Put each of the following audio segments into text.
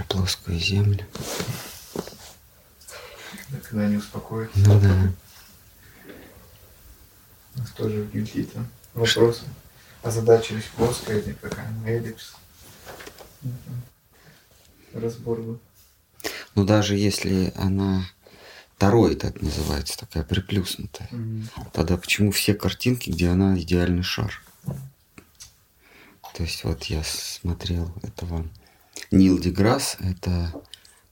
про плоскую землю. Да, когда они успокоятся. Ну да. У нас тоже какие-то вопросы. Озадачились плоская или какая эллипс. Разбор был. Но даже если она тороид это называется, такая приплюснутая, тогда почему все картинки, где она идеальный шар? То есть вот я смотрел, это вам Нил Деграсс, это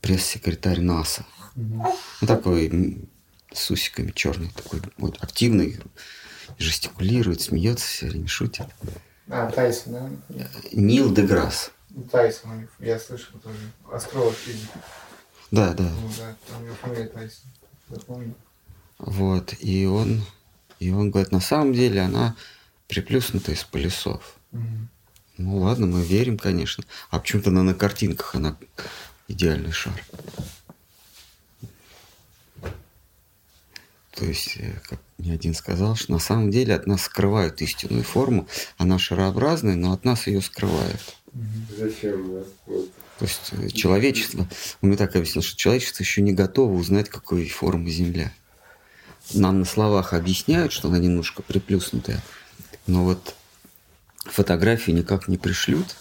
пресс-секретарь НАСА. Мгм. Ну, такой с усиками черный, такой вот, активный, жестикулирует, смеется все время, шутит. А, Тайсон, да? Нет. Нил Деграсс. Ну, Тайсон, я слышал тоже. Астролог физик. Да, да. Ну да, там у него фамилия Тайсон. Запомнил. Вот. И он, и он говорит, на самом деле она приплюснута из полюсов. Мгм. Ну ладно, мы верим, конечно. А почему-то она на картинках она идеальный шар. То есть, э, как мне один сказал, что на самом деле от нас скрывают истинную форму. Она шарообразная, но от нас ее скрывают. Зачем? Вот. То есть э, человечество, он мне так объяснил, что человечество еще не готово узнать, какой формы Земля. Нам на словах объясняют, что она немножко приплюснутая, но вот фотографии никак не пришлют,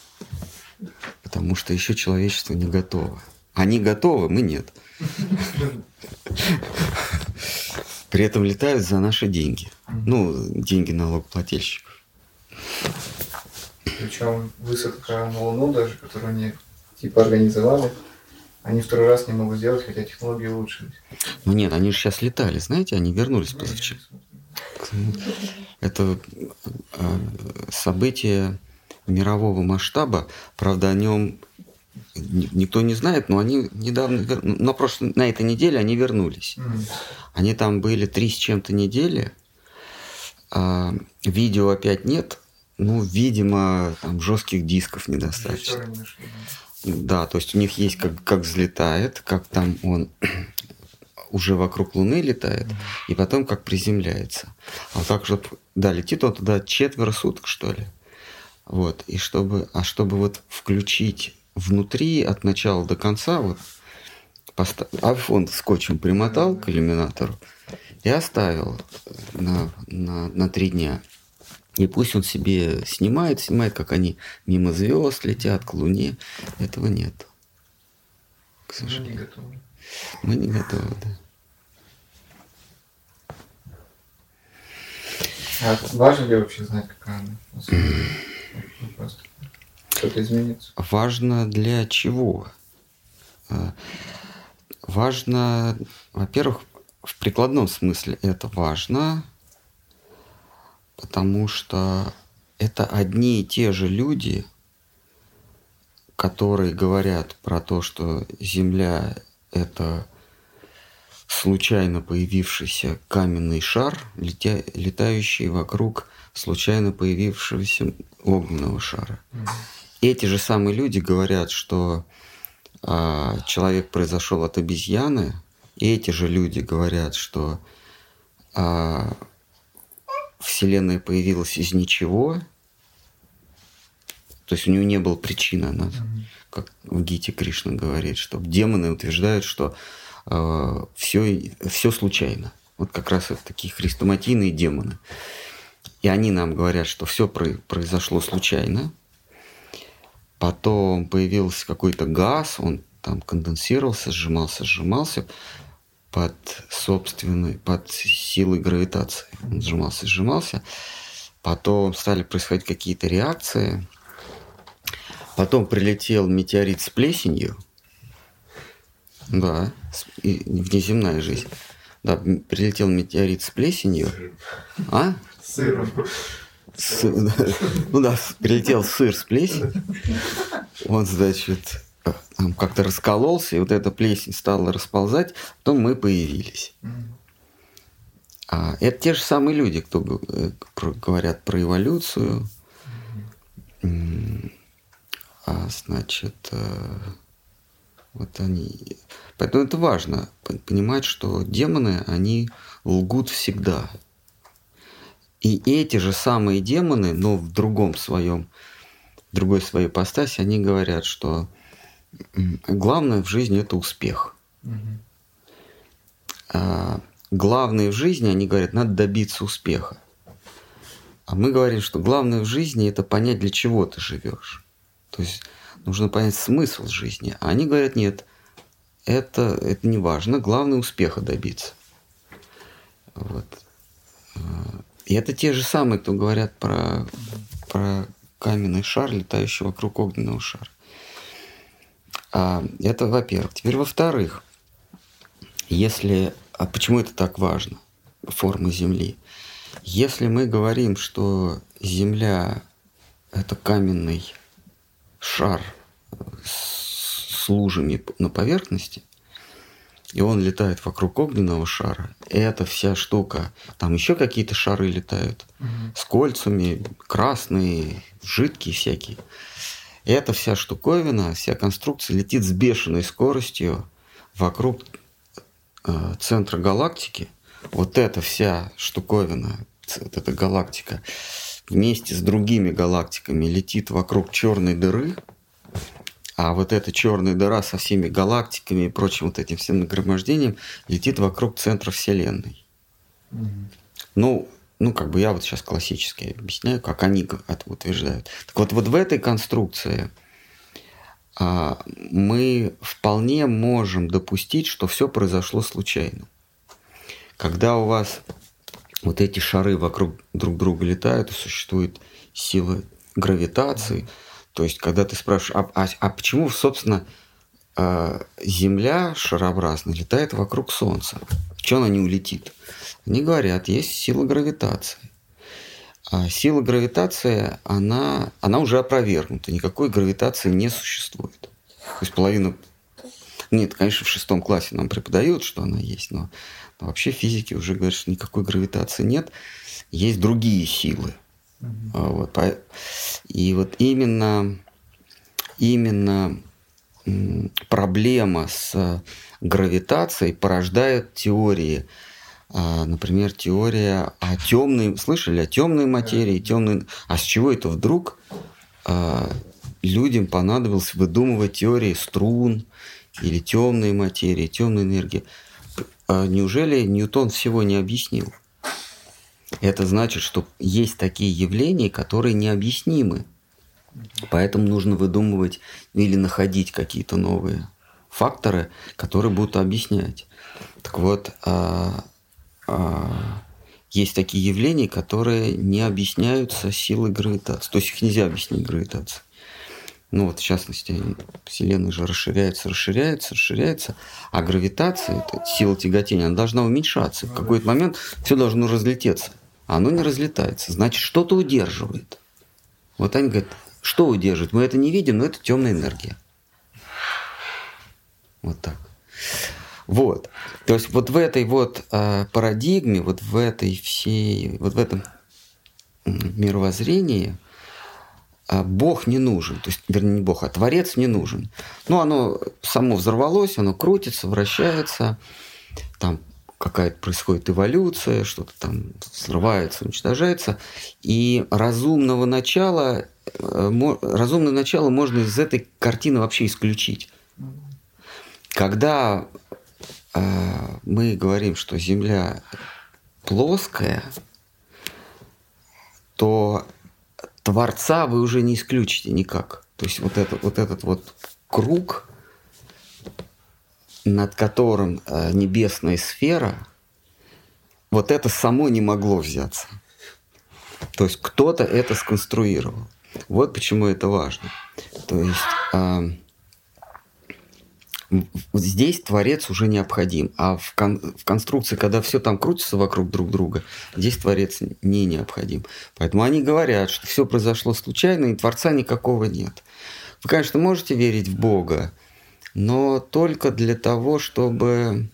потому что еще человечество не готово. Они готовы, мы нет. При этом летают за наши деньги. Ну, деньги налогоплательщиков. Причем высадка на Луну даже, которую они типа организовали, они второй раз не могут сделать, хотя технологии улучшились. Ну нет, они же сейчас летали, знаете, они вернулись позавчера. Это э, событие мирового масштаба. Правда, о нем ни- никто не знает, но они недавно, на, прошлой, на этой неделе они вернулись. Они там были три с чем-то недели. а видео опять нет. Ну, видимо, там жестких дисков недостаточно. Да, то есть у них есть как, как взлетает, как там он уже вокруг Луны летает, и потом как приземляется. А так, чтобы, да, летит он туда четверо суток, что ли. Вот, и чтобы, а чтобы вот включить внутри от начала до конца, вот, поста- iPhone скотчем примотал к иллюминатору и оставил на, на, на три дня. И пусть он себе снимает, снимает, как они мимо звезд летят к Луне. Этого нет. К сожалению. Мы не готовы, да. А важно ли вообще знать, какая она? Просто что-то изменится. Важно для чего? А, Важно, во-первых, в прикладном смысле это важно, потому что это одни и те же люди, которые говорят про то, что Земля — это случайно появившийся каменный шар, летя- летающий вокруг случайно появившегося огненного шара. Эти же самые люди говорят, что а, человек произошел от обезьяны, и эти же люди говорят, что а, Вселенная появилась из ничего, то есть у нее не было причины, она, как в Гите Кришна говорит, что демоны утверждают, что все, все случайно. Вот как раз это такие хрестоматийные демоны. И они нам говорят, что все произошло случайно. Потом появился какой-то газ, он там конденсировался, сжимался, сжимался под собственной, под силой гравитации. Он сжимался, сжимался. Потом стали происходить какие-то реакции. Потом прилетел метеорит с плесенью. Да, и внеземная жизнь. Да, прилетел метеорит с плесенью. А? Сыром. С- ну да, прилетел сыр с плесенью. Он, значит, там как-то раскололся, и вот эта плесень стала расползать, потом мы появились. А, это те же самые люди, кто э, говорят про эволюцию. А, значит, э, вот они... Поэтому это важно понимать, что демоны, они лгут всегда. И эти же самые демоны, но в другом своем, в другой своей постаси, они говорят, что главное в жизни это успех. Мгм. А главное в жизни, они говорят, надо добиться успеха. А мы говорим, что главное в жизни это понять, для чего ты живешь. То есть нужно понять смысл жизни. А они говорят, нет, это, это не важно, главное успеха добиться. Вот. И это те же самые, кто говорят про, про каменный шар, летающий вокруг огненного шара. А, это во-первых. Теперь во-вторых, если... А почему это так важно? Форма Земли. Если мы говорим, что Земля – это каменный шар с лужами на поверхности, и он летает вокруг огненного шара, и эта вся штука, там еще какие-то шары летают Мгм. с кольцами, красные, жидкие всякие. И эта вся штуковина, вся конструкция летит с бешеной скоростью вокруг э, центра галактики. Вот эта вся штуковина, вот эта галактика, вместе с другими галактиками летит вокруг черной дыры, а вот эта черная дыра со всеми галактиками и прочим вот этим всем нагромождением летит вокруг центра Вселенной. Мгм. Ну, ну, как бы я вот сейчас классически объясняю, как они это утверждают. Так вот, вот в этой конструкции а, мы вполне можем допустить, что все произошло случайно. Когда у вас вот эти шары вокруг друг друга летают, и существует сила гравитации, то есть когда ты спрашиваешь, а, а- а почему, собственно, а, Земля шарообразная летает вокруг Солнца? Чего она не улетит? Они говорят, есть сила гравитации. А сила гравитации, она, она уже опровергнута. Никакой гравитации не существует. То есть половина... Нет, конечно, в шестом классе нам преподают, что она есть, но вообще физики уже говорят, что никакой гравитации нет. Есть другие силы. А Вот, и вот именно, именно проблема с гравитацией порождает теории. А, Например, теория о темной... Слышали о темной материи? Темной... А с чего это вдруг а, людям понадобилось выдумывать теории струн или темной материи, темной энергии? А Неужели Ньютон всего не объяснил? Это значит, что есть такие явления, которые необъяснимы. Поэтому нужно выдумывать или находить какие-то новые факторы, которые будут объяснять. Так вот, а, а, есть такие явления, которые не объясняются силой гравитации. То есть их нельзя объяснить гравитацией. Ну вот, в частности, Вселенная же расширяется, расширяется, расширяется, а гравитация, это сила тяготения, она должна уменьшаться. В какой-то момент все должно разлететься. А оно не разлетается. Значит, что-то удерживает. Вот они говорят, что удерживает? Мы это не видим, но это темная энергия. Вот так. Вот. То есть вот в этой вот а, парадигме, вот в этой всей, вот в этом мировоззрении Бог не нужен. То есть, вернее, не Бог, а Творец не нужен. Ну, оно само взорвалось, оно крутится, вращается, там какая-то происходит эволюция, что-то там взрывается, уничтожается. И разумного начала, э, разумное начало можно из этой картины вообще исключить. Когда э, мы говорим, что Земля плоская, то Творца вы уже не исключите никак. То есть вот, это, вот этот вот круг, над которым э, небесная сфера, вот это само не могло взяться. То есть кто-то это сконструировал. Вот почему это важно. То есть вот здесь творец уже необходим, а в, кон- в конструкции, когда все там крутится вокруг друг друга, здесь творец не необходим. Поэтому они говорят, что все произошло случайно, и творца никакого нет. Вы, конечно, можете верить в Бога, но только для того, чтобы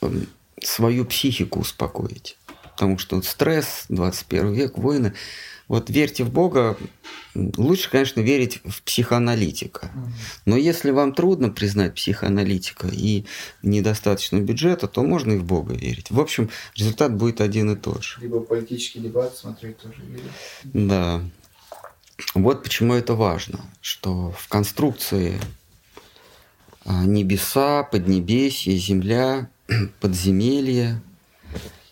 м, свою психику успокоить. Потому что стресс, 21 век, войны. Вот верьте в Бога, лучше, конечно, верить в психоаналитика. Но если вам трудно признать психоаналитика и недостаточно бюджета, то можно и в Бога верить. В общем, результат будет один и тот же. Либо политический дебат смотреть тоже. или- Да. Вот почему это важно, что в конструкции а, небеса, поднебесье, земля, подземелье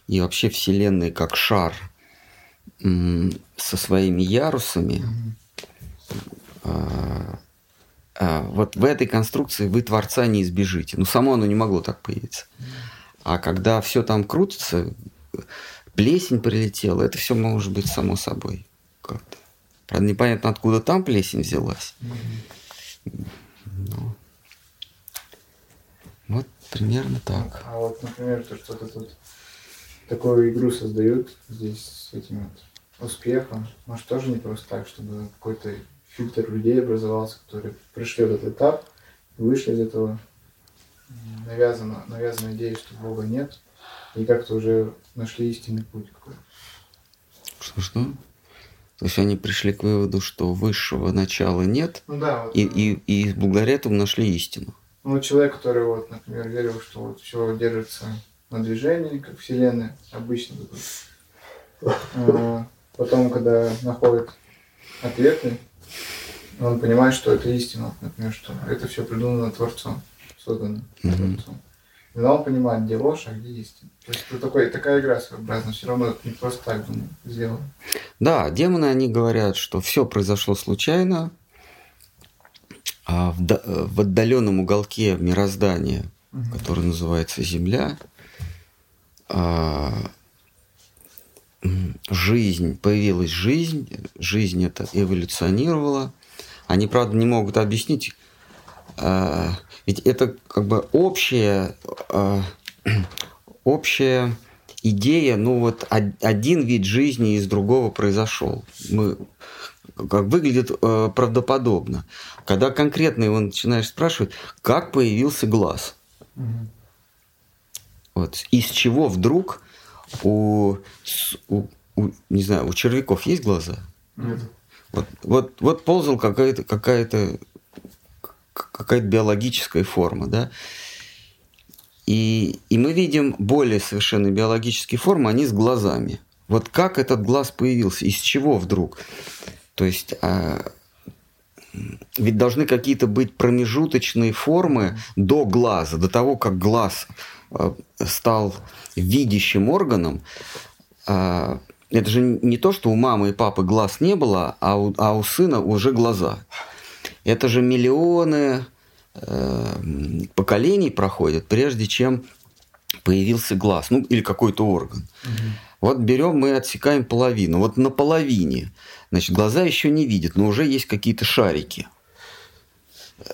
и вообще Вселенная как шар со своими ярусами. А, а, вот в этой конструкции вы Творца не избежите. Ну, само оно не могло так появиться. А когда все там крутится, плесень прилетела, это все может быть само собой. Как-то. Правда, непонятно, откуда там плесень взялась. Но... Вот примерно так. А вот, например, то, что тут такую игру создают здесь с этим вот успехом, может тоже не просто так, чтобы какой-то фильтр людей образовался, которые пришли в этот этап, вышли из этого навязано, навязанной идеи, что Бога нет, и как-то уже нашли истинный путь какой-то. Что-что? То есть они пришли к выводу, что высшего начала нет, Ну да, вот, и, и, и благодаря этому нашли истину. ну, вот человек, который, вот, например, верил, что вот все держится на движении, как Вселенная, обычно. А, Потом, когда находит ответы, он понимает, что это истина, например, что это все придумано Творцом, создано Мгм. Творцом. И он понимает, где ложь, а где истина. То есть это такой, такая игра своеобразная, все равно это не просто так думаю, сделано. Да, демоны, они говорят, что все произошло случайно, а в, в отдаленном уголке мироздания, Мгм. который называется Земля, жизнь, появилась жизнь, жизнь это эволюционировала. Они, правда, не могут объяснить, а, ведь это как бы общая, а, общая идея, ну вот од- один вид жизни из другого произошел. Мы, как выглядит э, правдоподобно. Когда конкретно его начинаешь спрашивать, как появился глаз? Мгм. Вот из чего вдруг у, у- у- не знаю, у червяков есть глаза? Нет. Вот, вот, вот ползал какая-то какая-то какая-то биологическая форма, да? И, и мы видим более совершенно биологические формы, они с глазами. Вот как этот глаз появился, из чего вдруг? То есть а, ведь должны какие-то быть промежуточные формы до глаза, до того, как глаз стал видящим органом. А, это же не то, что у мамы и папы глаз не было, а у, а у сына уже глаза. Это же миллионы э, поколений проходят, прежде чем появился глаз, ну или какой-то орган. Вот берем мы отсекаем половину. Вот на половине, значит, глаза еще не видят, но уже есть какие-то шарики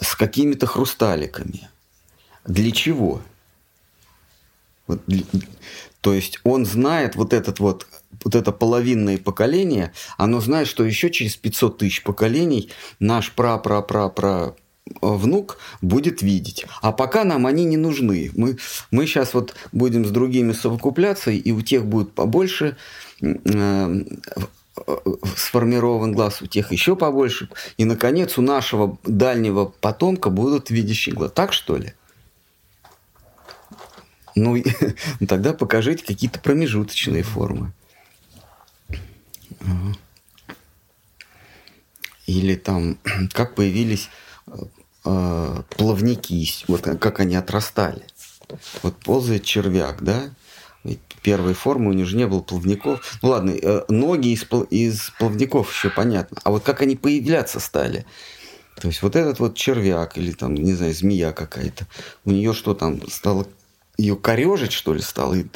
с какими-то хрусталиками. Для чего? Вот то есть он знает вот этот вот вот это половинное поколение, оно знает, что еще через 500 тысяч поколений наш пра-пра-пра-пра внук будет видеть. А пока нам они не нужны. Мы, мы сейчас вот будем с другими совокупляться, и у тех будет побольше э, сформирован глаз, у тех еще побольше. И, наконец, у нашего дальнего потомка будут видящие глаза. Так, что ли? Ну, тогда покажите какие-то промежуточные формы. Или там, как появились э, э, плавники, вот как- они отрастали. Вот ползает червяк, да? Ведь первой формы у него же не было плавников. Ну ладно, э, ноги из, из плавников еще понятно. А вот как они появляться стали? То есть вот этот вот червяк или там, не знаю, змея какая-то, у нее что там стало, ее корежить что ли стало? И,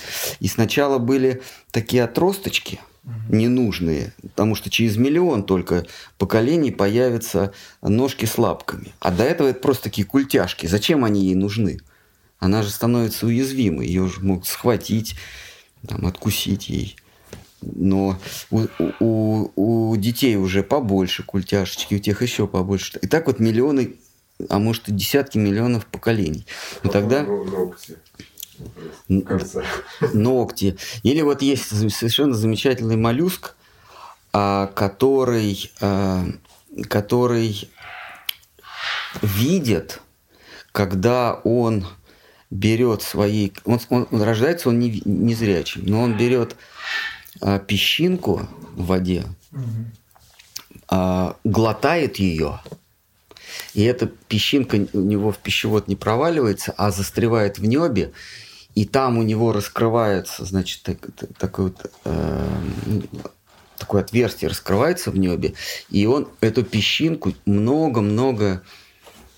и сначала были такие отросточки ненужные, потому что через миллион только поколений появятся ножки с лапками. А до этого это просто такие культяшки. Зачем они ей нужны? Она же становится уязвимой, ее же могут схватить, там, откусить ей. Но у, у, у детей уже побольше культяшечки, у тех еще побольше. И так вот миллионы, а может и десятки миллионов поколений. Но тогда. Н- Кажется. ногти. Или вот есть совершенно замечательный моллюск, а, который, а, который видит, когда он берет свои... Он, он- он рождается, он не, ви- незрячим, но он берет а, песчинку в воде, а, глотает ее, и эта песчинка у него в пищевод не проваливается, а застревает в небе, и там у него раскрывается, значит, так, такой вот, э, такое отверстие раскрывается в небе, и он эту песчинку много-много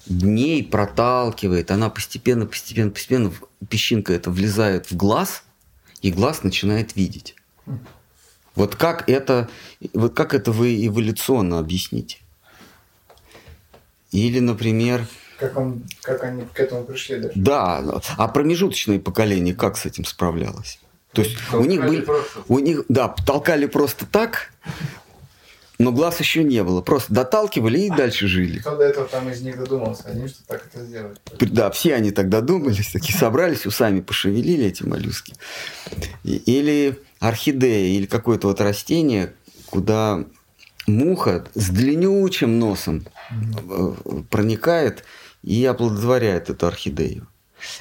дней проталкивает, она постепенно, постепенно, постепенно, песчинка это влезает в глаз, и глаз начинает видеть. Вот как это, вот как это вы эволюционно объясните? Или, например... Как, он, как они к этому пришли даже? Да, а промежуточное поколение как с этим справлялось? То есть толкали у них были, просто. у них, да, толкали просто так, но глаз еще не было. Просто доталкивали и дальше жили. Кто до этого там из них додумался? Они что так это сделать? Да, все они так додумались, такие собрались, усами пошевелили эти моллюски. Или орхидея, или какое-то вот растение, куда муха с длиннючим носом mm-hmm. проникает и оплодотворяет эту орхидею.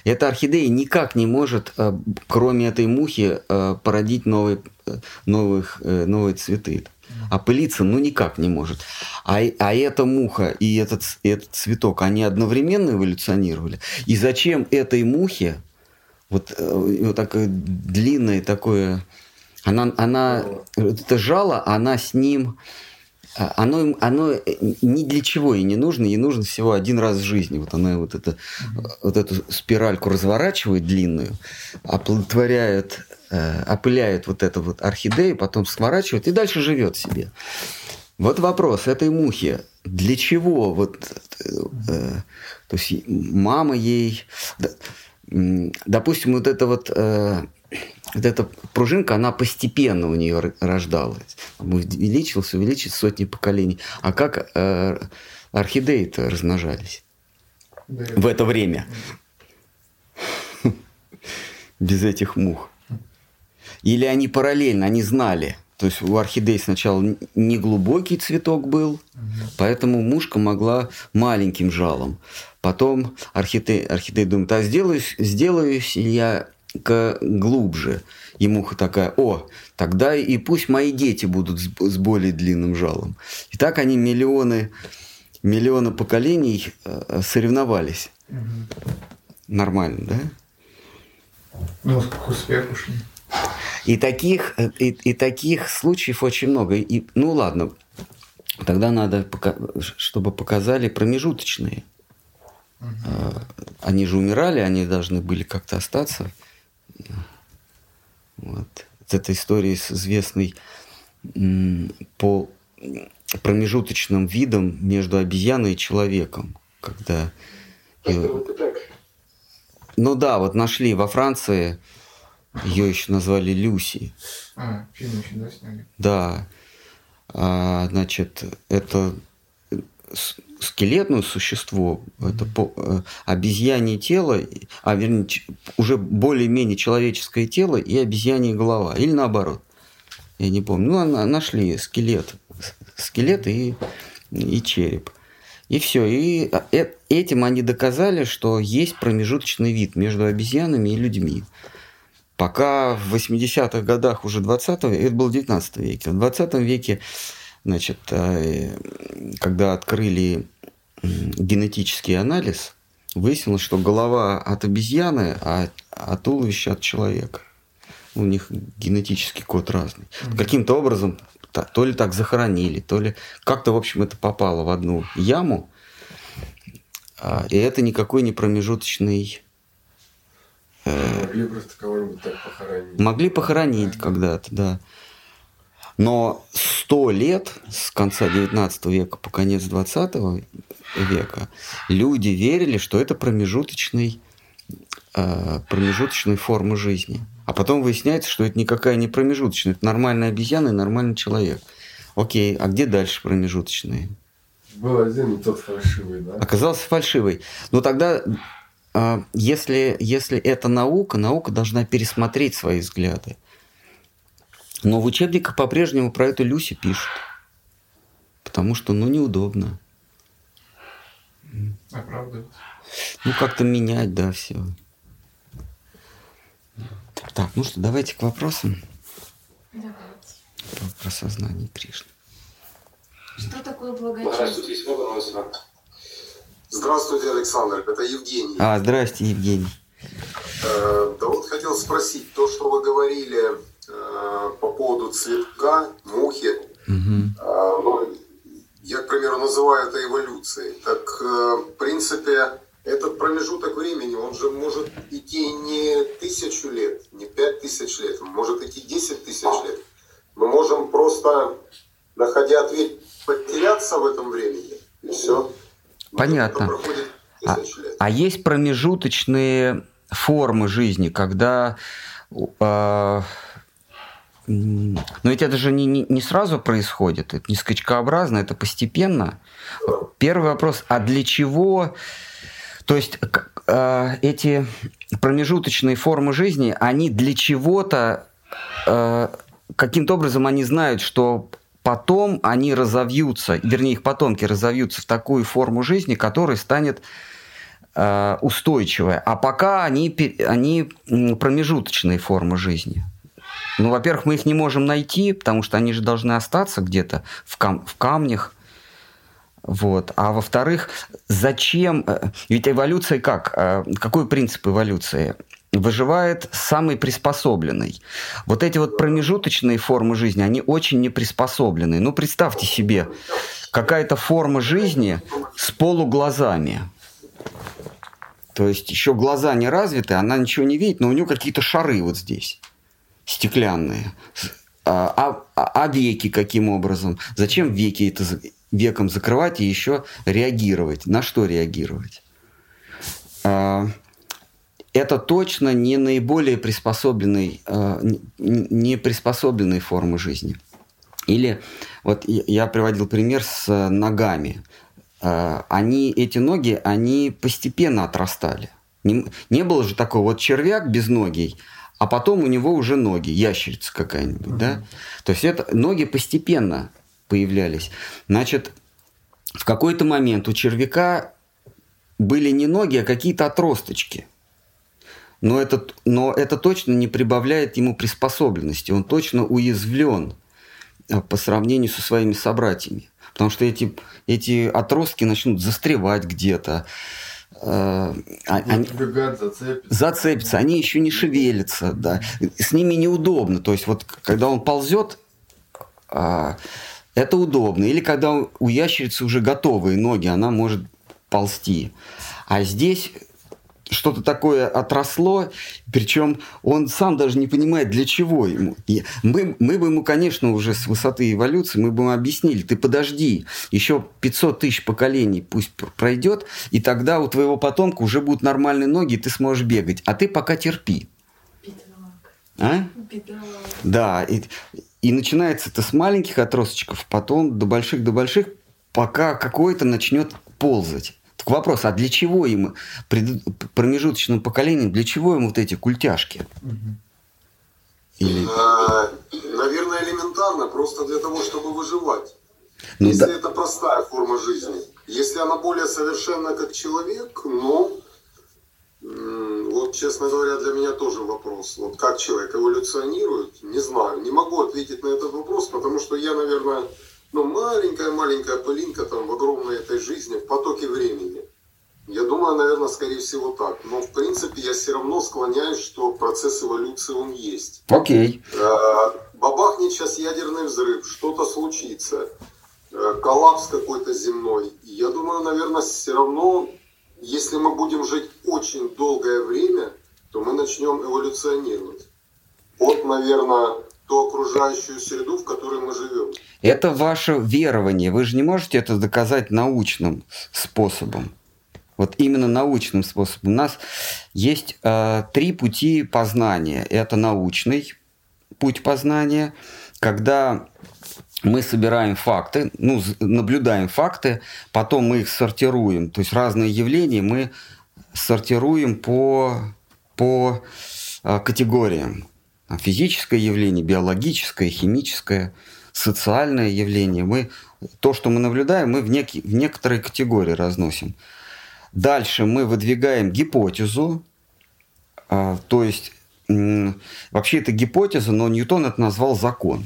Эта орхидея никак не может, э, кроме этой мухи, э, породить новые, новых, новые цветы. А пылиться ну никак не может. А, а эта муха и этот, этот цветок, они одновременно эволюционировали. И зачем этой мухе вот, вот такое длинное такое... Она, она, это жало, она с ним а, оно, оно ни для чего и не нужно, ей нужно всего один раз в жизни. Вот она вот, это, вот эту спиральку разворачивает длинную, оплодотворяет, э, опыляет вот эту вот орхидею, потом сворачивает и дальше живет себе. Вот вопрос этой мухи. Для чего вот, э, э, то есть мама ей, допустим, вот это вот э, вот эта пружинка, она постепенно у нее рождалась. Увеличилась, увеличилась сотни поколений. А как э, орхидеи-то размножались да, в это время? Без этих мух. Или они параллельно, они знали. То есть у орхидей сначала не глубокий цветок был, угу. поэтому мушка могла маленьким жалом. Потом орхидей, орхидей думает, а сделаюсь, сделаюсь я глубже. И муха такая, о, тогда и пусть мои дети будут с более длинным жалом. И так они миллионы, миллионы поколений э, соревновались. Угу. Нормально, да? Ну, к успеху шли. И таких, э, и, и таких случаев очень много. И, ну ладно, тогда надо, чтобы показали промежуточные. Угу. Они же умирали, они должны были как-то остаться. Вот. Эта история с известной по промежуточным видам между обезьяной и человеком, когда... Ну да, вот нашли во Франции, ее еще назвали Люси. А, фильм еще, да, сняли? Да. А, значит, это скелетное существо, это по, э, обезьянье тело, а вернее, уже более-менее человеческое тело и обезьянья голова. Или наоборот. Я не помню. Ну, нашли скелет. Скелет и, и череп. И все. И э, этим они доказали, что есть промежуточный вид между обезьянами и людьми. Пока в 80-х годах уже 20 века, это было 19 веке, в 20 веке Значит, э, когда открыли генетический анализ, выяснилось, что голова от обезьяны, а, а туловище от человека. У них генетический код разный. Mm-hmm. Каким-то образом то ли так захоронили, то ли как-то, в общем, это попало в одну яму. А, и это никакой не промежуточный... Э, могли просто кого-нибудь так похоронить. Могли похоронить когда-то, да. Но сто лет с конца 19 века по конец 20 века люди верили, что это промежуточный, э, промежуточная форма жизни. А потом выясняется, что это никакая не промежуточная, это нормальная обезьяна и нормальный человек. Окей, а где дальше промежуточные? Был один, и тот фальшивый, да? Оказался фальшивый. Но тогда, э, если, если это наука, наука должна пересмотреть свои взгляды. Но в учебниках по-прежнему про эту Люси пишут. Потому что, ну, неудобно. Оправдывать. Ну, как-то менять, да, все. Так, ну что, давайте к вопросам. Давайте. Про, сознание Кришны. Что такое благочестие? Здравствуйте, Александр. Это Евгений. А, здрасте, Евгений. Э, да вот хотел спросить, то, что вы говорили по поводу цветка, мухи, э, ну, я, к примеру, называю это эволюцией. Так, э, в принципе, этот промежуток времени, он же может идти не тысячу лет, не пять тысяч лет, может идти десять тысяч лет. Мы можем просто, находя ответ, потеряться в этом времени, и все. Понятно. А, а есть промежуточные формы жизни, когда... э, но ведь это же не, не, не сразу происходит, это не скачкообразно, это постепенно. Первый вопрос, а для чего... То есть э, эти промежуточные формы жизни, они для чего-то, э, каким-то образом они знают, что потом они разовьются, вернее, их потомки разовьются в такую форму жизни, которая станет э, устойчивая. А пока они, они промежуточные формы жизни. Ну, во-первых, мы их не можем найти, потому что они же должны остаться где-то в, кам- в камнях. Вот. А во-вторых, зачем... э, Ведь эволюция как? Э, Какой принцип эволюции? Выживает самый приспособленный. Вот эти вот промежуточные формы жизни, они очень неприспособленные. Ну, представьте себе, какая-то форма жизни с полуглазами. То есть еще глаза не развиты, она ничего не видит, но у нее какие-то шары вот здесь, стеклянные. А, а- а- а веки каким образом? Зачем веки это веком закрывать и еще реагировать? На что реагировать? А, это точно не наиболее приспособленный, а, не- приспособленные формы жизни. Или вот я- приводил пример с ногами. Они, эти ноги, они постепенно отрастали. Не, не было же такого вот червяк без ноги, а потом у него уже ноги, ящерица какая-нибудь, да? То есть это ноги постепенно появлялись. Значит, в какой-то момент у червяка были не ноги, а какие-то отросточки. Но это, но это точно не прибавляет ему приспособленности. Он точно уязвлен а, по сравнению со своими собратьями. Потому что эти, эти отростки начнут застревать где-то. Э, они- Бегать, зацепиться. зацепятся, они еще не шевелятся, да. С ними неудобно. То есть вот когда он ползет, а, это удобно. Или когда у ящерицы уже готовые ноги, она может ползти. А здесь что-то такое отросло, причем он сам даже не понимает, для чего ему. И мы, мы бы ему, конечно, уже с высоты эволюции, мы бы ему объяснили, ты подожди, еще 500 тысяч поколений пусть пр- пройдет, и тогда у твоего потомка уже будут нормальные ноги, и ты сможешь бегать. А ты пока терпи. Бедолага. А? Бедолага. Да, и, и начинается это с маленьких отросточков, потом до больших, до больших, пока какой-то начнет ползать. Так вопрос, а для чего им, пред- промежуточным поколениям, для чего им вот эти культяшки? Или... Э, Наверное, элементарно, просто для того, чтобы выживать. Ну Если да. это простая форма жизни. Если она более совершенна как человек, ну, м, вот, честно говоря, для меня тоже вопрос. Вот как человек эволюционирует, не знаю. Не могу ответить на этот вопрос, потому что я, наверное, ну, маленькая-маленькая пылинка там в огромной этой жизни, в потоке времени. Я думаю, наверное, скорее всего так. Но, в принципе, я все равно склоняюсь, что процесс эволюции, он есть. Окей. Э, Бабахнет сейчас ядерный взрыв, что-то случится, э, коллапс какой-то земной. Я думаю, наверное, все равно, если мы будем жить очень долгое время, то мы начнем эволюционировать. От, наверное, ту окружающую среду, в которой мы живем. Это ваше верование. Вы же не можете это доказать научным способом. Вот именно научным способом. У нас есть э, три пути познания. Это научный путь познания, когда мы собираем факты, ну, наблюдаем факты, потом мы их сортируем. То есть разные явления мы сортируем по, по э, категориям. Физическое явление, биологическое, химическое, социальное явление. Мы, то, что мы наблюдаем, мы в, неки- в некоторые категории разносим. Дальше мы выдвигаем гипотезу, а, то есть вообще это гипотеза, но Ньютон это назвал закон.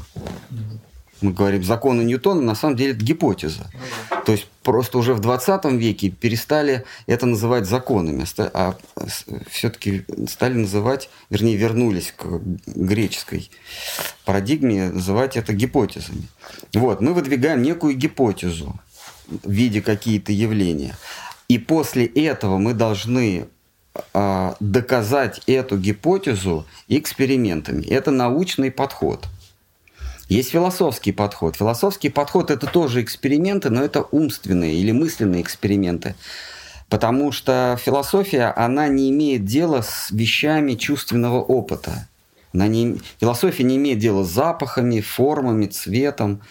Мы говорим законы Ньютона, на самом деле это гипотеза. Ну да. То есть просто уже в 20 веке перестали это называть законами, ста- а все-таки стали называть, вернее, вернулись к греческой парадигме, называть это гипотезами. Вот, мы выдвигаем некую гипотезу в виде какие-то явления. И после этого мы должны а, доказать эту гипотезу экспериментами. Это научный подход. Есть философский подход. Философский подход это тоже эксперименты, но это умственные или мысленные эксперименты. Потому что философия, она не имеет дела с вещами чувственного опыта. Она не, философия не имеет дела с запахами, формами, цветом.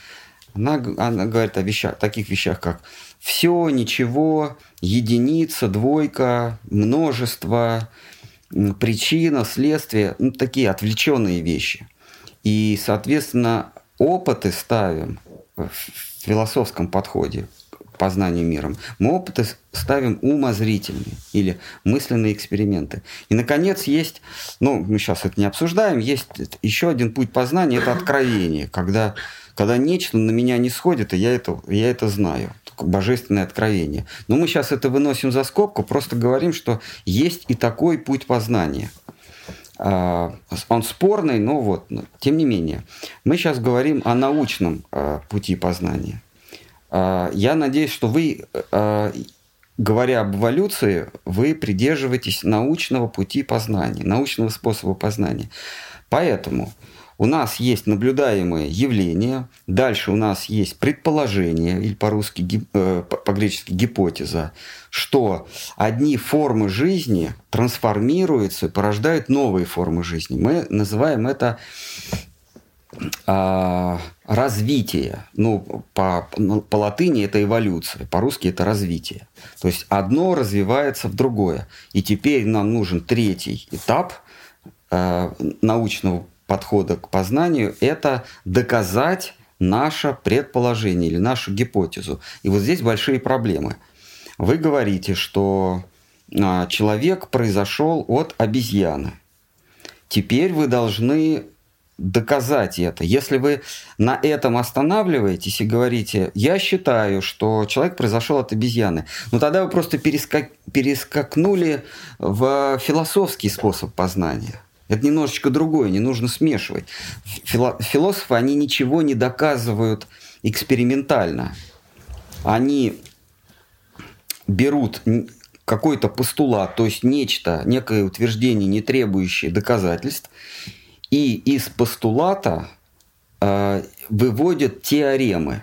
Она, она говорит о вещах, таких вещах, как все, ничего, единица, двойка, множество, причина, следствие, ну, такие отвлеченные вещи. И, соответственно, опыты ставим в философском подходе познанию миром. Мы опыты ставим умозрительные или мысленные эксперименты. И, наконец, есть, ну, мы сейчас это не обсуждаем, есть еще один путь познания – это откровение, когда, когда нечто на меня не сходит, и я это, я это знаю. Божественное откровение. Но мы сейчас это выносим за скобку, просто говорим, что есть и такой путь познания – он спорный, но вот, тем не менее. Мы сейчас говорим о научном а, пути познания. А, Я надеюсь, что вы, а, говоря об эволюции, вы придерживаетесь научного пути познания, научного способа познания. Поэтому у нас есть наблюдаемые явления, дальше у нас есть предположение, или по-русски, э, по- по-гречески гипотеза, что одни формы жизни трансформируются и порождают новые формы жизни. Мы называем это а, развитие. Ну, по, ну, по латыни это эволюция, по-русски это развитие. То есть одно развивается в другое. И теперь нам нужен третий этап а, научного подхода к познанию – это доказать наше предположение или нашу гипотезу. И вот здесь большие проблемы. Вы говорите, что а, человек произошел от обезьяны. Теперь вы должны доказать это. Если вы на этом останавливаетесь и говорите, я считаю, что человек произошел от обезьяны, ну тогда вы просто перескак- перескакнули в философский способ познания. Это немножечко другое, не нужно смешивать. Фило- философы, они ничего не доказывают экспериментально. Они берут какой-то постулат, то есть нечто, некое утверждение, не требующее доказательств, и из постулата э, выводят теоремы.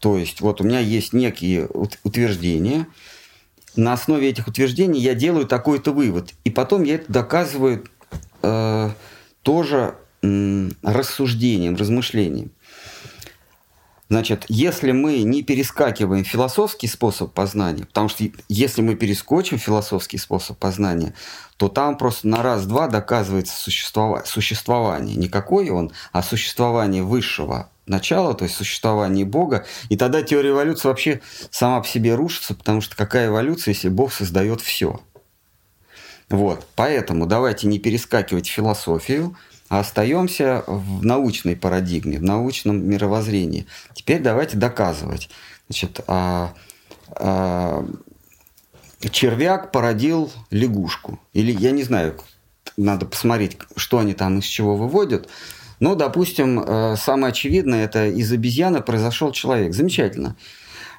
То есть вот у меня есть некие ут- утверждения, на основе этих утверждений я делаю такой-то вывод, и потом я это доказываю э, тоже м, рассуждением, размышлением. Значит, если мы не перескакиваем философский способ познания, потому что если мы перескочим философский способ познания, то там просто на раз-два доказывается существова- существование. Не какой он, а существование высшего начала, то есть существование Бога. И тогда теория эволюции вообще сама по себе рушится, потому что какая эволюция, если Бог создает все? Вот, поэтому давайте не перескакивать в философию, а остаемся в научной парадигме, в научном мировоззрении. Теперь давайте доказывать. Значит, а, а, червяк породил лягушку. Или я не знаю, надо посмотреть, что они там из чего выводят. Но, допустим, э, самое очевидное, это из обезьяны произошел человек. Замечательно.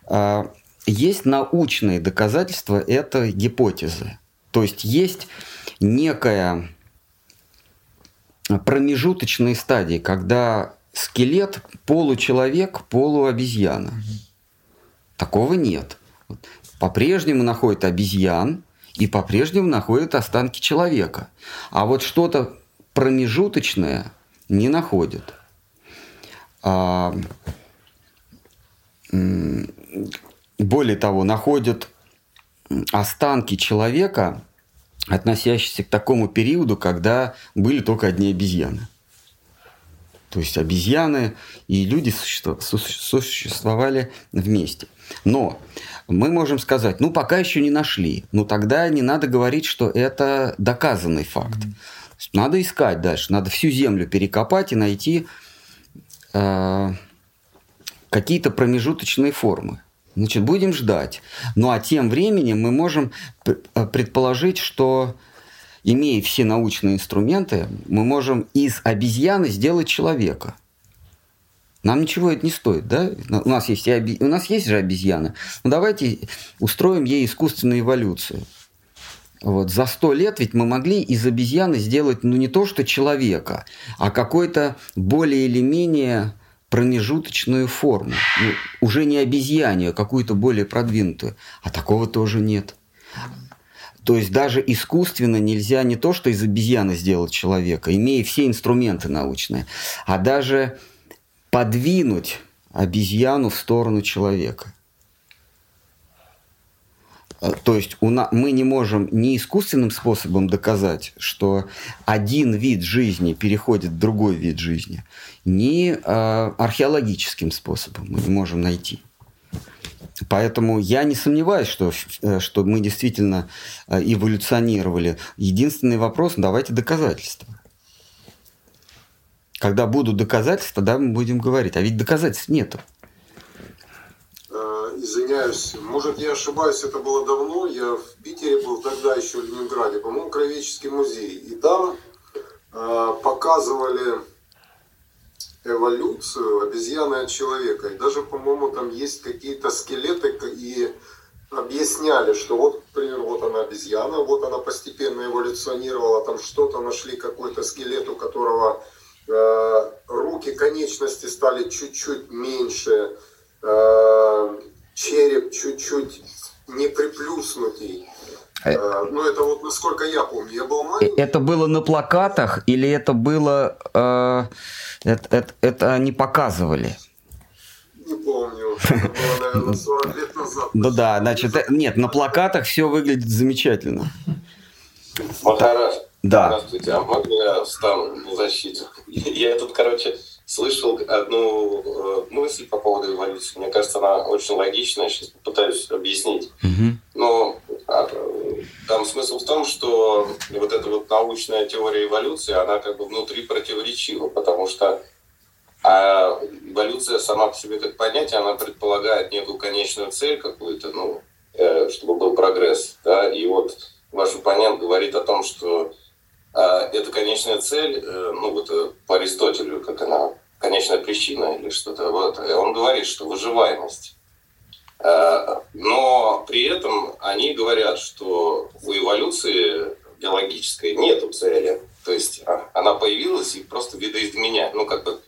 А, Есть научные доказательства этой гипотезы. То есть есть некая промежуточные стадии, когда скелет получеловек, полуобезьяна. Такого нет. По-прежнему находят обезьян и по-прежнему находят останки человека. А вот что-то промежуточное не находят. А, более того, находят останки человека, относящиеся к такому периоду, когда были только одни обезьяны. То есть обезьяны и люди существо- су- существовали вместе. Но мы можем сказать, ну пока еще не нашли. Ну тогда не надо говорить, что это доказанный факт. Есть Надо искать дальше, надо всю землю перекопать и найти э, какие-то промежуточные формы. Значит, будем ждать. Ну а тем временем мы можем э, предположить, что имея все научные инструменты, мы можем из обезьяны сделать человека. Нам ничего это не стоит, да? У нас есть, и у нас есть же обезьяны. Ну давайте устроим ей искусственную эволюцию. Вот. За сто лет ведь мы могли из обезьяны сделать, ну, не то что человека, а какой-то более или менее промежуточную форму. Ну, уже не обезьяне, а какую-то более продвинутую. А такого тоже нет. То есть даже искусственно нельзя не то, что из обезьяны сделать человека, имея все инструменты научные, а даже подвинуть обезьяну в сторону человека. Э, то есть у на, мы не можем ни искусственным способом доказать, что один вид жизни переходит в другой вид жизни, ни э, археологическим способом мы не можем найти. Поэтому я не сомневаюсь, что, э, что мы действительно э, эволюционировали. Единственный вопрос, давайте доказательства. Когда будут доказательства, тогда мы будем говорить. А ведь доказательств нету извиняюсь, может я ошибаюсь, это было давно, я в Питере был тогда еще в Ленинграде, по-моему, Кровеческий музей, и там э, показывали эволюцию обезьяны от человека, и даже, по-моему, там есть какие-то скелеты, и объясняли, что вот, например, вот она обезьяна, вот она постепенно эволюционировала, там что-то нашли, какой-то скелет, у которого э, руки, конечности стали чуть-чуть меньше, э, череп чуть-чуть не приплюснутый. Э, э, ну, это вот насколько я помню. Я был маленький. Это было на плакатах или это было... Э, это, это, это они показывали? Не помню. Это было, наверное, 40 лет назад. Ну да, значит, э, нет, на плакатах все выглядит замечательно. Матарас. Да. Здравствуйте, а можно я встану на защиту? Я тут, короче, слышал одну э, мысль по поводу эволюции. Мне кажется, она очень логичная. Сейчас попытаюсь объяснить. Угу. Но а, там смысл в том, что вот эта вот научная теория эволюции, она как бы внутри противоречива, потому что а эволюция сама по себе как понятие, она предполагает некую конечную цель какую-то, ну, э, чтобы был прогресс. Да? И вот ваш оппонент говорит о том, что а эта конечная цель, э, ну вот э, по Аристотелю, как она, конечная причина или что-то вот, он говорит, что выживаемость. А, но при этом они говорят, что у эволюции биологической нет цели. То есть а, она появилась и просто видоизменяет. Ну, как бы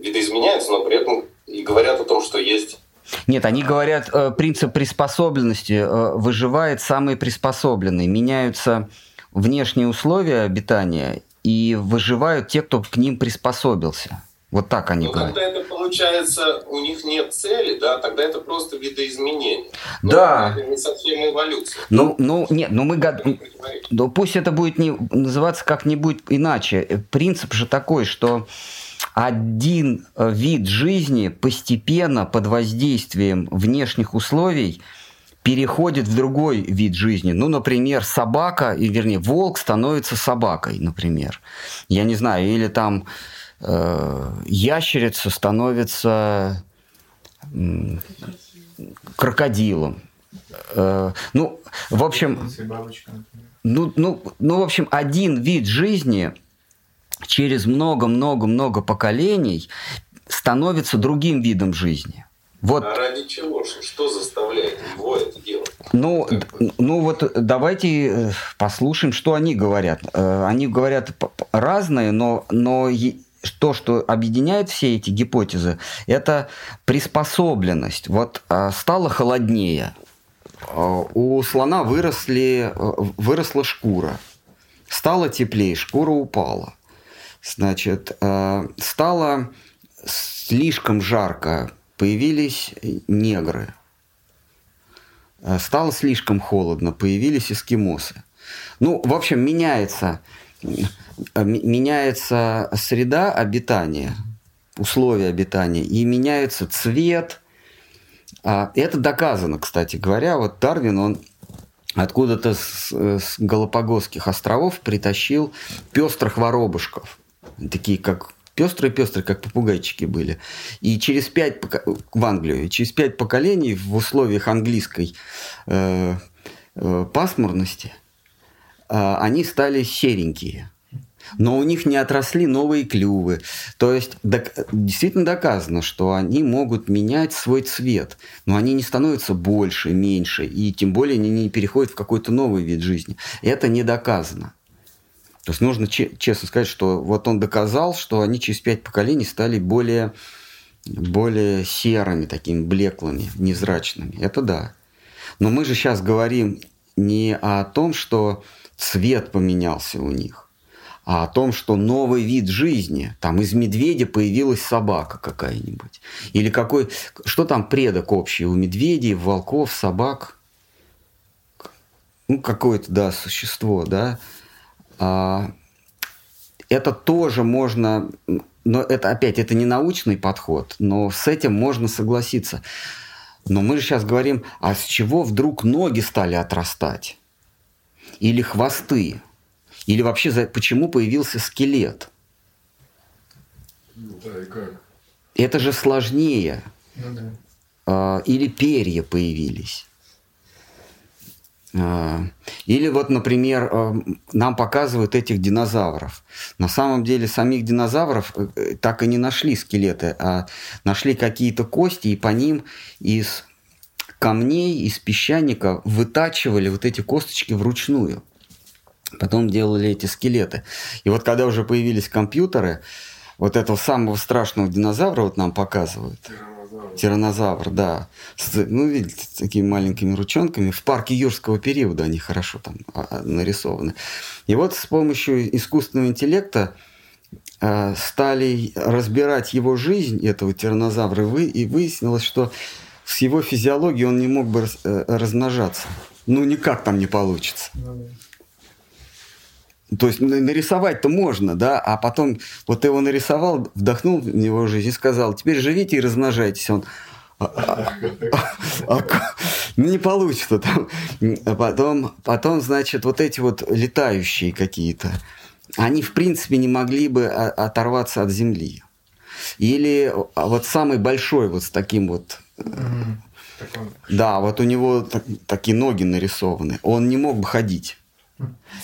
видоизменяется, но при этом и говорят о том, что есть нет, они говорят, э, принцип приспособленности выживает самый приспособленный. Меняются внешние условия обитания и выживают те, кто к ним приспособился. Вот так они ну, говорят. Тогда это получается, у них нет цели, да, тогда это просто видоизменение. Но да. Это не совсем эволюция. Ну, ну нет, ну мы гад... ну, пусть это будет не называться как-нибудь иначе. Принцип же такой, что один э, вид жизни постепенно под воздействием внешних условий переходит в другой вид жизни. Ну, например, собака, и вернее, волк становится собакой, например. Я не знаю, или там э, ящерица становится э, крокодилом. Э, ну, в общем, ну, ну, ну, в общем, один вид жизни через много-много-много поколений становится другим видом жизни. Вот. А ради чего? Что заставляет его это делать? Ну, ну вот давайте э, послушаем, что они говорят. Э, они говорят разные, но, но то, что объединяет все эти гипотезы, это приспособленность. Вот а, стало холоднее, а, у слона выросли, э, выросла шкура, стало теплее, шкура упала. Значит, стало слишком жарко, появились негры. Э, стало слишком холодно, появились эскимосы. Ну, в общем, меняется, э, меняется среда обитания, условия обитания, и меняется цвет. А, это доказано, кстати говоря. Вот Дарвин, он откуда-то с, с Галапагосских островов притащил пестрых воробушков. Такие, как пестрые-пестрые, как попугайчики были. И через пять, в Англию, через пять поколений в условиях английской э, э, пасмурности э, они стали серенькие. Но у них не отросли новые клювы. То есть док- действительно доказано, что они могут менять свой цвет. Но они не становятся больше, меньше. И тем более они не переходят в какой-то новый вид жизни. Это не доказано. То есть нужно честно сказать, что вот он доказал, что они через пять поколений стали более, более серыми, такими блеклыми, невзрачными. Это да. Но мы же сейчас говорим не о том, что цвет поменялся у них, а о том, что новый вид жизни, там из медведя появилась собака какая-нибудь. Или какой, что там предок общий у медведей, волков, собак? Ну, какое-то, да, существо, да, это тоже можно, но это опять, это не научный подход, но с этим можно согласиться. Но мы же сейчас говорим, а с чего вдруг ноги стали отрастать? Или хвосты? Или вообще почему появился скелет? Ну, да, и как? Это же сложнее. Ну, да. А, или перья появились. А, или вот, например, а, нам показывают этих динозавров. На самом деле самих динозавров э, э, так и не нашли скелеты, а нашли какие-то кости, и по ним из камней, из песчаника вытачивали вот эти косточки вручную. Потом делали эти скелеты. И вот когда уже появились компьютеры, вот этого самого страшного динозавра вот нам показывают. Тиранозавр, да. Ну, видите, с такими маленькими ручонками. В парке юрского периода они хорошо там а, а, нарисованы. И вот с помощью искусственного интеллекта э, стали разбирать его жизнь, этого тиранозавра, и выяснилось, что с его физиологией он не мог бы э, размножаться. Ну, никак там не получится. То есть нарисовать-то можно, да, а потом вот ты его нарисовал, вдохнул в него жизнь и сказал, теперь живите и размножайтесь. Он, а, а, а, ну, не получится там. Потом, потом, значит, вот эти вот летающие какие-то, они, в принципе, не могли бы оторваться от земли. Или вот самый большой вот с таким вот... Да, вот у него такие ноги нарисованы. Он не мог бы ходить.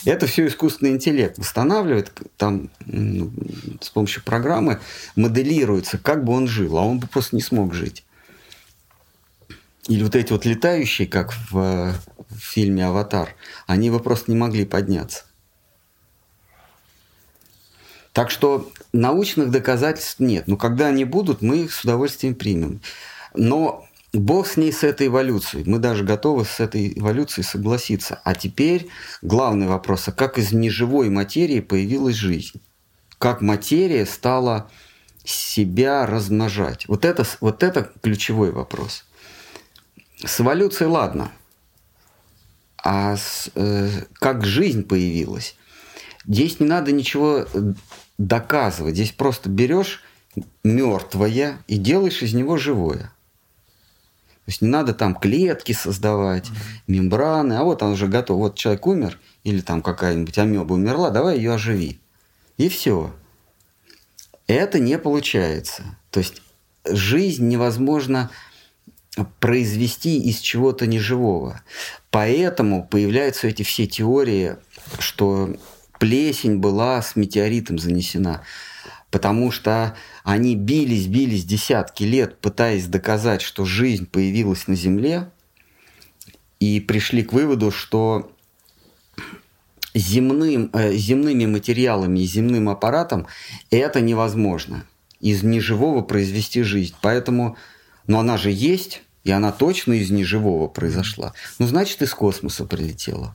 Это все искусственный интеллект восстанавливает, там ну, с помощью программы моделируется, как бы он жил, а он бы просто не смог жить. Или вот эти вот летающие, как в, в фильме «Аватар», они бы просто не могли подняться. Так что научных доказательств нет. Но когда они будут, мы их с удовольствием примем. Но Бог с ней, с этой эволюцией. Мы даже готовы с этой эволюцией согласиться. А теперь главный вопрос, а как из неживой материи появилась жизнь? Как материя стала себя размножать? Вот это, вот это ключевой вопрос. С эволюцией ладно. А с, э, как жизнь появилась? Здесь не надо ничего доказывать. Здесь просто берешь мертвое и делаешь из него живое. То есть не надо там клетки создавать, mm-hmm. мембраны, а вот он уже готов. Вот человек умер, или там какая-нибудь амеба умерла, давай ее оживи. И все. Это не получается. То есть жизнь невозможно произвести из чего-то неживого. Поэтому появляются эти все теории, что плесень была с метеоритом занесена потому что они бились, бились десятки лет, пытаясь доказать, что жизнь появилась на Земле, и пришли к выводу, что земным, э, земными материалами и земным аппаратом это невозможно. Из неживого произвести жизнь. Поэтому, но она же есть, и она точно из неживого произошла. Ну, значит, из космоса прилетела.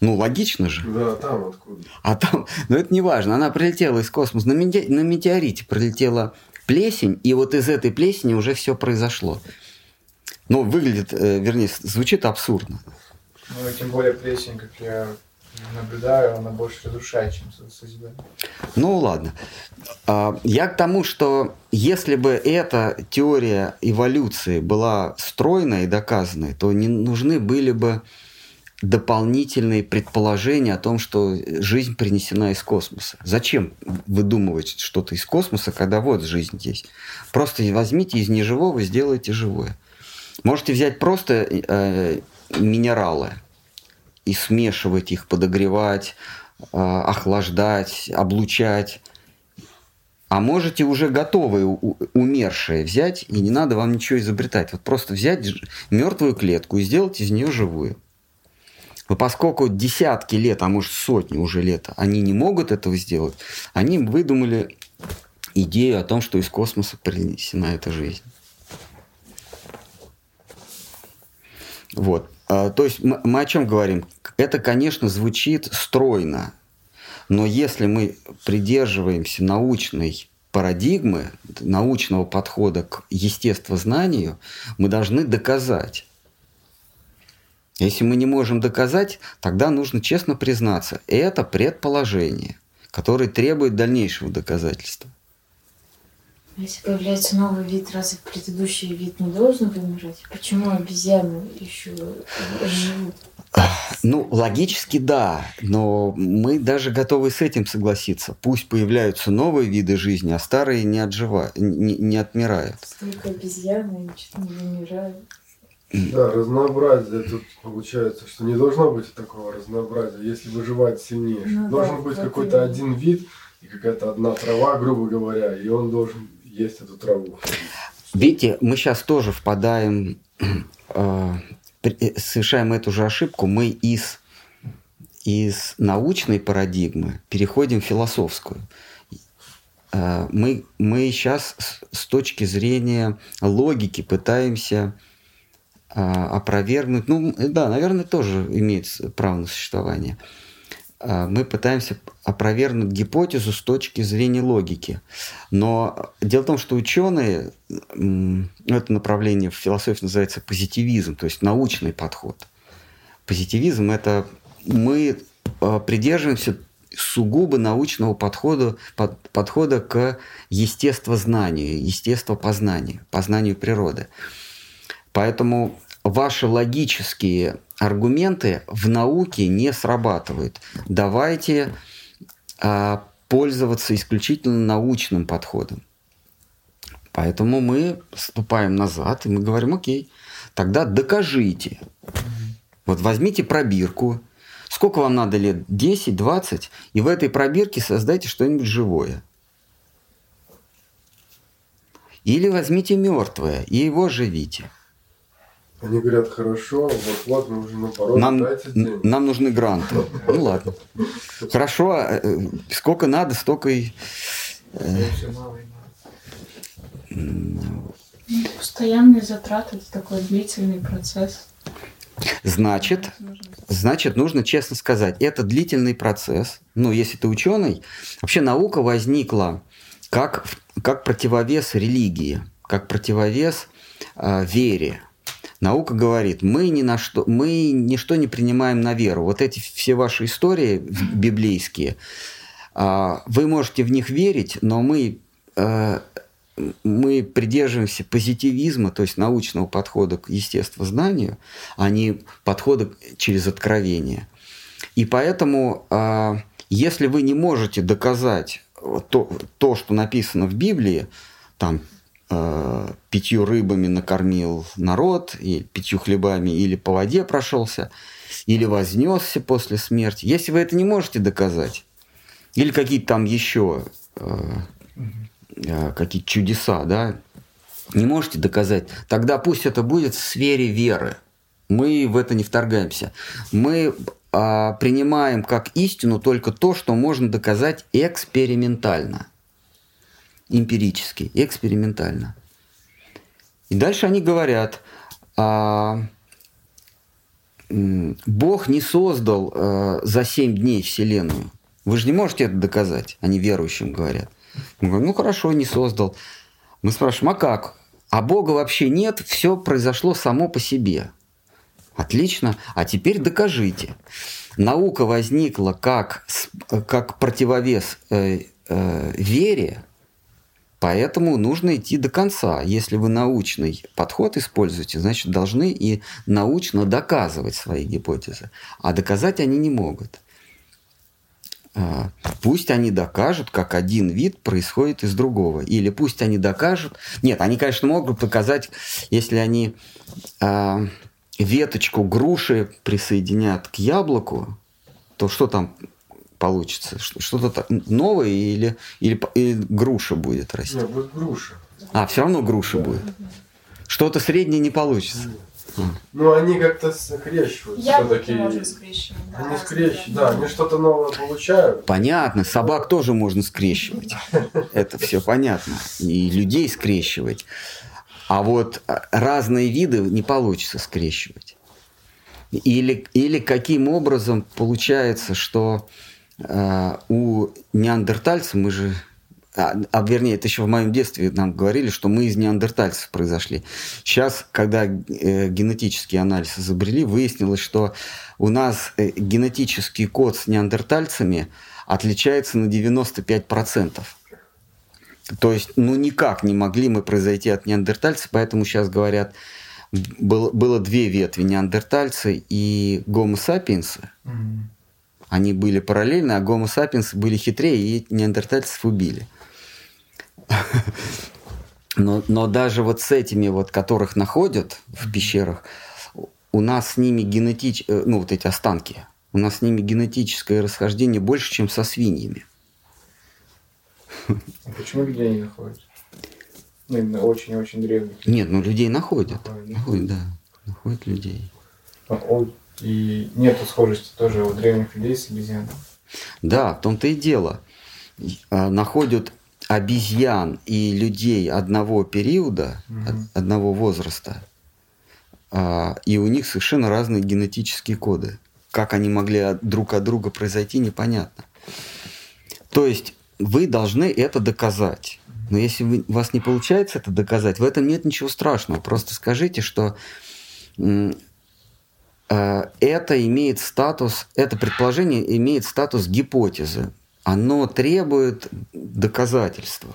Ну, логично же. Да, там откуда. А там, но это не важно. Она прилетела из космоса. На, мете, на метеорите прилетела плесень, и вот из этой плесени уже все произошло. Ну, выглядит, э, вернее, звучит абсурдно. Ну, и тем более плесень, как я наблюдаю, она больше разрушает, чем созидает. Ну, ладно. А, я к тому, что если бы эта теория эволюции была стройной и доказанной, то не нужны были бы дополнительные предположения о том, что жизнь принесена из космоса. Зачем выдумывать что-то из космоса, когда вот жизнь есть? Просто возьмите из неживого, сделайте живое. Можете взять просто э, минералы и смешивать их, подогревать, э, охлаждать, облучать. А можете уже готовые, умершие взять, и не надо вам ничего изобретать. Вот просто взять мертвую клетку и сделать из нее живую. Но поскольку десятки лет, а может сотни уже лет, они не могут этого сделать, они выдумали идею о том, что из космоса принесена эта жизнь. Вот. А, то есть мы о чем говорим? Это, конечно, звучит стройно, но если мы придерживаемся научной парадигмы, научного подхода к естествознанию, мы должны доказать. Если мы не можем доказать, тогда нужно честно признаться, это предположение, которое требует дальнейшего доказательства. Если появляется новый вид, разве предыдущий вид не должен вымирать? Почему обезьяны еще живут? Ну, логически да, но мы даже готовы с этим согласиться. Пусть появляются новые виды жизни, а старые не, отживают, не, не отмирают. Столько обезьян, они что-то не вымирают. Да, разнообразие тут получается, что не должно быть такого разнообразия, если выживать сильнее. Ну, должен да, быть какой-то один вид и какая-то одна трава, грубо говоря, и он должен есть эту траву. Видите, мы сейчас тоже впадаем, э, совершаем эту же ошибку. Мы из, из научной парадигмы переходим в философскую. Э, мы, мы сейчас с, с точки зрения логики пытаемся э, опровергнуть, ну да, наверное, тоже имеет право на существование – а, мы пытаемся опровергнуть гипотезу с точки зрения логики. Но дело в том, что ученые, это направление в философии называется позитивизм, то есть научный подход. Позитивизм – это мы а, придерживаемся сугубо научного подхода, под, подхода к естествознанию, естествопознанию, познанию природы. Поэтому ваши логические аргументы в науке не срабатывают. Давайте а, пользоваться исключительно научным подходом. Поэтому мы ступаем назад, и мы говорим, окей, тогда докажите. Вот возьмите пробирку, сколько вам надо лет, 10, 20, и в этой пробирке создайте что-нибудь живое. Или возьмите мертвое и его живите. Они говорят, хорошо, вот вот мы уже наоборот, нам, дайте деньги. Нам нужны гранты. Ну ладно. Хорошо, а, э, сколько надо, столько и... Э, Постоянные затраты – это такой длительный процесс. Значит, значит, нужно честно сказать, это длительный процесс. Ну, если ты ученый, вообще наука возникла как, как противовес религии, как противовес э, вере. Наука говорит, мы ни на что, мы ничто не принимаем на веру. Вот эти все ваши истории библейские, а, вы можете в них верить, но мы, э, мы придерживаемся позитивизма, то есть научного подхода к естествознанию, а не подхода через откровение. И поэтому, а, если вы не можете доказать то, то что написано в Библии, там э, пятью рыбами накормил народ, и пятью хлебами, или по воде прошелся, или вознесся после смерти. Если вы это не можете доказать, или какие-то там еще э, э, какие-то чудеса, да, не можете доказать, тогда пусть это будет в сфере веры. Мы в это не вторгаемся. Мы а, принимаем как истину только то, что можно доказать экспериментально – эмпирически, экспериментально. И дальше они говорят, а, Бог не создал а, за семь дней Вселенную. Вы же не можете это доказать, они верующим говорят. Мы говорим, ну хорошо, не создал. Мы спрашиваем, а как? А Бога вообще нет, все произошло само по себе. Отлично, а теперь докажите. Наука возникла как, как противовес э, э, вере, Поэтому нужно идти до конца. Если вы научный подход используете, значит, должны и научно доказывать свои гипотезы. А доказать они не могут. А, пусть они докажут, как один вид происходит из другого. Или пусть они докажут... Нет, они, конечно, могут показать, если они э, веточку груши присоединят к яблоку, то что там получится? Что-то новое или, или, или груша будет расти? Нет, будет груша. А, все равно груша да. будет. Что-то среднее не получится. Ну, они как-то скрещивают. Яблоки можно скрещивать. Они скрещивают, да, они что-то новое получают. Понятно, собак тоже можно скрещивать. Это все понятно. И людей скрещивать. А вот разные виды не получится скрещивать. Или, или каким образом получается, что у неандертальцев, мы же а, а вернее, это еще в моем детстве нам говорили, что мы из неандертальцев произошли. Сейчас, когда э, генетический анализ изобрели, выяснилось, что у нас э, генетический код с неандертальцами отличается на 95%. То есть, ну, никак не могли мы произойти от неандертальцев, поэтому сейчас говорят, было, было две ветви, неандертальцы и гомо сапиенсы. Mm-hmm. Они были параллельны, а гомо сапиенсы были хитрее, и неандертальцев убили. Но, но даже вот с этими вот, которых находят в пещерах, у нас с ними генетич... Э, ну вот эти останки, у нас с ними генетическое расхождение больше, чем со свиньями. А почему людей не находят? Ну, именно очень-очень древних. Нет, ну людей находят. Находят, находят да. Находят людей. А, и нету схожести тоже у древних людей с обезьянами. Да, в том-то и дело. А, находят обезьян и людей одного периода, mm одного возраста, а, и у них совершенно разные генетические коды. Как они могли друг от друга произойти, непонятно. То есть вы должны это доказать. Но если вы, у вас не получается это доказать, в этом нет ничего страшного. Просто скажите, что это имеет статус, это предположение имеет статус гипотезы оно требует доказательства.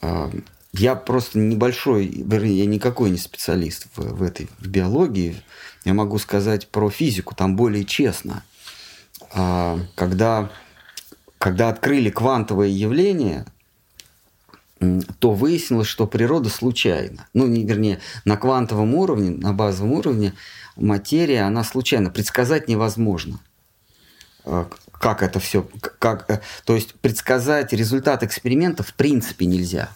А, я просто небольшой, вернее, я никакой не специалист в, в этой в биологии. Я могу сказать про физику, там более честно. А, когда, когда открыли квантовое явление, то выяснилось, что природа случайна. Ну, не, вернее, на квантовом уровне, на базовом уровне материя, она случайна. Предсказать невозможно а, как это все, как, э, то есть предсказать результат эксперимента в принципе нельзя.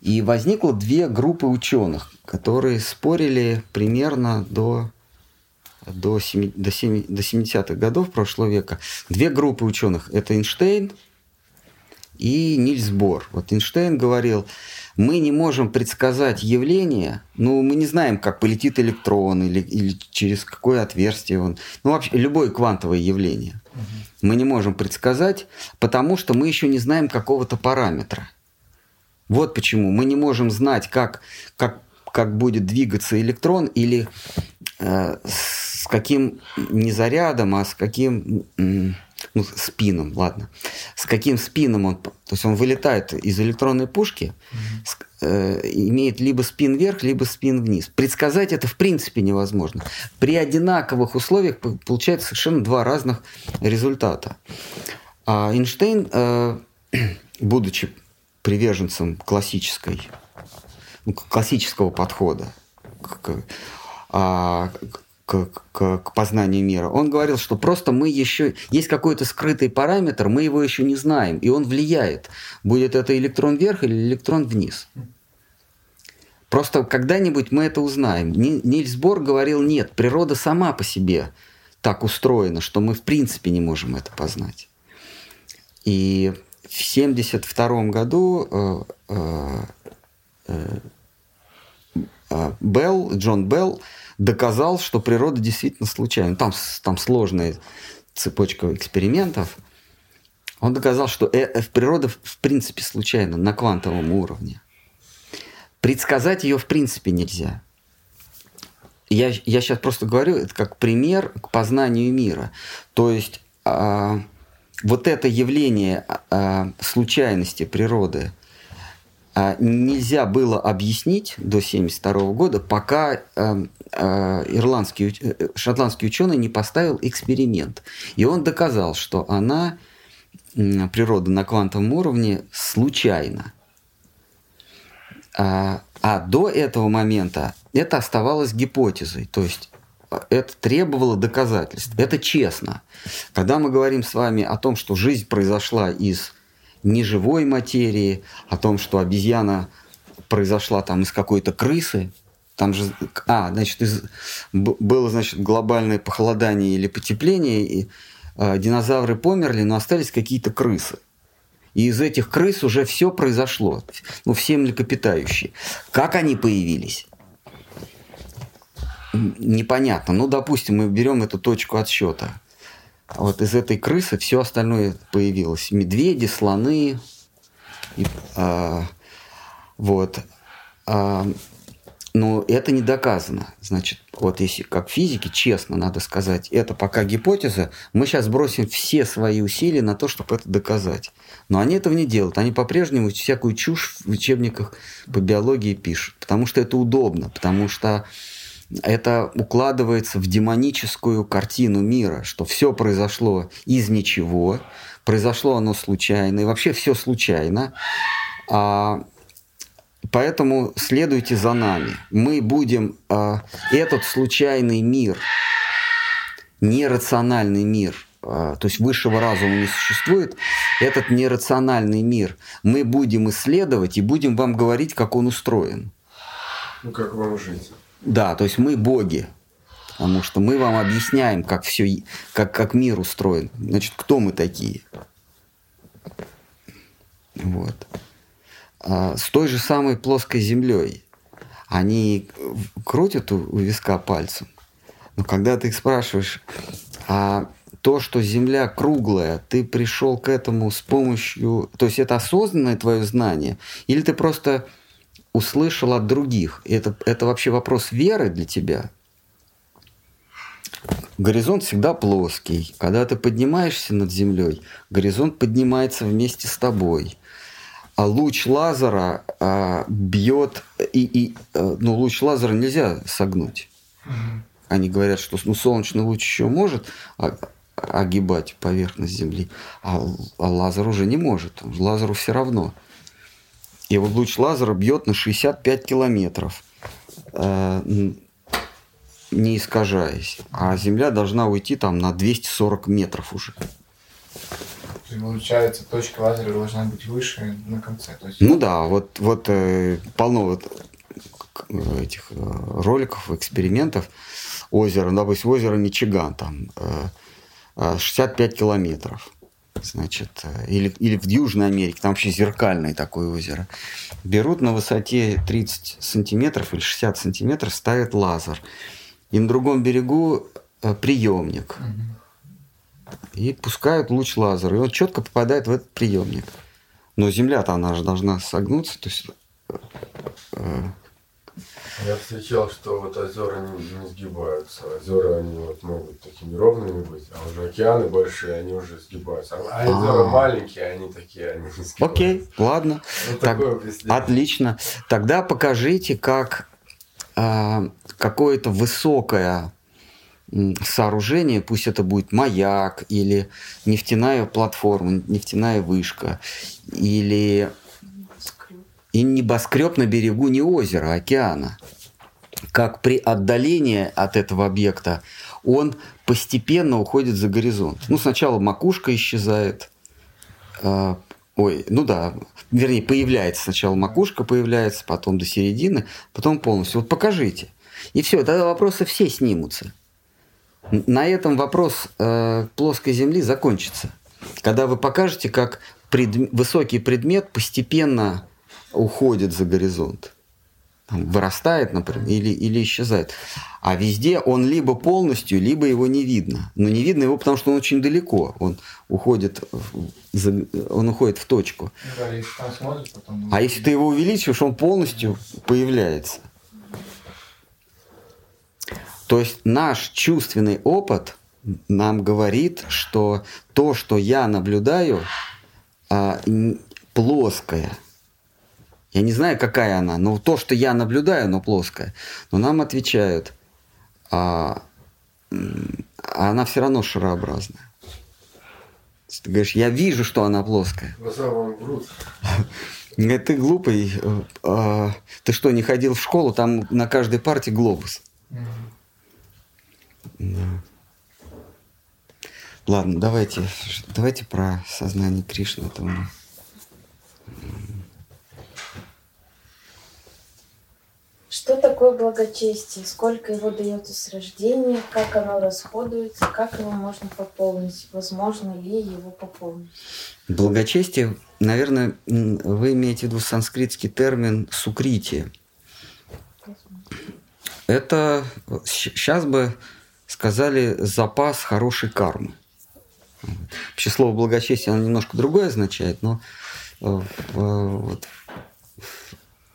И возникло две группы ученых, которые спорили примерно до, до, 7, до, 7, до 70-х годов прошлого века. Две группы ученых. Это Эйнштейн и Нильс Бор. Вот Эйнштейн говорил, мы не можем предсказать явление, ну, мы не знаем, как полетит электрон или, или через какое отверстие он. Ну, вообще, любое квантовое явление. Угу. Мы не можем предсказать, потому что мы еще не знаем какого-то параметра. Вот почему мы не можем знать, как, как, как будет двигаться электрон или э, с каким не зарядом, а с каким ну, спином, ладно, с каким спином он, то есть он вылетает из электронной пушки, mm-hmm. э, имеет либо спин вверх, либо спин вниз. Предсказать это в принципе невозможно. При одинаковых условиях получается совершенно два разных результата. А Эйнштейн, э, будучи приверженцем классической, ну, классического подхода к, а, к, к, к познанию мира. Он говорил, что просто мы еще... Есть какой-то скрытый параметр, мы его еще не знаем, и он влияет. Будет это электрон вверх или электрон вниз. Просто когда-нибудь мы это узнаем. Нильс Бор говорил, нет, природа сама по себе так устроена, что мы в принципе не можем это познать. И в 1972 году э, э, э, Белл, Джон Белл доказал, что природа действительно случайна. Там, там сложная цепочка экспериментов. Он доказал, что э, э, природа в принципе случайна на квантовом уровне. Предсказать ее в принципе нельзя. Я, я сейчас просто говорю, это как пример к познанию мира. То есть а, вот это явление а, случайности природы а, нельзя было объяснить до 1972 года, пока э, э, ирландский, э, шотландский ученый не поставил эксперимент. И он доказал, что она, природа на квантовом уровне, случайна. А, а до этого момента это оставалось гипотезой. То есть это требовало доказательств. Это честно. Когда мы говорим с вами о том, что жизнь произошла из неживой материи, о том, что обезьяна произошла там из какой-то крысы, там же, а, значит, из, было, значит, глобальное похолодание или потепление, и э, динозавры померли, но остались какие-то крысы. И из этих крыс уже все произошло, ну, все млекопитающие. Как они появились? Непонятно. Ну, допустим, мы берем эту точку отсчета вот из этой крысы все остальное появилось. Медведи, слоны. И, а, вот. А, но это не доказано. Значит, вот если как физики, честно надо сказать, это пока гипотеза, мы сейчас бросим все свои усилия на то, чтобы это доказать. Но они этого не делают. Они по-прежнему всякую чушь в учебниках по биологии пишут. Потому что это удобно. Потому что это укладывается в демоническую картину мира, что все произошло из ничего, произошло оно случайно, и вообще все случайно. А, поэтому следуйте за нами. Мы будем а, этот случайный мир, нерациональный мир, а, то есть высшего разума не существует, этот нерациональный мир мы будем исследовать и будем вам говорить, как он устроен. Ну, как вам жить? Да, то есть мы боги. Потому что мы вам объясняем, как все, как, как мир устроен. Значит, кто мы такие? Вот. А с той же самой плоской землей. Они крутят у, у виска пальцем. Но когда ты их спрашиваешь, а то, что Земля круглая, ты пришел к этому с помощью... То есть это осознанное твое знание? Или ты просто услышал от других. Это, это вообще вопрос веры для тебя. Горизонт всегда плоский. Когда ты поднимаешься над землей, горизонт поднимается вместе с тобой. А луч лазера а, бьет и, и а, ну луч лазера нельзя согнуть. Они говорят, что ну, солнечный луч еще может огибать поверхность Земли, а, а лазер уже не может. Лазеру все равно. И вот луч лазера бьет на 65 километров, э, не искажаясь. А Земля должна уйти там на 240 метров уже. Получается, точка лазера должна быть выше на конце. То есть... Ну да, вот, вот э, полно вот этих э, роликов, экспериментов. Озеро, допустим, озеро Мичиган, там э, 65 километров значит, э, или, или в Южной Америке, там вообще зеркальное такое озеро, берут на высоте 30 сантиметров или 60 сантиметров, ставят лазер. И на другом берегу э, приемник. И пускают луч лазера. И он четко попадает в этот приемник. Но Земля-то она же должна согнуться. То есть э, я встречал, что вот озера не, не сгибаются. Озера, они вот могут такими ровными быть, а уже океаны большие, они уже сгибаются. А, а озера маленькие, они такие, они не сгибаются. Окей, ладно. Вот так, отлично. Тогда покажите, как э, какое-то высокое сооружение, пусть это будет маяк или нефтяная платформа, нефтяная вышка, или и небоскреб на берегу не озера, а океана. Как при отдалении от этого объекта он постепенно уходит за горизонт. Ну, сначала макушка исчезает, э, ой, ну да, вернее, появляется сначала макушка появляется, потом до середины, потом полностью. Вот покажите. И все, тогда вопросы все снимутся. На этом вопрос э, плоской Земли закончится. Когда вы покажете, как пред... высокий предмет постепенно уходит за горизонт. Там, вырастает, например, или, или исчезает. А везде он либо полностью, либо его не видно. Но не видно его, потому что он очень далеко. Он уходит, в, он уходит в точку. Да, если смотришь, потом... А если ты его увеличиваешь, он полностью появляется. То есть наш чувственный опыт нам говорит, что то, что я наблюдаю, а, плоское – Я не знаю, какая она, но то, что я наблюдаю, оно плоское. Но нам отвечают, а, она все равно шарообразная. Ты говоришь, я вижу, что она плоская. Глаза вам врут. Ты глупый. А, ты что, не ходил в школу? Там на каждой парте глобус. Да. Ладно, давайте, давайте про сознание Кришны. Это мы... Что такое благочестие? Сколько его дается с рождения? Как оно расходуется? Как его можно пополнить? Возможно ли его пополнить? Благочестие, наверное, вы имеете в виду санскритский термин сукрити. Это сейчас бы сказали запас хорошей кармы. Вообще слово благочестие, оно немножко другое означает, но э, в, вот,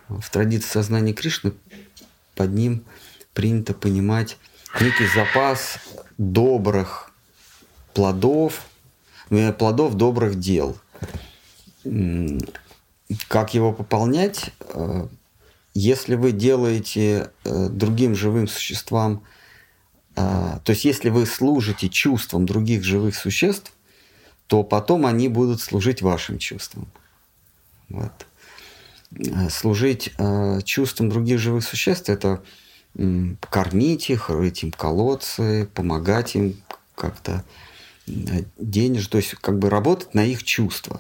в традиции сознания Кришны под ним принято понимать некий запас добрых плодов, э, плодов добрых дел. Как его пополнять? Э, если вы делаете другим живым существам то есть если вы служите чувствам других живых существ, то потом они будут служить вашим чувствам. Вот. А, служить э, чувствам других живых существ – это кормить их, рыть им колодцы, помогать им как-то денежно, то есть как бы работать на их чувства.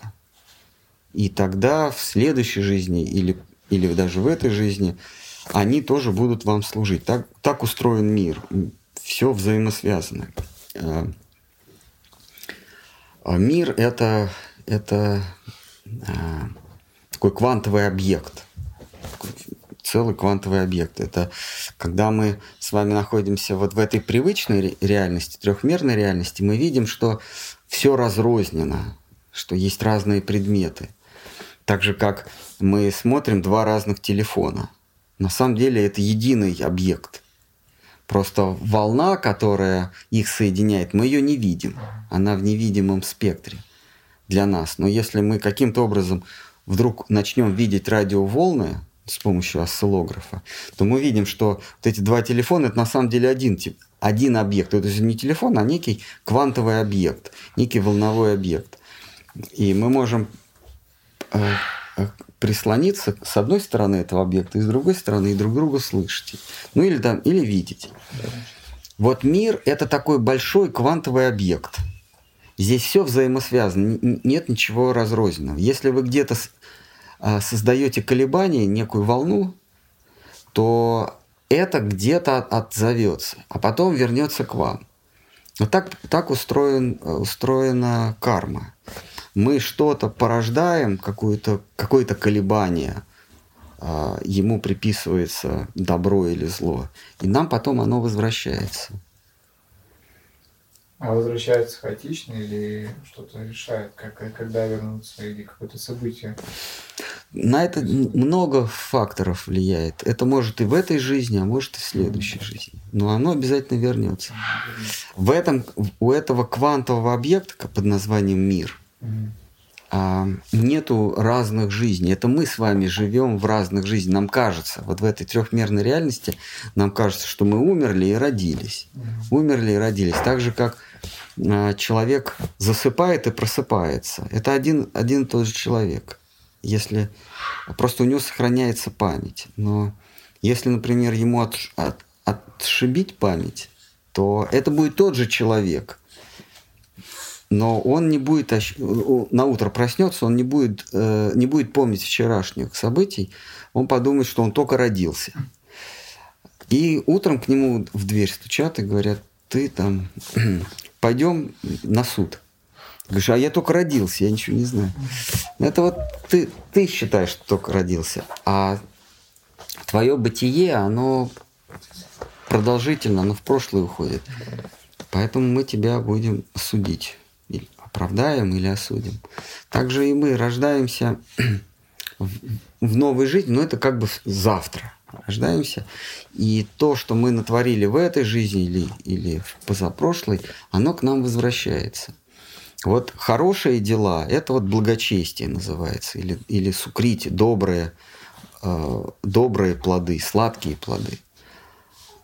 И тогда в следующей жизни или, или даже в этой жизни они тоже будут вам служить. Так, так устроен мир все взаимосвязано. А, а мир это, это а, такой квантовый объект, целый квантовый объект. Это когда мы с вами находимся вот в этой привычной реальности, трехмерной реальности, мы видим, что все разрознено, что есть разные предметы. Так же, как мы смотрим два разных телефона. На самом деле это единый объект – Просто волна, которая их соединяет, мы ее не видим. Она в невидимом спектре для нас. Но если мы каким-то образом вдруг начнем видеть радиоволны с помощью осциллографа, то мы видим, что вот эти два телефона это на самом деле один тип, один объект. Это же не телефон, а некий квантовый объект, некий волновой объект. И мы можем э, э, прислониться с одной стороны этого объекта и с другой стороны и друг друга слышите. Ну или, там, или видите. Вот мир – это такой большой квантовый объект. Здесь все взаимосвязано, нет ничего разрозненного. Если вы где-то а, создаете колебания, некую волну, то это где-то отзовется, а потом вернется к вам. Вот так, так устроен, устроена карма мы что-то порождаем, какое-то какое колебание, ему приписывается добро или зло, и нам потом оно возвращается. А возвращается хаотично или что-то решает, как, когда вернуться или какое-то событие? На это много факторов влияет. Это может и в этой жизни, а может и в следующей жизни. Но оно обязательно вернется. В этом, у этого квантового объекта под названием мир – а, нету разных жизней. Это мы с вами живем в разных жизнях. Нам кажется, вот в этой трехмерной реальности, нам кажется, что мы умерли и родились. Умерли и родились. Так же, как а, человек засыпает и просыпается. Это один, один и тот же человек. Если просто у него сохраняется память. Но если, например, ему от, от, отшибить память, то это будет тот же человек – но он не будет на утро проснется, он не будет, э, не будет помнить вчерашних событий, он подумает, что он только родился. И утром к нему в дверь стучат и говорят, ты там, пойдем на суд. Говоришь, а я только родился, я ничего не знаю. Это вот ты, ты считаешь, что только родился, а твое бытие, оно продолжительно, оно в прошлое уходит. Поэтому мы тебя будем судить оправдаем или осудим. Также и мы рождаемся в новой жизни, но это как бы завтра рождаемся. И то, что мы натворили в этой жизни или, или в позапрошлой, оно к нам возвращается. Вот хорошие дела – это вот благочестие называется, или, или сукрити, доброе, э, добрые плоды, сладкие плоды.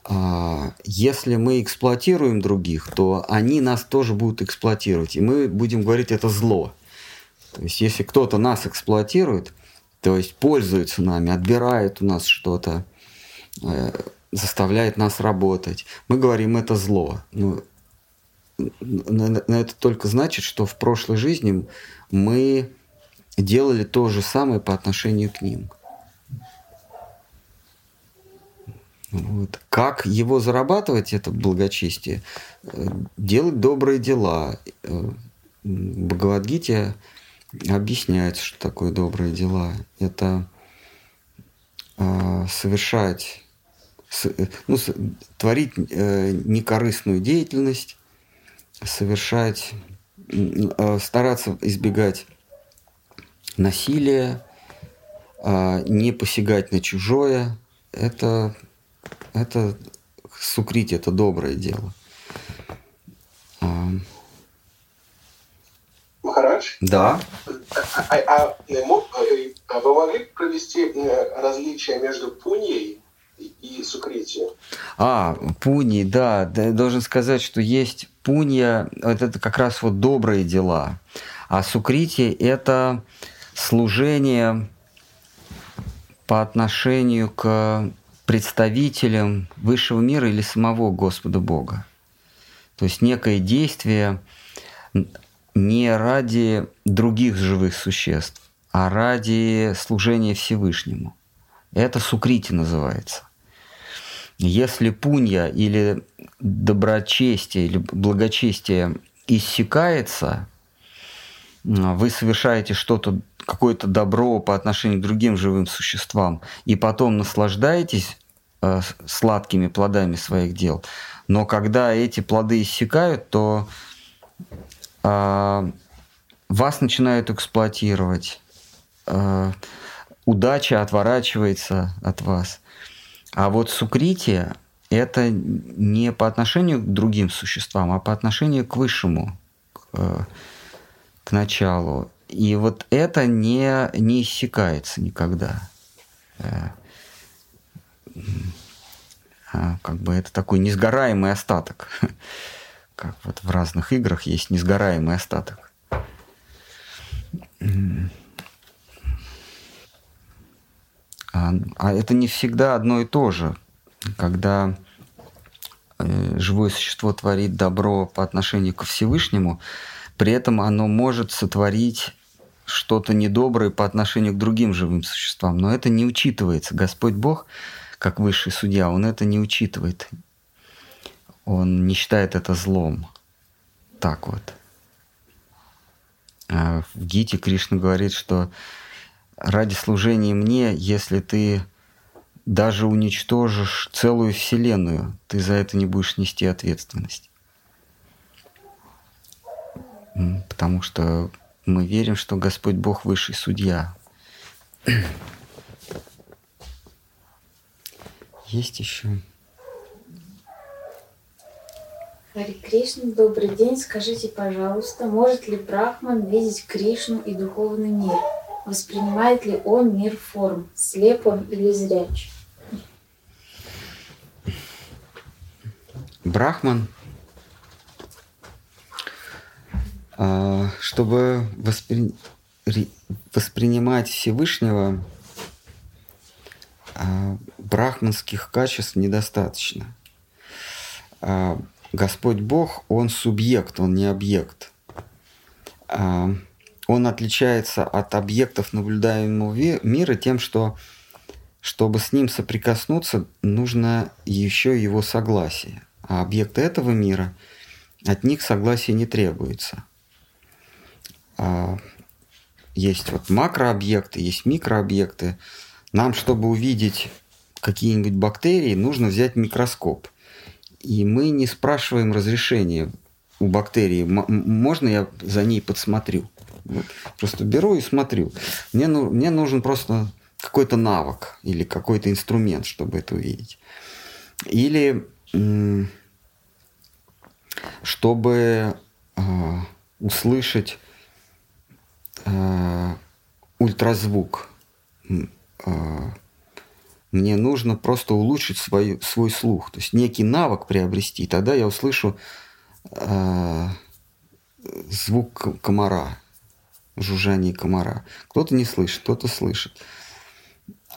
А, если мы эксплуатируем других, то они нас тоже будут эксплуатировать, и мы будем говорить это зло. То есть если кто-то нас эксплуатирует, то есть пользуется нами, отбирает у нас что-то, э, заставляет нас работать, мы говорим это зло. Ну, это только значит, что в прошлой жизни мы делали то же самое по отношению к ним. Вот. Как его зарабатывать, это благочестие? Э, делать добрые дела. Э, в Бхагавадгите объясняется, что такое добрые дела. Это э, совершать, ну, творить некорыстную деятельность, совершать, стараться избегать насилия, не посягать на чужое. Это это сукрить, это доброе дело. А. Махарадж? Да. А, а, а, а вы могли провести э, различия между пуньей и сукрити? А, пуни, да. Должен сказать, что есть пунья, вот это как раз вот добрые дела. А сукрити – это служение по отношению к представителем высшего мира или самого Господа Бога. То есть некое действие не ради других живых существ, а ради служения Всевышнему. Это сукрити называется. Если пунья или доброчестие или благочестие иссякается, вы совершаете что-то какое-то добро по отношению к другим живым существам, и потом наслаждаетесь э, сладкими плодами своих дел. Но когда эти плоды иссякают, то э, вас начинают эксплуатировать. Э, удача отворачивается от вас. А вот сукритие – это не по отношению к другим существам, а по отношению к высшему, к, э, к началу. И вот это не, не иссякается никогда. Э, а, как бы это такой несгораемый остаток. Как вот в разных играх есть несгораемый остаток. А, а это не всегда одно и то же. Когда э, живое существо творит добро по отношению ко Всевышнему, при этом оно может сотворить что-то недоброе по отношению к другим живым существам. Но это не учитывается. Господь Бог, как высший судья, Он это не учитывает. Он не считает это злом. Так вот. А в Гите Кришна говорит, что ради служения мне, если ты даже уничтожишь целую вселенную, ты за это не будешь нести ответственность. Потому что мы верим, что Господь Бог высший судья. Есть еще. Хари Кришна, добрый день. Скажите, пожалуйста, может ли Брахман видеть Кришну и духовный мир? Воспринимает ли он мир форм? Слеп он или зряч? Брахман А, чтобы воспри... воспринимать Всевышнего, а, брахманских качеств недостаточно. А, Господь Бог, Он субъект, Он не объект. Он отличается от объектов наблюдаемого мира тем, что чтобы с ним соприкоснуться, нужно еще его согласие. А объекты этого мира, от них согласия не требуется – а, есть вот макрообъекты, есть микрообъекты. Нам, чтобы увидеть какие-нибудь бактерии, нужно взять микроскоп. И мы не спрашиваем разрешения у бактерии. Можно я за ней подсмотрю? Вот. Просто беру и смотрю. Мне, ну, мне нужен просто какой-то навык или какой-то инструмент, чтобы это увидеть. Или чтобы э, услышать э, ультразвук, э, мне нужно просто улучшить свой, свой слух, то есть некий навык приобрести, тогда я услышу э, звук комара, жужжание комара. Кто-то не слышит, кто-то слышит.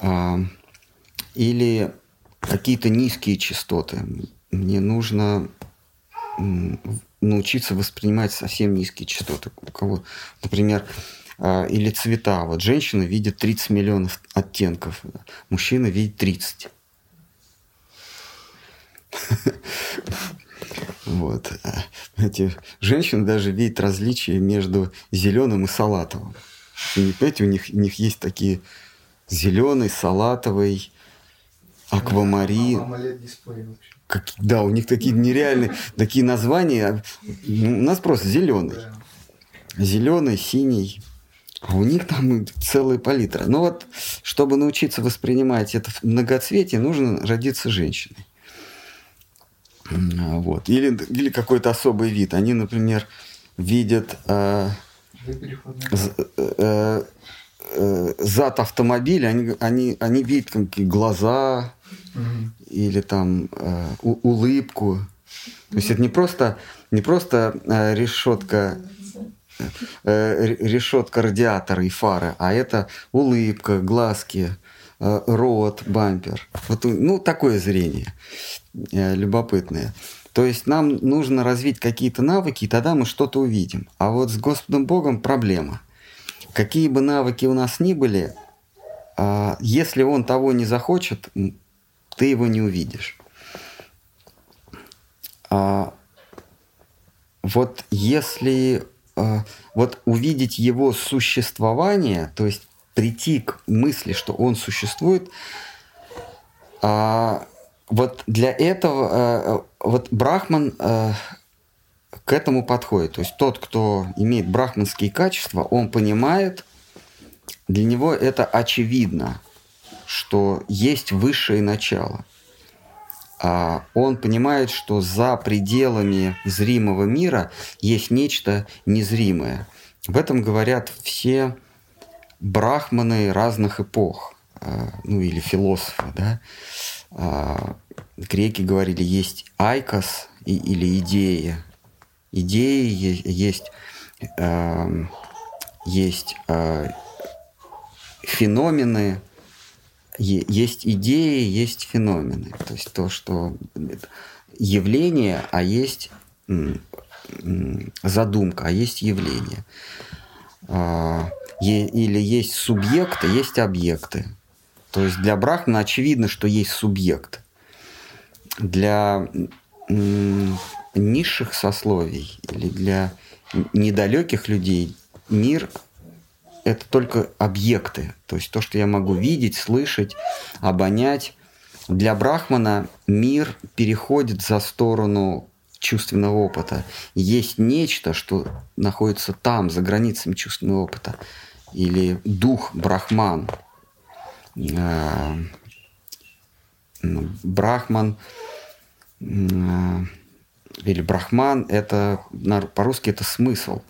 А, или какие-то низкие частоты. Мне нужно научиться воспринимать совсем низкие частоты. У кого, например, а, или цвета. Вот женщина видит 30 миллионов оттенков, мужчина видит 30. Вот. Эти женщины даже видят различия между зеленым и салатовым. И, понимаете, у них, у них есть такие зеленый, салатовый, аквамарин. Как, да, у них такие нереальные такие названия. У нас просто зеленый. Зеленый, синий. А у них там целая палитра. Но вот, чтобы научиться воспринимать это многоцветие, нужно родиться женщиной. Вот. Или, или какой-то особый вид. Они, например, видят э, э, э, зад автомобиля, они, они, они видят какие глаза или там э, у, улыбку. То есть это не просто, не просто э, решетка э, решетка радиатора и фары, а это улыбка, глазки, э, рот, бампер. Вот, ну, такое зрение э, любопытное. То есть нам нужно развить какие-то навыки, и тогда мы что-то увидим. А вот с Господом Богом проблема. Какие бы навыки у нас ни были, э, если Он того не захочет, ты его не увидишь. А вот если а, вот увидеть его существование, то есть прийти к мысли, что он существует, а, вот для этого а, вот Брахман к этому подходит. То есть тот, кто имеет брахманские качества, он понимает, для него это очевидно, что есть высшее начало – а он понимает, что за пределами зримого мира есть нечто незримое. В этом говорят все брахманы разных эпох, а, ну или философы, да. А, греки говорили, есть айкос или идея. Идеи есть, есть феномены, есть идеи, есть феномены. То есть то, что явление, а есть задумка, а есть явление. А, или есть субъекты, есть объекты. То есть для Брахмана очевидно, что есть субъект. Для низших сословий или для недалеких людей мир это только объекты, то есть то, что я могу видеть, слышать, обонять. Для Брахмана мир переходит за сторону чувственного опыта. Есть нечто, что находится там, за границами чувственного опыта. Или дух Брахман. Э, Брахман э, или Брахман, это по-русски это смысл.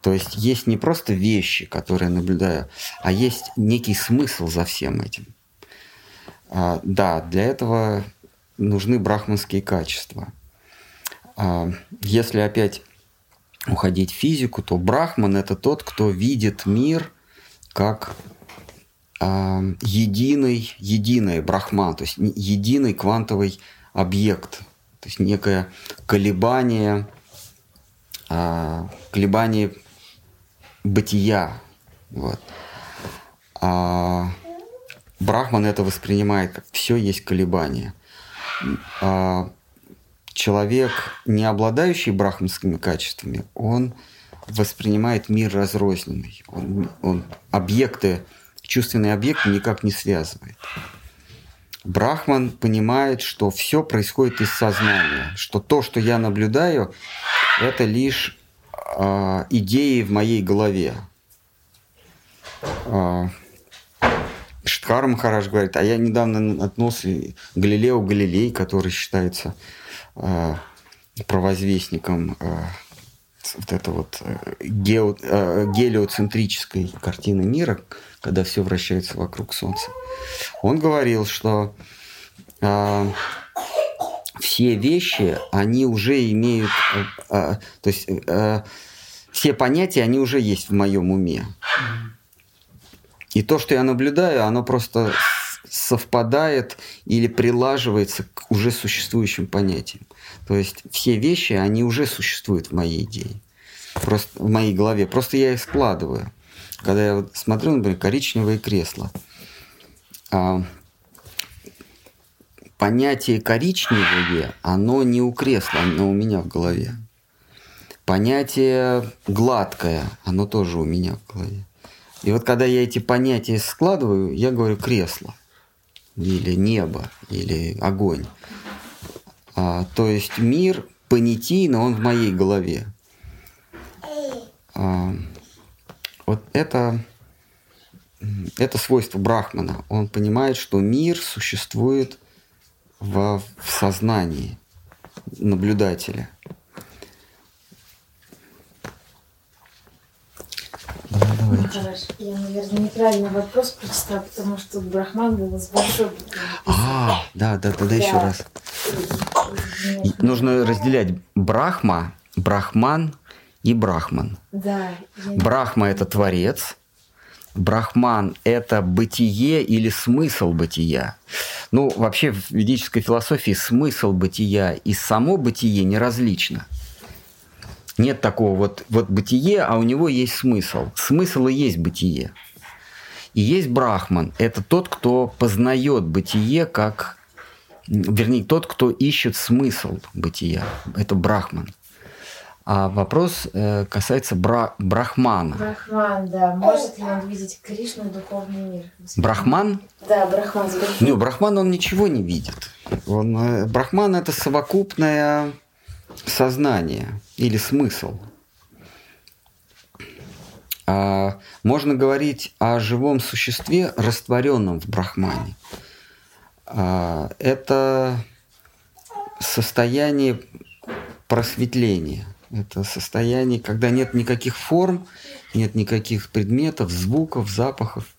То есть есть не просто вещи, которые я наблюдаю, а есть некий смысл за всем этим. А, да, для этого нужны брахманские качества. А, если опять уходить в физику, то брахман это тот, кто видит мир как а, единый, единый брахман, то есть единый квантовый объект, то есть некое колебание, а, колебание бытия. Вот. А Брахман это воспринимает как все есть колебания. А человек, не обладающий брахманскими качествами, он воспринимает мир разрозненный. Он, он объекты, чувственные объекты никак не связывает. Брахман понимает, что все происходит из сознания, что то, что я наблюдаю, это лишь э, идеи в моей голове. Э, Штхар Махараш говорит, а я недавно наткнулся Галилео Галилей, который считается э, провозвестником э, вот это вот э, гео, э, гелиоцентрической картины мира, когда все вращается вокруг Солнца. Он говорил, что э, все вещи, они уже имеют, э, э, то есть э, все понятия, они уже есть в моем уме. И то, что я наблюдаю, оно просто совпадает или прилаживается к уже существующим понятиям. То есть все вещи, они уже существуют в моей идее, просто в моей голове. Просто я их складываю. Когда я вот смотрю, например, коричневые кресла, а, понятие коричневое, оно не у кресла, оно у меня в голове. Понятие гладкое, оно тоже у меня в голове. И вот когда я эти понятия складываю, я говорю кресло, или небо, или огонь. А, то есть мир понятийно, он в моей голове. А, вот это, это свойство Брахмана. Он понимает, что мир существует в, в сознании наблюдателя. Давай, давай. Ну, хорошо. Я, наверное, неправильный вопрос прочитала, потому что Брахман был с большой буквы. А, да, да, тогда да. еще раз. Нужно разделять Брахма, Брахман и Брахман. Да. Брахма – это творец, Брахман – это бытие или смысл бытия. Ну, вообще в ведической философии смысл бытия и само бытие неразлично. Нет такого вот, вот бытие, а у него есть смысл. Смысл и есть бытие. И есть Брахман – это тот, кто познает бытие как вернее, тот, кто ищет смысл бытия. Это Брахман. А вопрос э, касается бра Брахмана. Брахман, да. Может ли он видеть Кришну и духовный мир? Брахман? Да, Брахман. Не, Брахман он ничего не видит. Он, э, Брахман это совокупное сознание или смысл. А, можно говорить о живом существе, растворенном в Брахмане. А, это состояние просветления. Это состояние, когда нет никаких форм, нет никаких предметов, звуков, запахов.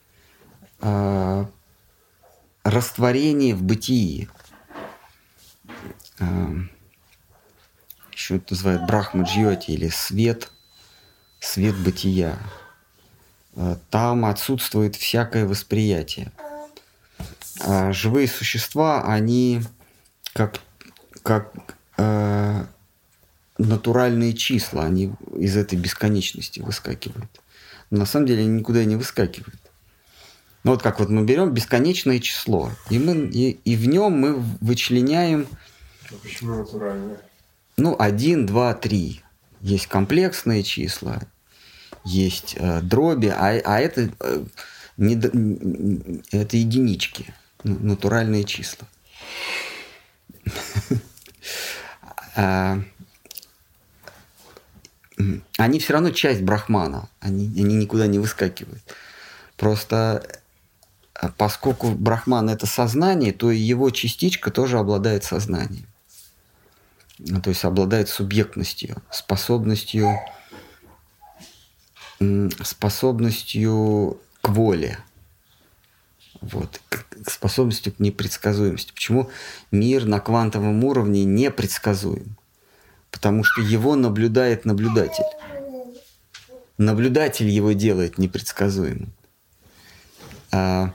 А, растворение в бытии. А, еще это называют брахма джьоти или свет, свет бытия. Там отсутствует всякое восприятие а живые существа, они как, как э, натуральные числа, они из этой бесконечности выскакивают. Но на самом деле они никуда не выскакивают. Ну вот как вот мы берем бесконечное число, и, мы, и, и в нем мы вычленяем... А почему натуральное? Ну, один, два, три. Есть комплексные числа, есть э, дроби, а, а это, э, не, это единички натуральные числа. Они все равно часть брахмана, они, они никуда не выскакивают. Просто а, поскольку брахман это сознание, то его частичка тоже обладает сознанием. Ну, то есть обладает субъектностью, способностью, способностью к воле вот, способностью к непредсказуемости. Почему мир на квантовом уровне непредсказуем? Потому что его наблюдает наблюдатель. Наблюдатель его делает непредсказуемым. А,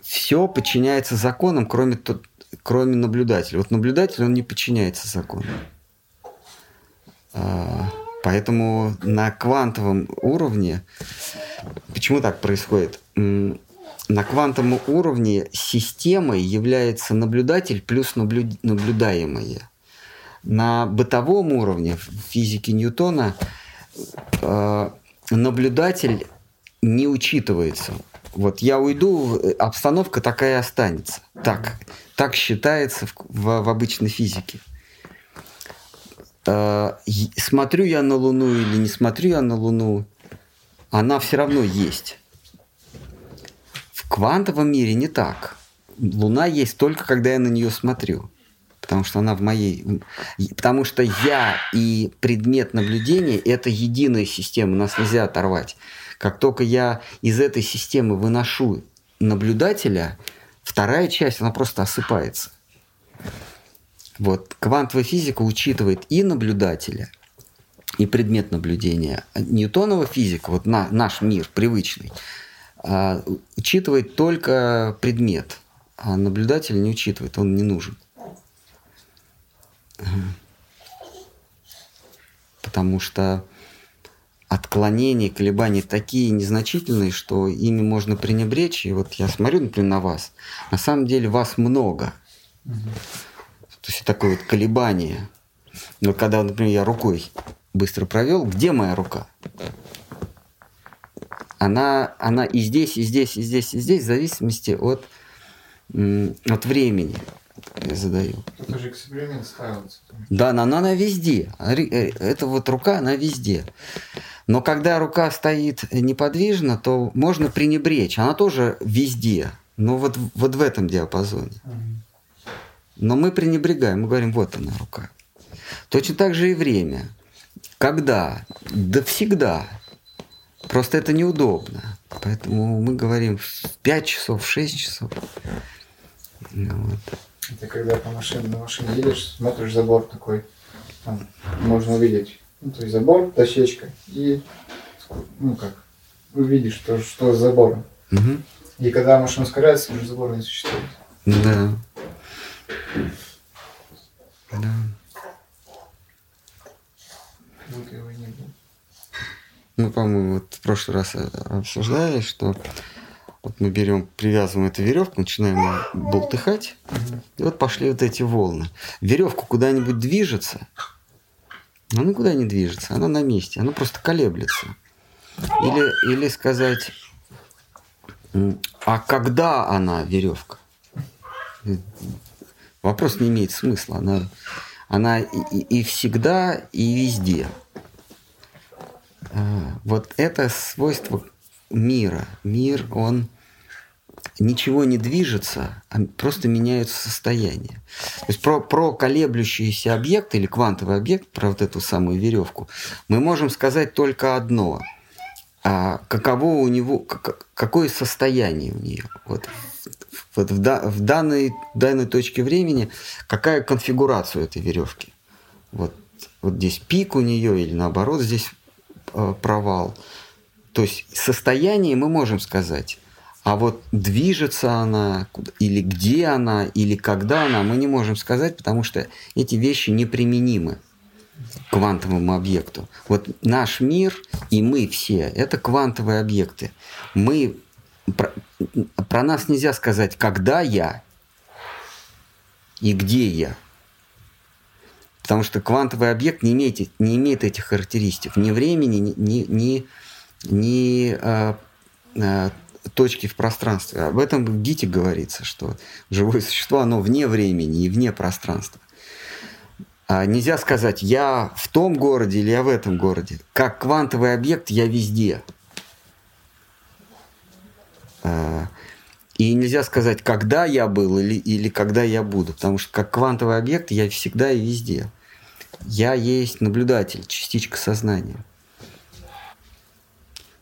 все подчиняется законам, кроме, тот, кроме наблюдателя. Вот наблюдатель, он не подчиняется законам. А, поэтому на квантовом уровне, почему так происходит? на квантовом уровне системой является наблюдатель плюс наблю... наблюдаемое. На бытовом уровне в физике Ньютона э, наблюдатель не учитывается. Вот я уйду, обстановка такая останется. Так, так считается в, в, в обычной физике. Э, смотрю я на Луну или не смотрю я на Луну, она все равно есть квантовом мире не так. Луна есть только когда я на нее смотрю. Потому что она в моей... Потому что я и предмет наблюдения – это единая система, нас нельзя оторвать. Как только я из этой системы выношу наблюдателя, вторая часть, она просто осыпается. Вот квантовая физика учитывает и наблюдателя, и предмет наблюдения. Ньютонова физика, вот на, наш мир привычный, а, учитывает только предмет, а наблюдатель не учитывает, он не нужен. Потому что отклонения, колебания такие незначительные, что ими можно пренебречь. И вот я смотрю, например, на вас. На самом деле вас много. Угу. То есть такое вот колебание. Но когда, например, я рукой быстро провел, где моя рука? Она, она и здесь, и здесь, и здесь, и здесь, в зависимости от, от времени я задаю. Это же эксперимент ставится. Да, но она, она везде. Э, эта вот рука, она везде. Но когда рука стоит неподвижно, то можно пренебречь. Она тоже везде. Но вот, вот в этом диапазоне. Но мы пренебрегаем, мы говорим, вот она рука. Точно так же и время. Когда? Да всегда. Просто это неудобно. Поэтому мы говорим в 5 часов, в 6 часов. Вот. Это когда по машине, на машине едешь, смотришь забор такой, там можно увидеть, ну, то есть забор, дощечка, и, ну как, увидишь, что, что с забором. Угу. И когда машина ускоряется, уже забора не существует. Да. Да. его не было. Мы, по-моему, вот в прошлый раз обсуждали, что вот мы берем, привязываем эту веревку, начинаем болтыхать, и вот пошли вот эти волны. Веревка куда-нибудь движется, она никуда не движется, она на месте, она просто колеблется. Или, или сказать, а когда она веревка? Вопрос не имеет смысла. Она, она и, и всегда, и везде. А, вот это свойство мира. Мир, он ничего не движется, а просто меняются состояния. То есть про, про колеблющийся объект или квантовый объект, про вот эту самую веревку, мы можем сказать только одно. А каково у него, как, какое состояние у нее. Вот, вот в, да, в данной, данной точке времени какая конфигурация этой веревки. Вот, вот здесь пик у нее или наоборот здесь э, провал. То есть состояние мы можем сказать, а вот движется она, или где она, или когда она, мы не можем сказать, потому что эти вещи неприменимы к квантовому объекту. Вот наш мир и мы все – это квантовые объекты. Мы, про, про нас нельзя сказать, когда я и где я. Потому что квантовый объект не имеет, не имеет этих характеристик. Ни времени, ни, ни, ни, ни а, а, точки в пространстве. Об этом в Гите говорится, что живое существо, оно вне времени и вне пространства. А нельзя сказать, я в том городе или я в этом городе. Как квантовый объект я везде. А, и нельзя сказать, когда я был или, или когда я буду, потому что как квантовый объект я всегда и везде. Я есть наблюдатель, частичка сознания.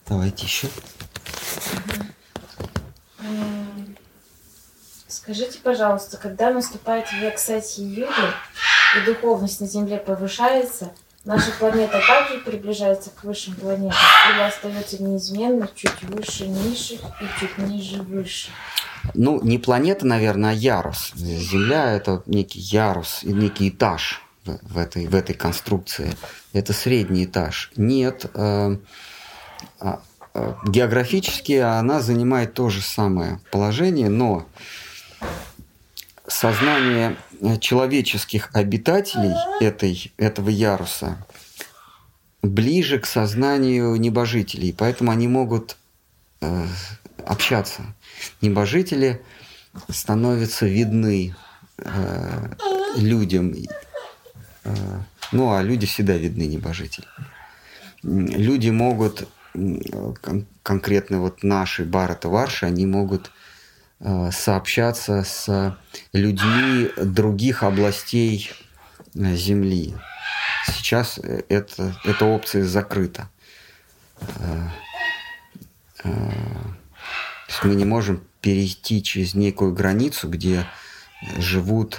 Давайте еще. Скажите, пожалуйста, когда наступает век Сати Юги и духовность на Земле повышается, наша планета также приближается к высшим планетам или остается неизменно чуть выше низших и чуть ниже выше? Ну, не планета, наверное, а ярус. Земля – это некий ярус, некий этаж в этой, в этой конструкции. Это средний этаж. Нет, э, э, географически она занимает то же самое положение, но сознание человеческих обитателей этой, этого яруса ближе к сознанию небожителей, поэтому они могут э, общаться. Небожители становятся видны э, людям, э, ну а люди всегда видны небожители. Люди могут кон- конкретно вот наши Барата Варши, они могут э, сообщаться с людьми других областей э, Земли. Сейчас э, это, эта опция закрыта. То есть мы не можем перейти через некую границу, где живут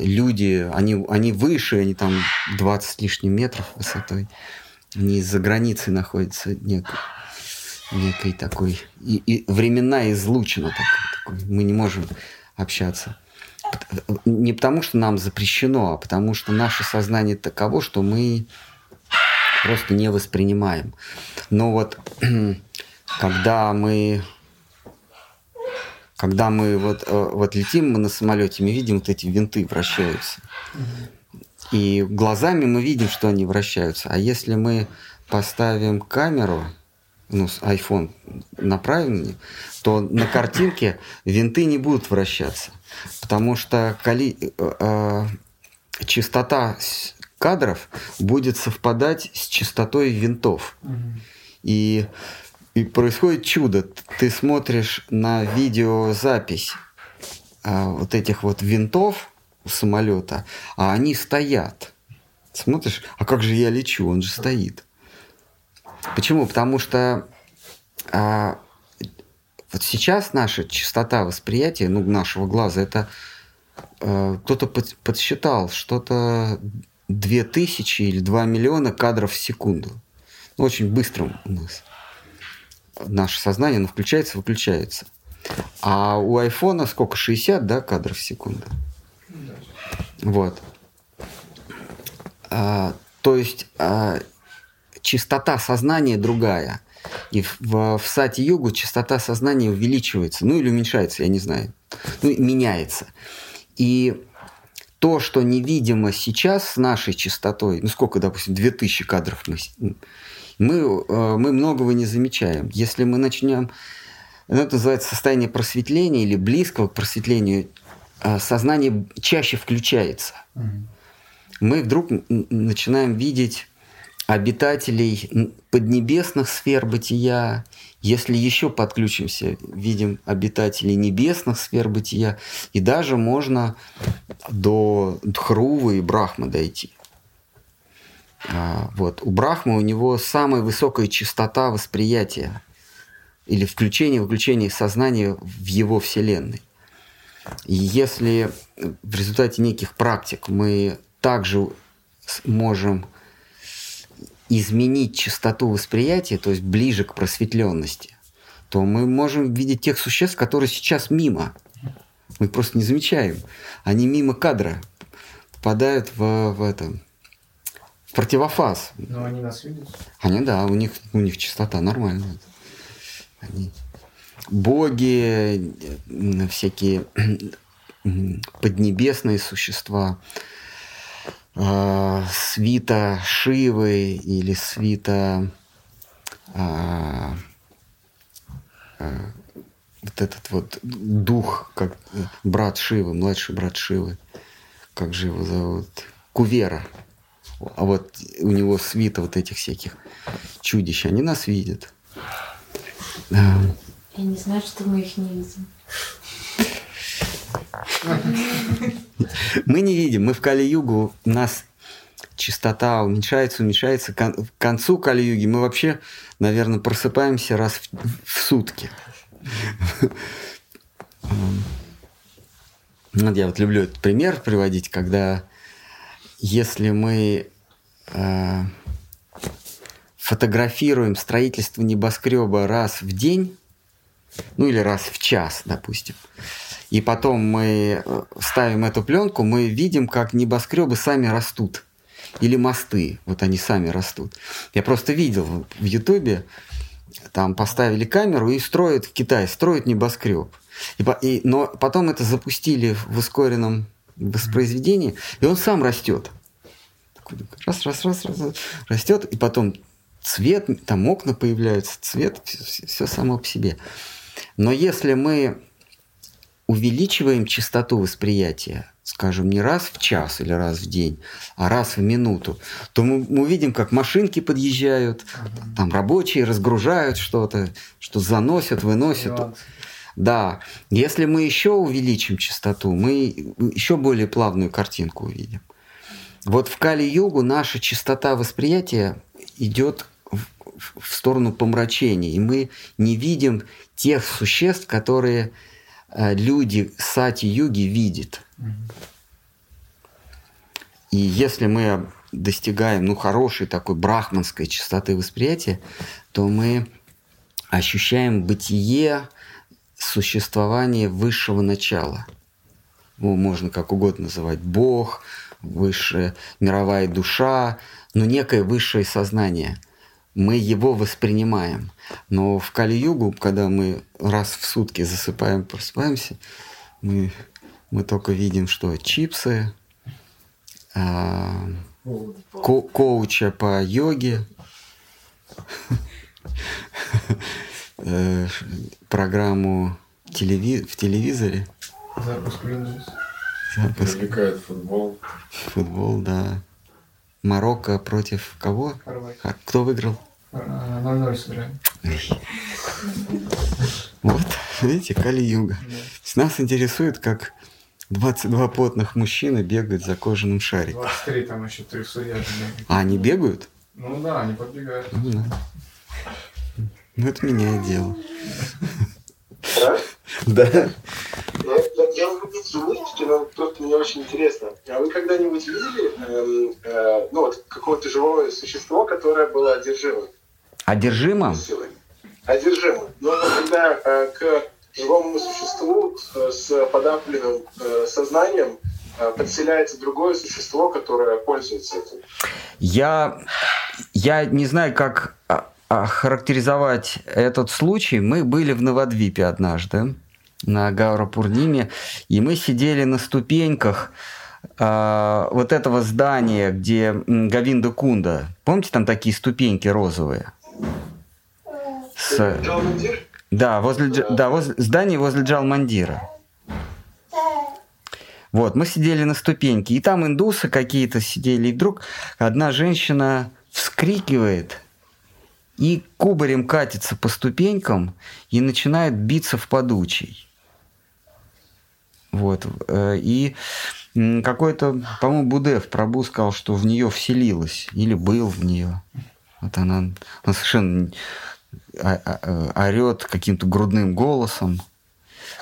люди, они, они выше, они там 20 с лишним метров высотой. Они за границей находятся некой, некой такой... И, и временная излучина такой, такой. Мы не можем общаться. Не потому, что нам запрещено, а потому, что наше сознание таково, что мы просто не воспринимаем. Но вот когда мы когда мы вот, э, вот летим мы на самолете, мы видим вот эти винты вращаются. И глазами мы видим, что они вращаются. А если мы поставим камеру, ну, iPhone направим, то на картинке винты не будут вращаться. Потому что коли, э, э, частота кадров будет совпадать с частотой винтов. И и происходит чудо. Ты смотришь на видеозапись а, вот этих вот винтов у самолета, а они стоят. Смотришь, а как же я лечу? Он же стоит. Почему? Потому что а, вот сейчас наша частота восприятия, ну, нашего глаза, это а, кто-то под, подсчитал, что-то 2000 или 2 миллиона кадров в секунду. Ну, очень быстро у нас наше сознание, оно включается, выключается. А у айфона сколько? 60 да, кадров в секунду. Вот. А, то есть а, частота сознания другая. И в, в, в сати-югу частота сознания увеличивается, ну или уменьшается, я не знаю. Ну, меняется. И то, что невидимо сейчас с нашей частотой, ну сколько, допустим, 2000 кадров мы мы, э, мы многого не замечаем. Если мы начнем, ну, это называется состояние просветления или близкого к просветлению, сознание чаще включается. Угу. Мы вдруг начинаем видеть обитателей поднебесных сфер бытия. Если еще подключимся, видим обитателей небесных сфер бытия, и даже можно до Дхрувы и Брахмы дойти. А, вот. У Брахмы у него самая высокая частота восприятия или включение-выключение сознания в его вселенной. И если в результате неких практик мы также можем изменить частоту восприятия, то есть ближе к просветленности, то мы можем видеть тех существ, которые сейчас мимо. Мы просто не замечаем. Они мимо кадра попадают в, в этом противофаз. Но они нас видят? Они, да, у них, у них чистота нормальная. Они боги, всякие поднебесные существа, э, свита Шивы или свита э, э, вот этот вот дух, как брат Шивы, младший брат Шивы, как же его зовут, Кувера а вот у него свита вот этих всяких чудищ, они нас видят. Да. Я не знаю, что мы их не видим. Мы не видим, мы в Кали-Югу, у нас частота уменьшается, уменьшается. К концу Кали-Юги мы вообще, наверное, просыпаемся раз в, в сутки. Вот я вот люблю этот пример приводить, когда если мы э, фотографируем строительство небоскреба раз в день, ну или раз в час, допустим, и потом мы э, ставим эту пленку, мы видим, как небоскребы сами растут. Или мосты, вот они сами растут. Я просто видел в Ютубе, там поставили камеру и строят в Китае, строят небоскреб. И, и, но потом это запустили в ускоренном воспроизведении, и он сам растет. Раз, раз, раз, раз, растет, и потом цвет, там окна появляются, цвет, все, все само по себе. Но если мы увеличиваем частоту восприятия, скажем, не раз в час или раз в день, а раз в минуту, то мы, мы увидим, как машинки подъезжают, там рабочие разгружают что-то, что заносят, выносят. Да, если мы еще увеличим частоту, мы еще более плавную картинку увидим. Вот в Кали-Югу наша частота восприятия идет в, в сторону помрачения, и мы не видим тех существ, которые э, люди сати-юги видят. И если мы достигаем ну, хорошей такой брахманской частоты восприятия, то мы ощущаем бытие, существование высшего начала. Его можно как угодно называть Бог, высшая мировая душа, но некое высшее сознание. Мы его воспринимаем. Но в Кали-Югу, когда мы раз в сутки засыпаем, просыпаемся, мы, мы только видим, что чипсы, а, ко коуча по йоге, э, программу телеви в телевизоре. Запуск Windows. Запуск. Привлекает футбол. Футбол, да. Марокко против кого? Хорватия. А Кто выиграл? А, 0-0 сыграем. Вот, видите, Кали-Юга. Нас интересует, как 22 потных мужчины бегают за кожаным шариком. 23 там еще три судья. А они бегают? Ну да, они подбегают. Ну, да. Ну, это меняет дело. Да? Да. Я, я, я могу не слушайте, но просто мне очень интересно. А вы когда-нибудь видели эм, э, ну, вот, какое-то живое существо, которое было одержимо Одержимо? силой? Одержимо. Но когда э, к живому существу э, с подавленным э, сознанием э, подселяется другое существо, которое пользуется этим. Я, я не знаю, как а, охарактеризовать этот случай. Мы были в Новодвипе однажды на Гаура-Пурниме, и мы сидели на ступеньках а, вот этого здания, где Гавинда Кунда. Помните, там такие ступеньки розовые? С... Да, возле, да, возле здание возле Джалмандира. Вот, мы сидели на ступеньке, и там индусы какие-то сидели, и вдруг одна женщина вскрикивает и кубарем катится по ступенькам и начинает биться в подучий. Вот. э, И какой-то, по-моему, Будев Прабу сказал, что в нее вселилась или был в нее. Вот она, она совершенно а- а- орет каким-то грудным голосом.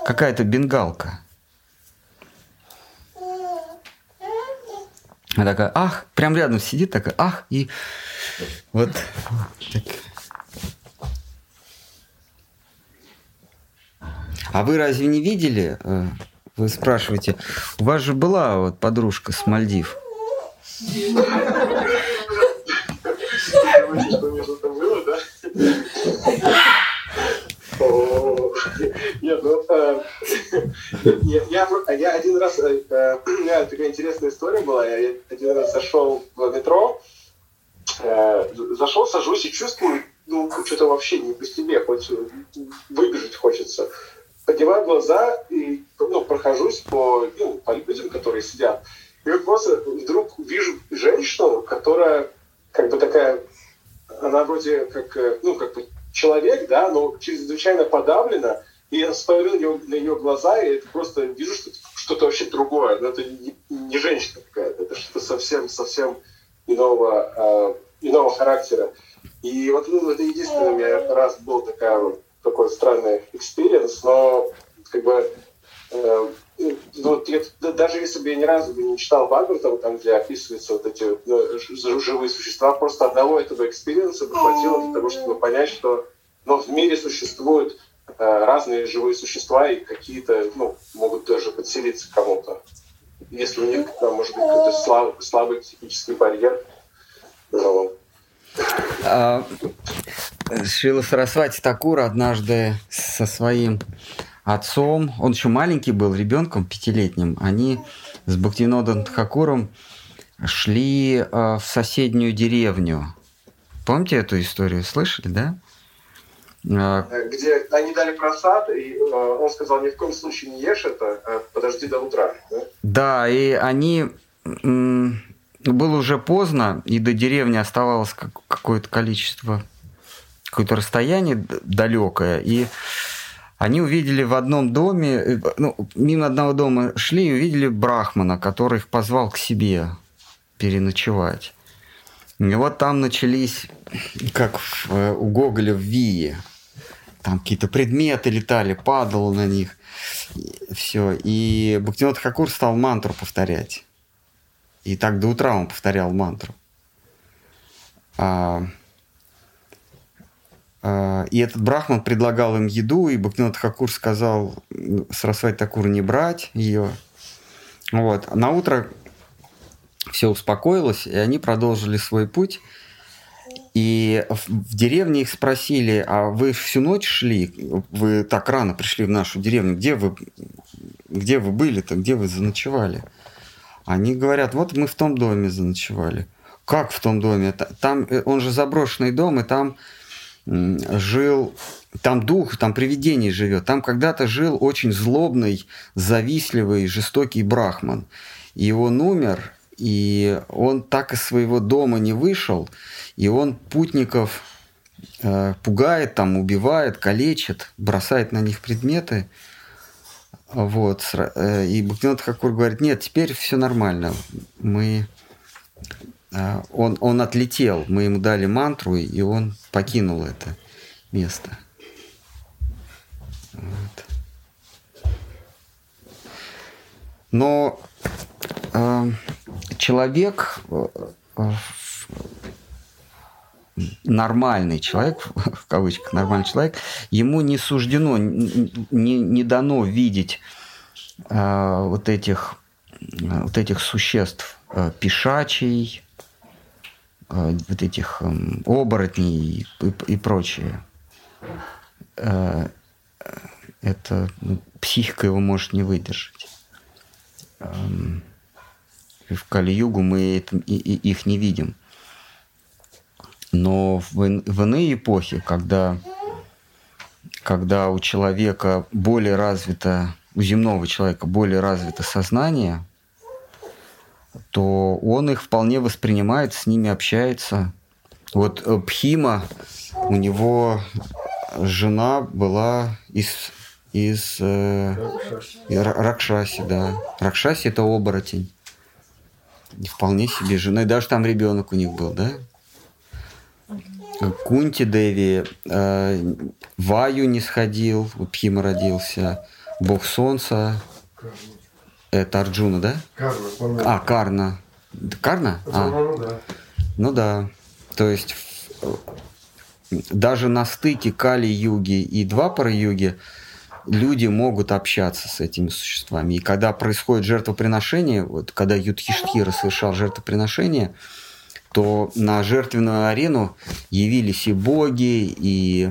Какая-то бенгалка. Она такая, ах, прям рядом сидит, такая, ах, и вот так. А вы разве не видели? э, Вы спрашиваете, у вас же была вот подружка с Мальдив. Короче, что между там было, да? О, Нет, ну, э, я, я- один раз, э, э, у меня такая интересная история была, я один раз зашел в метро, зашел, сажусь и чувствую, ну, что-то вообще не по себе, хоть выбежать хочется. Поднимаю глаза и, ну, прохожусь по, ну, по людям, которые сидят. И вот просто вдруг вижу женщину, которая как бы такая, она вроде как, ну, как бы человек, да, но чрезвычайно подавлена, и я смотрю на ее, глаза, и просто вижу, что что-то вообще другое, но это не, не женщина какая-то, это что-то совсем, совсем иного, э, иного характера. И вот ну, это единственный у меня раз был такая, такой странный experience, но как бы э, ну, я, да- даже если бы я ни разу бы не читал Бхагаватам, там, где описываются вот эти ну, живые существа, просто одного этого experience а бы хватило для того, чтобы понять, что ну, в мире существуют э, разные живые существа, и какие-то ну, могут даже подселиться к кому-то. Если у них, там, может быть, какой-то слабый, слабый психический барьер. Ну, А, Шрила Сарасвати Такур однажды со своим отцом, он еще маленький был, ребенком пятилетним, они с Бхактинодом Тхакуром шли э, в соседнюю деревню. Помните эту историю? Слышали, да? Э, э, где они дали просад, и э, он сказал, ни в коем случае не ешь это, а подожди до утра. да? Да, и они... Было уже поздно, и до деревни оставалось как- какое-то количество, какое-то расстояние далекое, и они увидели в одном доме, э, ну, мимо одного дома шли и увидели брахмана, который их позвал к себе переночевать. И вот там начались, как в, э, у Гоголя в Вие, там какие-то предметы летали, падало на них. Все. И Бхактинот Хакур стал мантру повторять. И так до утра он повторял мантру. А, а, и этот брахман предлагал им еду, и Бхактинот Хакур сказал Сарасвати Такур не брать ее. Вот. А на утро все успокоилось, и они продолжили свой путь. И в деревне их спросили, а вы всю ночь шли? Вы так рано пришли в нашу деревню. Где вы, где вы были-то? Где вы заночевали? Они говорят, вот мы в том доме заночевали. Как в том доме? Там, э, он же заброшенный дом, и там жил, там дух, там привидение живет. Там когда-то жил очень злобный, завистливый, жестокий брахман. И он умер, и он так из своего дома не вышел, и он путников э, пугает, там, убивает, калечит, бросает на них предметы. Вот. Э, и Бхактинат Хакур говорит, нет, теперь все нормально. Мы... Э, он, он отлетел, мы ему дали мантру, и он покинул это место. Вот. Но э, человек, э, э, нормальный человек, в кавычках нормальный человек, ему не суждено, не, не дано видеть э, вот этих вот этих существ э, пешачей, э, вот этих э, оборотней и, и, и прочее. Э, это ну, психика его может не выдержать. Эм, в Кали-Югу мы это, и, и, их не видим. Но в, в иные эпохи, когда, когда у человека более развито, у земного человека более развито сознание, то он их вполне воспринимает, с ними общается. Вот э, Пхима, у него жена была из из э, Ракшаси, да. Ракшаси это оборотень. Вполне себе жена. И даже там ребенок у них был, да? Кунти Деви, э, Ваю не сходил, у Пхима родился, Бог Солнца, это Арджуна, да? Карна, А, Карна. Карна? А. Ну, да. ну да. То есть даже на стыке Кали-юги и Двапара-юги люди могут общаться с этими существами. И когда происходит жертвоприношение, вот когда Юдхиштхира совершал жертвоприношение, то на жертвенную арену явились и боги, и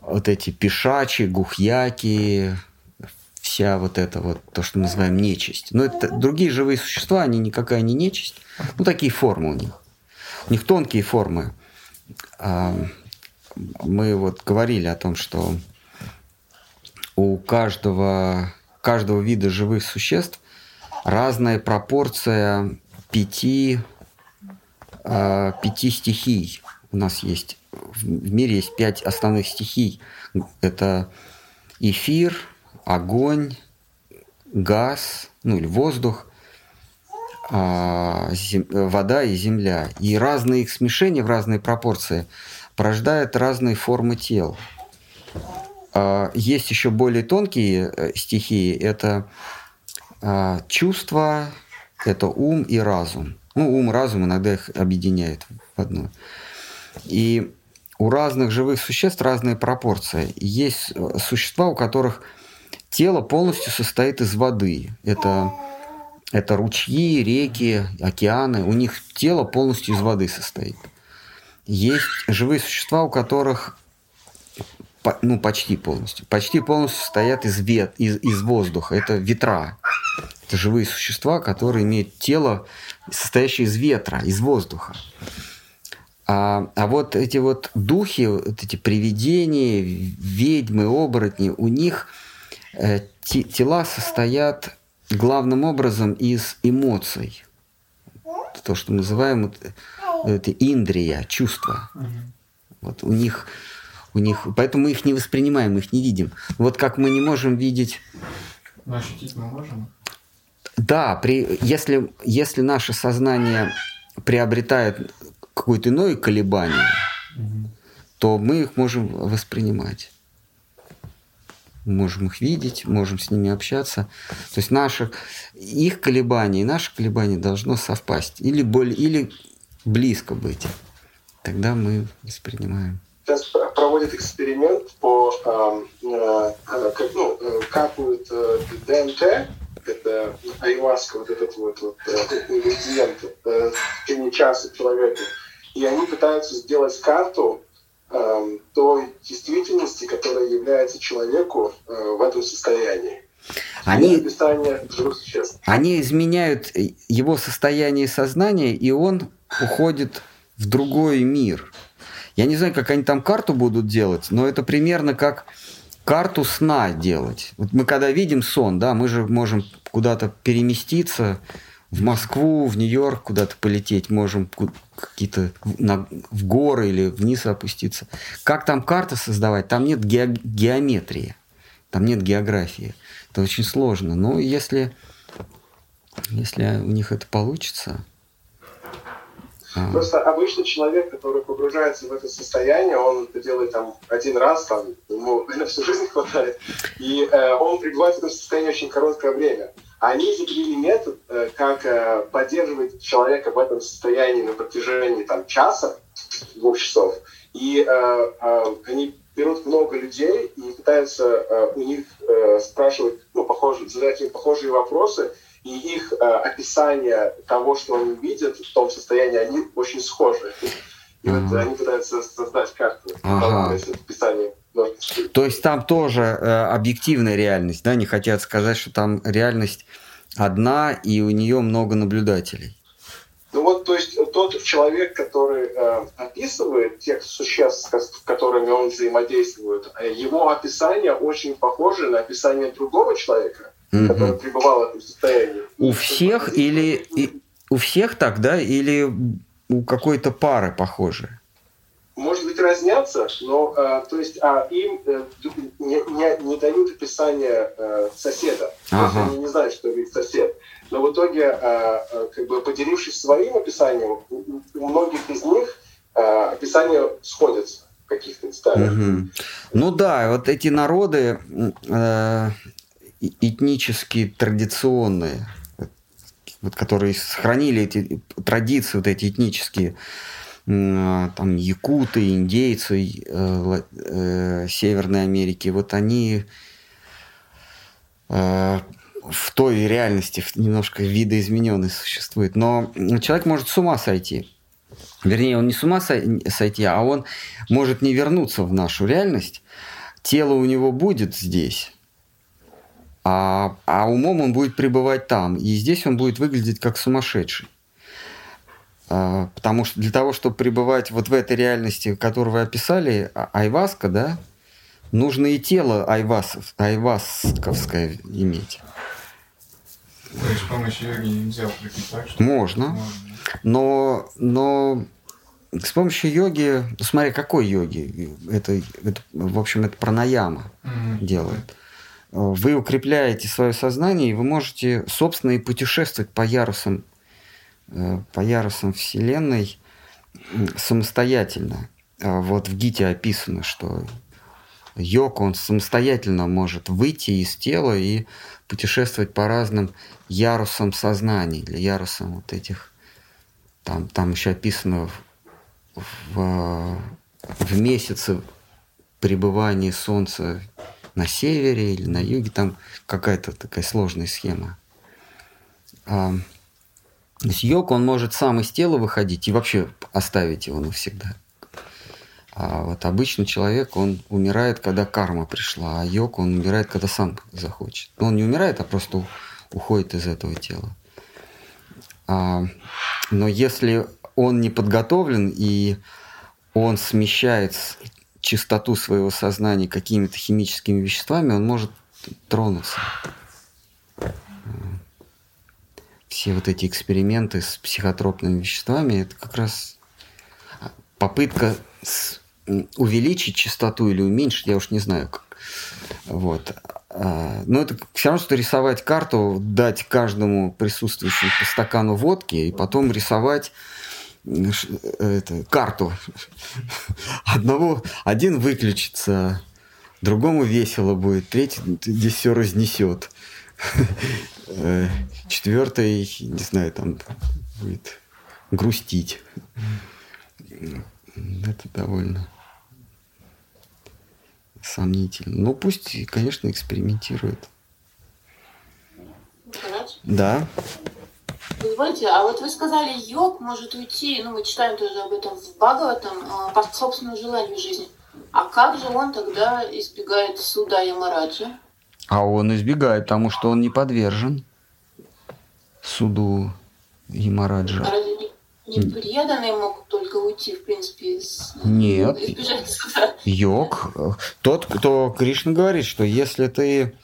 вот эти пешачи, гухьяки, вся вот это вот, то, что мы называем нечисть. Но это другие живые существа, они никакая не нечисть. Ну, такие формы у них. У них тонкие формы. А, мы вот говорили о том, что у каждого, каждого вида живых существ разная пропорция пяти, э, пяти стихий. У нас есть в мире есть пять основных стихий. Это эфир, огонь, газ, ну или воздух, а, вода и земля. И разные их смешения в разные пропорции порождают разные формы тел. А, есть еще более тонкие э, стихии. Это а, чувства, это ум и разум. Ну, ум, разум иногда их объединяет в одно. И у разных живых существ разные пропорции. Есть э, существа, у которых тело полностью состоит из воды. Это, это ручьи, реки, океаны. У них тело полностью из воды состоит. Есть живые существа, у которых ну, почти полностью. Почти полностью состоят из, вет, из, из воздуха. Это ветра. Это живые существа, которые имеют тело, состоящее из ветра, из воздуха. А, а вот эти вот духи, вот эти привидения, ведьмы, оборотни, у них э, те, тела состоят главным образом из эмоций. То, что мы называем вот, это индрия, чувства. Вот у них У них, поэтому мы их не воспринимаем, мы их не видим. Вот как мы не можем видеть... Но ощутить мы можем? Да, при, если, если наше сознание приобретает какое-то иное колебание, угу. то мы их можем воспринимать. Можем их видеть, можем с ними общаться. То есть наши, их колебания и наши колебания должно совпасть. Или, более, или близко быть. Тогда мы воспринимаем. Сейчас проводят эксперимент по э, э, как, ну, э, капают э, ДНК, это айваска, вот этот вот, вот э, ингредиент э, в течение часа человеку. И они пытаются сделать карту э, той действительности, которая является человеку э, в этом состоянии. Они, они изменяют его состояние сознания, и он уходит в другой мир. Я не знаю, как они там карту будут делать, но это примерно как карту сна делать. Вот мы когда видим сон, да, мы же можем куда-то переместиться в Москву, в Нью-Йорк, куда-то полететь, можем какие-то на, в горы или вниз опуститься. Как там карта создавать? Там нет ге геометрии, там нет географии. Это очень сложно. Но если, если у них это получится, а. Просто обычный человек, который погружается в это состояние, он это делает там один раз, там, ему на всю жизнь хватает, и э, он пребывает в этом состоянии очень короткое время. Они изобрели метод, э, как э, поддерживать человека в этом состоянии на протяжении там, часа, двух часов. И э, э, они берут много людей и пытаются э, у них э, спрашивать, ну, похожие, задать им похожие вопросы, и их э, описание того, что они видят в том состоянии, они очень схожи. И mm-hmm. вот они пытаются создать карту, ага. описание. То есть там тоже э, объективная реальность, да, не хотят сказать, что там реальность одна и у нее много наблюдателей. Ну вот, то есть тот человек, который э, описывает тех существ, с которыми он взаимодействует, э, его описание очень похоже на описание другого человека угу. который пребывал в этом состоянии. У всех или и, у всех тогда или у какой-то пары похожие? Может быть, разнятся, но а, то есть а, им а, не, не, не дают описание а, соседа. Ага. То есть они не знают, что это сосед. Но в итоге, а, а, как бы поделившись своим описанием, у, у многих из них а, описания сходятся в каких-то деталях. Угу. Ну да, вот эти народы, э, этнически традиционные, вот, которые сохранили эти традиции, вот эти этнические, там, якуты, индейцы э, э, Северной Америки, вот они э, в той реальности немножко видоизмененной существуют. Но человек может с ума сойти. Вернее, он не с ума сойти, а он может не вернуться в нашу реальность. Тело у него будет здесь, а, а умом он будет пребывать там. И здесь он будет выглядеть как сумасшедший. А, потому что для того, чтобы пребывать вот в этой реальности, которую вы описали, а, айваска, да, нужно и тело айвас, айвасковское иметь. То есть с помощью йоги нельзя укрепить так, что... Можно. Можно. Но, но с помощью йоги, смотри, какой йоги? Это, это в общем, это пранаяма mm-hmm. делает вы укрепляете свое сознание, и вы можете, собственно, и путешествовать по ярусам, э, по ярусам Вселенной самостоятельно. А вот в Гите описано, что йог, он самостоятельно может выйти из тела и путешествовать по разным ярусам сознания, или ярусам вот этих, там, там еще описано в, в, в месяце пребывания Солнца на севере или на юге, там какая-то такая сложная схема. А, то есть йог, он может сам из тела выходить и вообще оставить его навсегда. А вот обычный человек, он умирает, когда карма пришла, а йог, он умирает, когда сам захочет. Но он не умирает, а просто уходит из этого тела. А, но если он не подготовлен и он смещает чистоту своего сознания какими-то химическими веществами, он может тронуться. Все вот эти эксперименты с психотропными веществами, это как раз попытка увеличить частоту или уменьшить, я уж не знаю как. Вот. А, но это все равно, что рисовать карту, дать каждому присутствующему по стакану водки и потом рисовать это, карту. Одного, один выключится, другому весело будет, третий здесь все разнесет. Э, четвертый, не знаю, там будет грустить. Это довольно сомнительно. Ну, пусть, конечно, экспериментирует. Да. Позвольте, а вот вы сказали, йог может уйти, ну мы читаем тоже об этом в Бхагаватам, а, по собственному желанию жизни. А как же он тогда избегает суда Ямараджа? А он избегает, потому что он не подвержен суду Ямараджа. А разве не преданные могут только уйти, в принципе, из... Нет. избежать суда? Йог. Тот, кто Кришна говорит, что если ты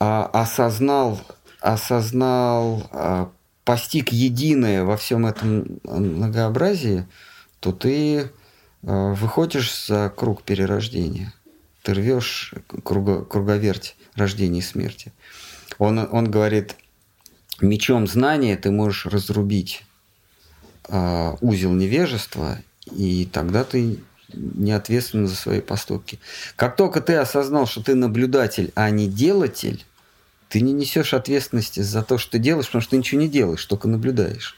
а, осознал, осознал а, постиг единое во всем этом многообразии, то ты э, выходишь за круг перерождения. Ты рвешь круго, круговерть рождения и смерти. Он, он говорит, мечом знания ты можешь разрубить э, узел невежества, и тогда ты не ответственен за свои поступки. Как только ты осознал, что ты наблюдатель, а не делатель, ты не несешь ответственности за то, что ты делаешь, потому что ты ничего не делаешь, только наблюдаешь.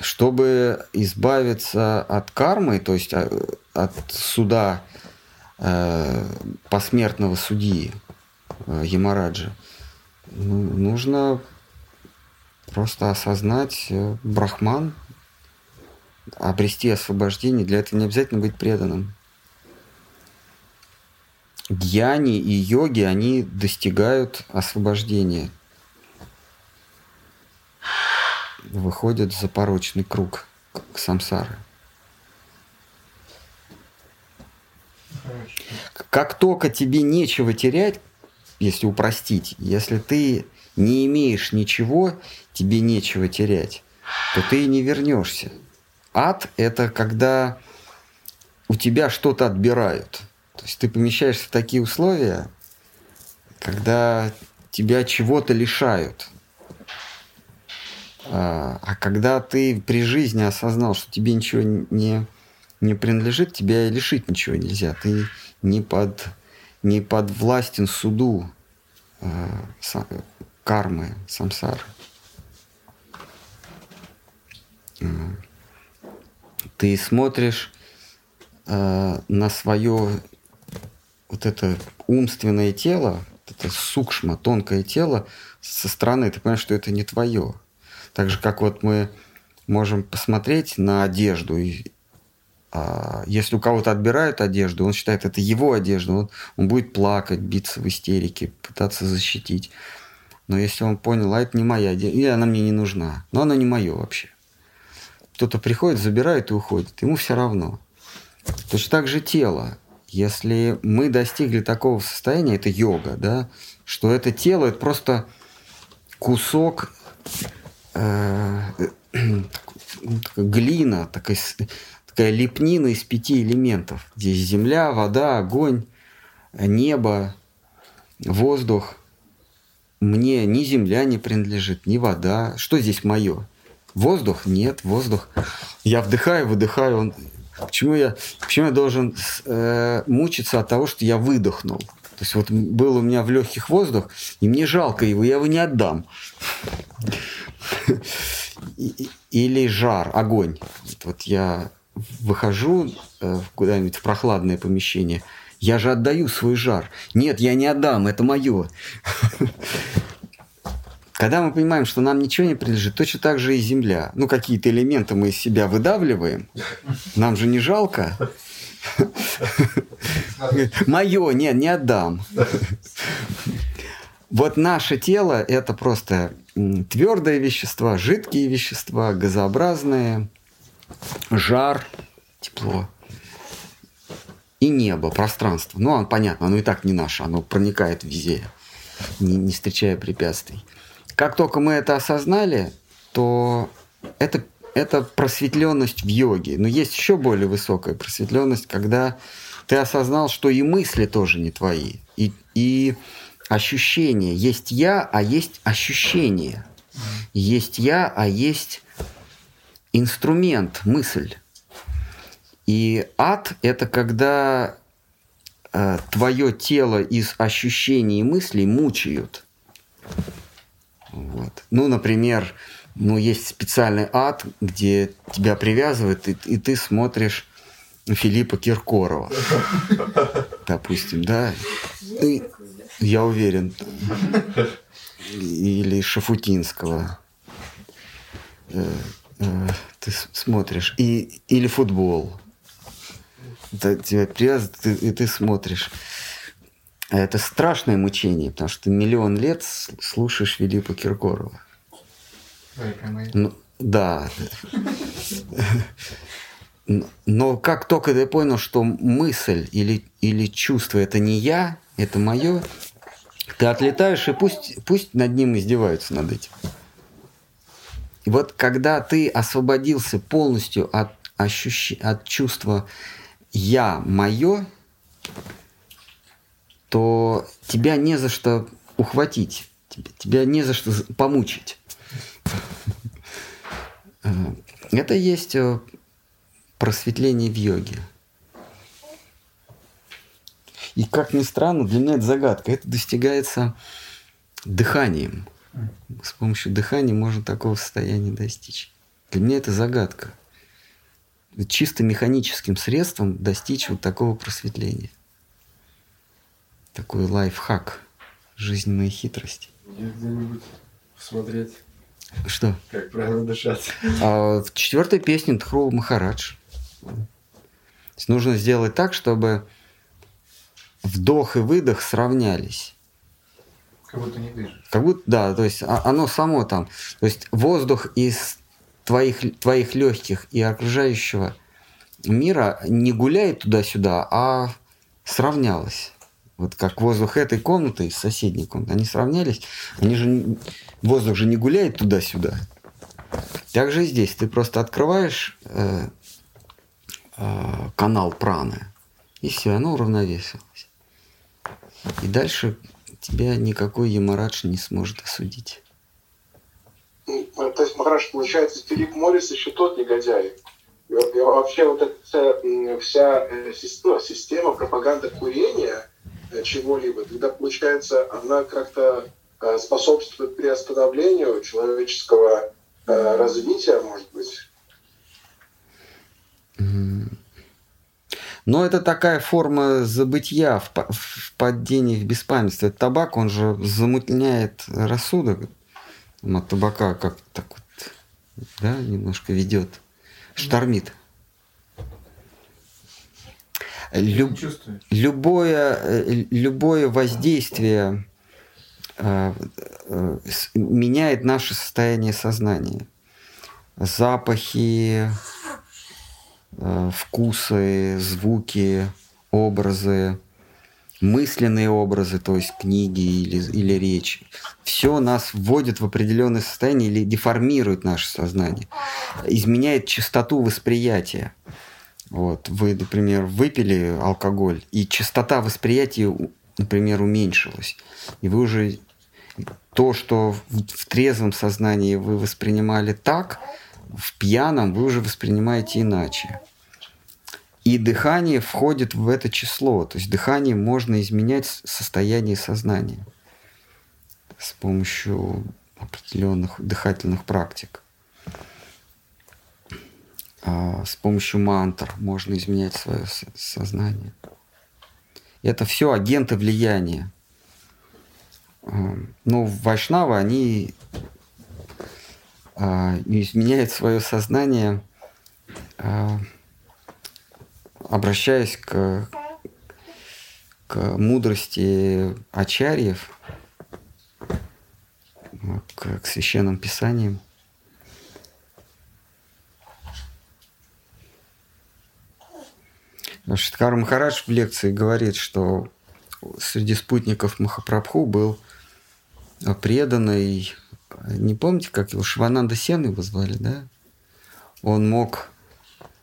Чтобы избавиться от кармы, то есть а, от суда э, посмертного судьи э, Ямараджа, ну, нужно просто осознать э, брахман, обрести освобождение. Для этого не обязательно быть преданным гьяни и йоги, они достигают освобождения. Выходят за порочный круг к самсары. Как только тебе нечего терять, если упростить, если ты не имеешь ничего, тебе нечего терять, то ты и не вернешься. Ад – это когда у тебя что-то отбирают – то есть ты помещаешься в такие условия, когда тебя чего-то лишают. А, а когда ты при жизни осознал, что тебе ничего не, не принадлежит, тебя и лишить ничего нельзя. Ты не под, не под властен суду э, кармы, самсары. Ты смотришь э, на свое вот это умственное тело, это сукшма, тонкое тело со стороны, ты понимаешь, что это не твое. Так же, как вот мы можем посмотреть на одежду, и а, если у кого-то отбирают одежду, он считает, это его одежда, он, он будет плакать, биться в истерике, пытаться защитить. Но если он понял, а это не моя одежда, и она мне не нужна, но она не мое вообще. Кто-то приходит, забирает и уходит, ему все равно. Точно так же тело. Если мы достигли такого состояния, это йога, да, что это тело это просто кусок э, глина, такая, такая лепнина из пяти элементов. Здесь земля, вода, огонь, небо, воздух. Мне ни земля не принадлежит, ни вода. Что здесь мое? Воздух? Нет, воздух. Я вдыхаю, выдыхаю, он Почему я, почему я должен э, мучиться от того, что я выдохнул? То есть вот был у меня в легких воздух, и мне жалко его, я его не отдам. Или жар, огонь. Вот я выхожу э, куда-нибудь в прохладное помещение, я же отдаю свой жар. Нет, я не отдам, это мое. Когда мы понимаем, что нам ничего не принадлежит, точно так же и Земля. Ну, какие-то элементы мы из себя выдавливаем. Нам же не жалко. Мое, нет, не отдам. Вот наше тело – это просто твердые вещества, жидкие вещества, газообразные, жар, тепло и небо, пространство. Ну, оно понятно, оно и так не наше, оно проникает везде, не, не встречая препятствий. Как только мы это осознали, то это это просветленность в йоге. Но есть еще более высокая просветленность, когда ты осознал, что и мысли тоже не твои. И, и ощущения. Есть я, а есть ощущение. Есть я, а есть инструмент, мысль. И ад – это когда э, твое тело из ощущений и мыслей мучают. Вот. Ну, например, ну, есть специальный ад, где тебя привязывают, и, и ты смотришь Филиппа Киркорова. Допустим, да. Я уверен. Или Шафутинского. Э, э, ты смотришь. И, или футбол. Тебя привязывают, и ты смотришь. Это страшное мучение, потому что миллион лет слушаешь Филиппа Киркорова. Ну, да. Но как только ты понял, что мысль или, или чувство это не я, это мое, ты отлетаешь, и пусть, пусть над ним издеваются над этим. И вот когда ты освободился полностью от, ощущ... от чувства «я мое», то тебя не за что ухватить, тебя не за что помучить. Э, это есть э, просветление в йоге. И как ни странно, для меня это загадка. Это достигается дыханием. С помощью дыхания можно такого состояния достичь. Для меня это загадка. Чисто механическим средством достичь вот такого просветления. Такой лайфхак, жизненные хитрости. Я где-нибудь посмотреть. Что? Как правильно дышать. А в четвертой песне Тхру Махарадж. То есть нужно сделать так, чтобы вдох и выдох сравнялись. Как будто не дышишь. Как будто, да, то есть оно само там. То есть воздух из твоих, твоих легких и окружающего мира не гуляет туда-сюда, а сравнялось. Вот как воздух этой комнаты и соседней комнаты, они сравнялись, они же воздух же не гуляет туда-сюда. Так же и здесь. Ты просто открываешь э, э, канал праны, и все, оно уравновесилось. И дальше тебя никакой Ямарадж не сможет осудить. Ну, то есть, Махараш, получается, Филипп Моррис еще тот негодяй. И вообще вот эта вся, э, ну, система пропаганды курения э, чего-либо, тогда, получается, она как-то э, способствует приостановлению человеческого развития, может быть. Но это такая форма забытия, в впадения в беспамятство. Табак, он же замутняет рассудок. От табака как так вот, да, немножко ведет, штормит. Люб, любое, э, любое воздействие э, э, меняет наше состояние сознания. Запахи, вкусы, звуки, образы, мысленные образы, то есть книги или, или речь. Все нас вводит в определенное состояние или деформирует наше сознание, изменяет частоту восприятия. Вот, вы, например, выпили алкоголь, и частота восприятия, например, уменьшилась. И вы уже то, что в трезвом сознании вы воспринимали так, в пьяном вы уже воспринимаете иначе. И дыхание входит в это число. То есть дыхание можно изменять состояние сознания с помощью определенных дыхательных практик. А с помощью мантр можно изменять свое сознание. Это все агенты влияния. А, ну, вайшнавы, они а, изменяют свое сознание обращаясь к, к мудрости ачарьев, к, к священным писаниям. Шиткар Махарадж в лекции говорит, что среди спутников Махапрабху был преданный, не помните, как его, Шивананда Сен его звали, да? он мог...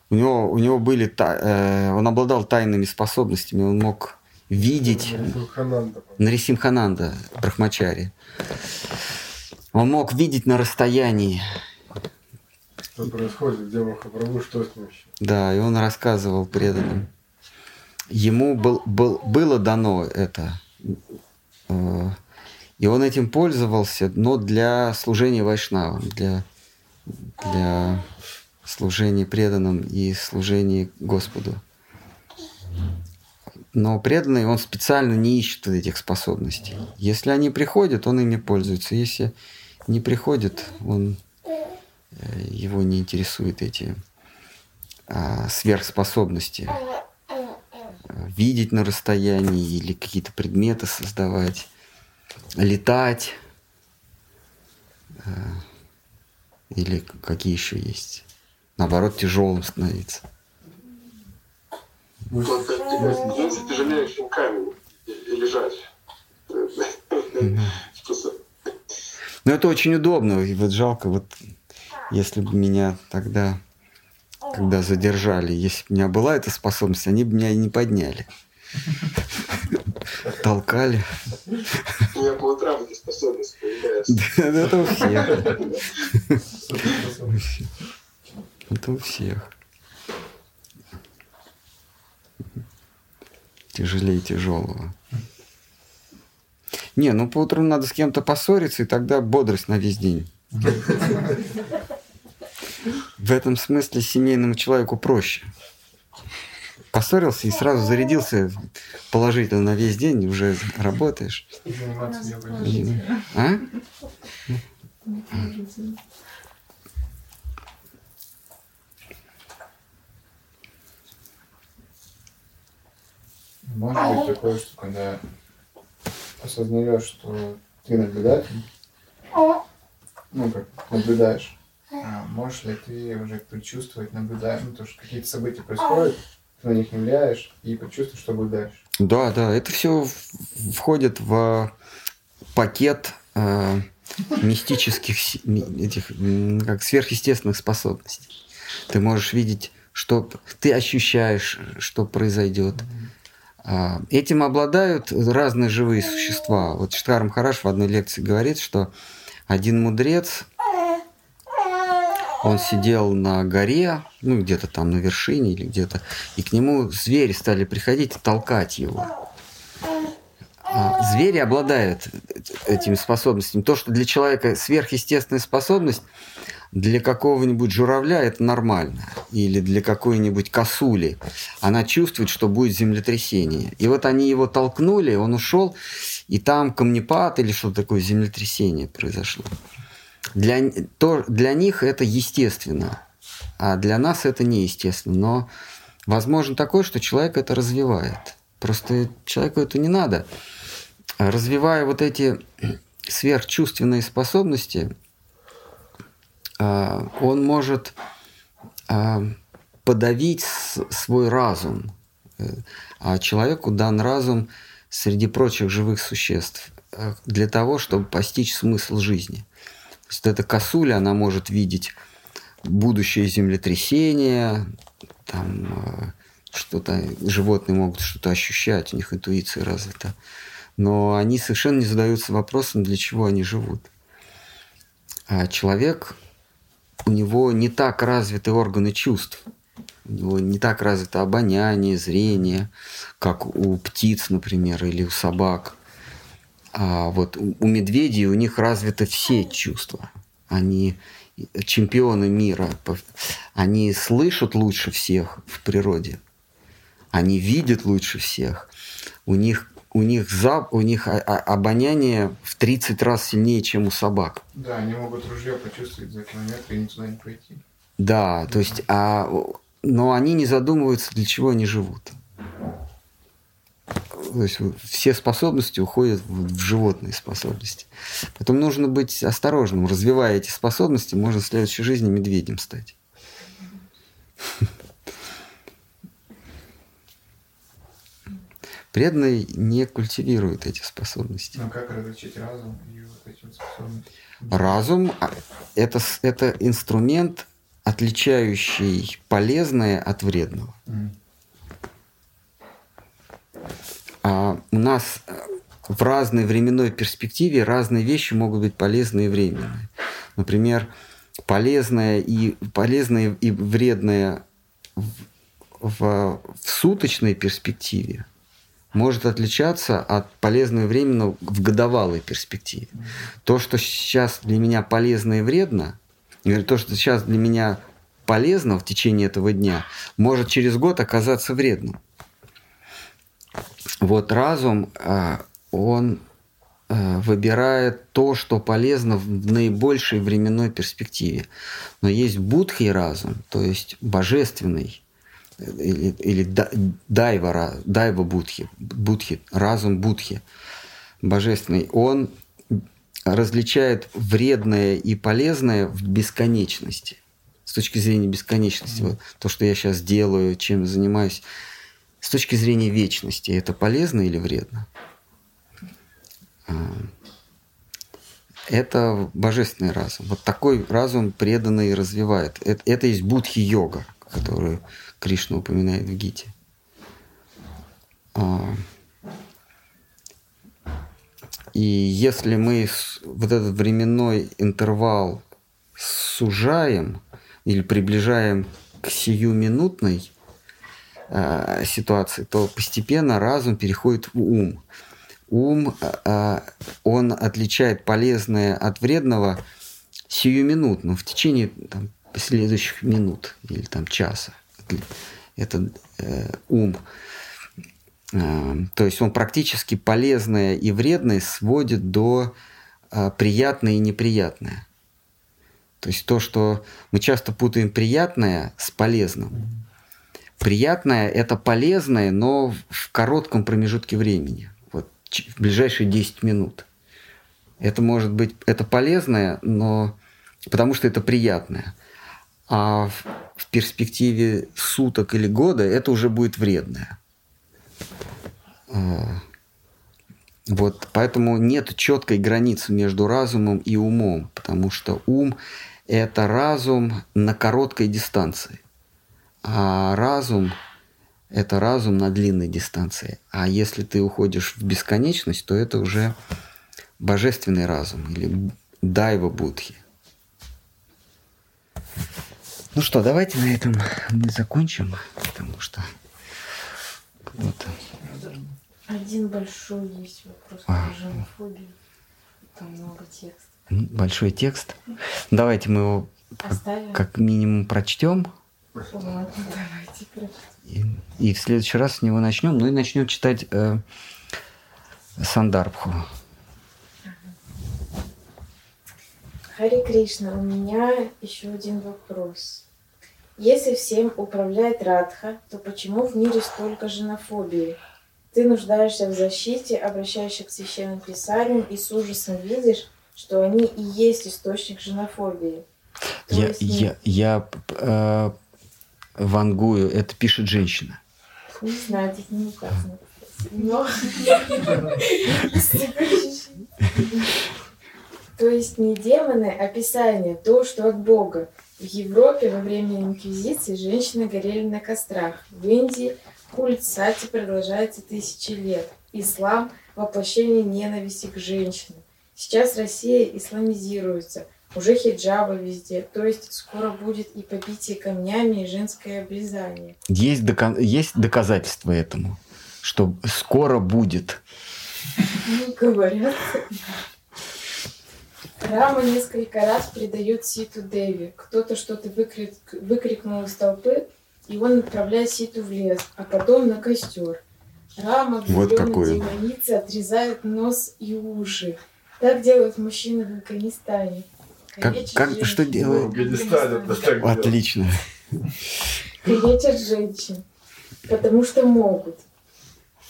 У него, у него были... э, он обладал тайными способностями, он мог видеть... Нарисим Хананда, Брахмачари. Он мог видеть на расстоянии. Что происходит, где Махапрабху, что с ним еще? Да, и он рассказывал преданным. Ему был, был, было дано это. э, И он этим пользовался, но для служения вайшнавам, для, для служения преданным и служения Господу. Но преданный, он специально не ищет этих способностей. Если они приходят, он ими пользуется. Если не приходят, он, его не интересуют эти а, сверхспособности. Видеть на расстоянии или какие-то предметы создавать, летать. э, Или какие еще есть. Наоборот, тяжелым становиться. Камень, и, лежать. Но это очень удобно. И вот жалко, вот если бы меня тогда, когда задержали, если бы у меня была эта способность, они бы меня и не подняли. Толкали. У меня по утрам эта способность появляется. Да, Это у всех. Это у всех. Тяжелее тяжелого. Не, ну по утрам надо с кем-то поссориться, и тогда бодрость на весь день. В этом смысле семейному человеку проще. Поссорился и сразу зарядился положительно на весь день, уже работаешь. А? Может быть такое, что когда осознаешь, что ты наблюдатель, ну, как наблюдаешь, а можешь ли ты уже предчувствовать, наблюдая, ну, то, что какие-то события происходят, ты на них не влияешь и предчувствуешь, что будет дальше. Да, да, это все входит в пакет э, мистических этих как сверхъестественных способностей. Ты можешь видеть, что ты ощущаешь, что произойдет. А, Этим обладают разные живые существа. Вот Штхар Махараш в одной лекции говорит, что один мудрец, он сидел на горе, ну где-то там на вершине или где-то, и к нему звери стали приходить и толкать его. А, Звери обладают этими способностями. То, что для человека сверхъестественная способность, для какого-нибудь журавля это нормально. Или для какой-нибудь косули. Она чувствует, что будет землетрясение. И вот они его толкнули, он ушел, и там камнепад или что-то такое землетрясение произошло. Для, то, для них это естественно, а для нас это неестественно. Но возможно такое, что человек это развивает. Просто человеку это не надо. Развивая вот эти сверхчувственные способности, а, он может а, подавить свой разум. А человеку дан разум среди прочих живых существ э, для того, чтобы постичь смысл жизни. Есть эта косуля, она может видеть будущее землетрясение, там э, что-то, животные могут что-то ощущать, у них интуиция развита. Но они совершенно не задаются вопросом, для чего они живут. А человек, у него не так развиты органы чувств. У него не так развито обоняние, зрение, как у птиц, например, или у собак. А вот у у медведей у них развиты все чувства. Они чемпионы мира. Они слышат лучше всех в природе. Они видят лучше всех. У них, у них, зап, у них обоняние в 30 раз сильнее, чем у собак. Да, они могут ружье почувствовать за километр и ни туда не пойти. Да, то есть, а, но они не задумываются, для чего они живут. То есть все способности уходят в, животные способности. Поэтому нужно быть осторожным. Развивая эти способности, можно в следующей жизни медведем стать. Преданный не культивирует эти способности. Но как различить разум и вот эти вот способности? Разум а, это, это инструмент отличающий полезное от вредного. А у нас э, в разной временной перспективе разные вещи могут быть полезны и временные. Например, полезное и, полезное и вредное в, в, в суточной перспективе может отличаться от полезного и временного в годовалой перспективе. То, что сейчас для меня полезно и вредно, или то, что сейчас для меня полезно в течение этого дня, может через год оказаться вредным. Вот разум, а, он а, выбирает то, что полезно в наибольшей временной перспективе. Но есть будхи разум, то есть божественный, или, или дайва, дайва будхи, будхи, разум будхи, божественный, он различает вредное и полезное в бесконечности. С точки зрения бесконечности. Вот то, что я сейчас делаю, чем занимаюсь, с точки зрения вечности, это полезно или вредно? А, это божественный разум. Вот такой разум преданный развивает. Это, это есть будхи-йога, которую Кришна упоминает в Гите. А, и если мы вот этот временной интервал сужаем или приближаем к сиюминутной э, ситуации, то постепенно разум переходит в ум. Ум, э, он отличает полезное от вредного сиюминутно, в течение там, следующих минут или там часа. Это э, ум. Э, то есть он практически полезное и вредное сводит до э, приятное и неприятное. То есть то, что мы часто путаем приятное с полезным. Приятное – это полезное, но в коротком промежутке времени, вот в ближайшие 10 минут. Это может быть, это полезное, но потому что это приятное. А в, в перспективе суток или года это уже будет вредное. Э, вот, поэтому нет четкой границы между разумом и умом, потому что ум – это разум на короткой дистанции, а разум – это разум на длинной дистанции. А если ты уходишь в бесконечность, то это уже божественный разум или дайва будхи. Ну что, давайте на этом мы закончим, потому что кто-то один большой есть вопрос а. про женофобию. Там много текста. Большой текст. Давайте мы его Оставим. как минимум прочтем. Ладно, давайте прочтем. И, и в следующий раз с него начнем. Ну и начнем читать э, Сандарбху. Хари Кришна, у меня еще один вопрос. Если всем управляет Радха, то почему в мире столько женофобии? Ты нуждаешься в защите, обращаешься к священным писаниям и с ужасом видишь, что они и есть источник женофобии. То я есть, я, я э, вангую, это пишет женщина. Не знаю, здесь не указано. Но... То есть не демоны, а писание, то, что от Бога. В Европе во время инквизиции женщины горели на кострах. В Индии Культ сати продолжается тысячи лет. Ислам – воплощение ненависти к женщинам. Сейчас Россия исламизируется. Уже хиджабы везде. То есть скоро будет и побитие камнями, и женское обрезание. Есть, дока- есть доказательства этому, что скоро будет. Ну, говорят. Рама несколько раз предает Ситу Деви. Кто-то что-то выкрик, выкрикнул из толпы, и он отправляет Ситу в лес, а потом на костер. Рама вот какой. демоницы отрезает нос и уши. Так делают мужчины в Афганистане. Как, как что? В Афганистане так Отлично. Калечат женщин, потому что могут.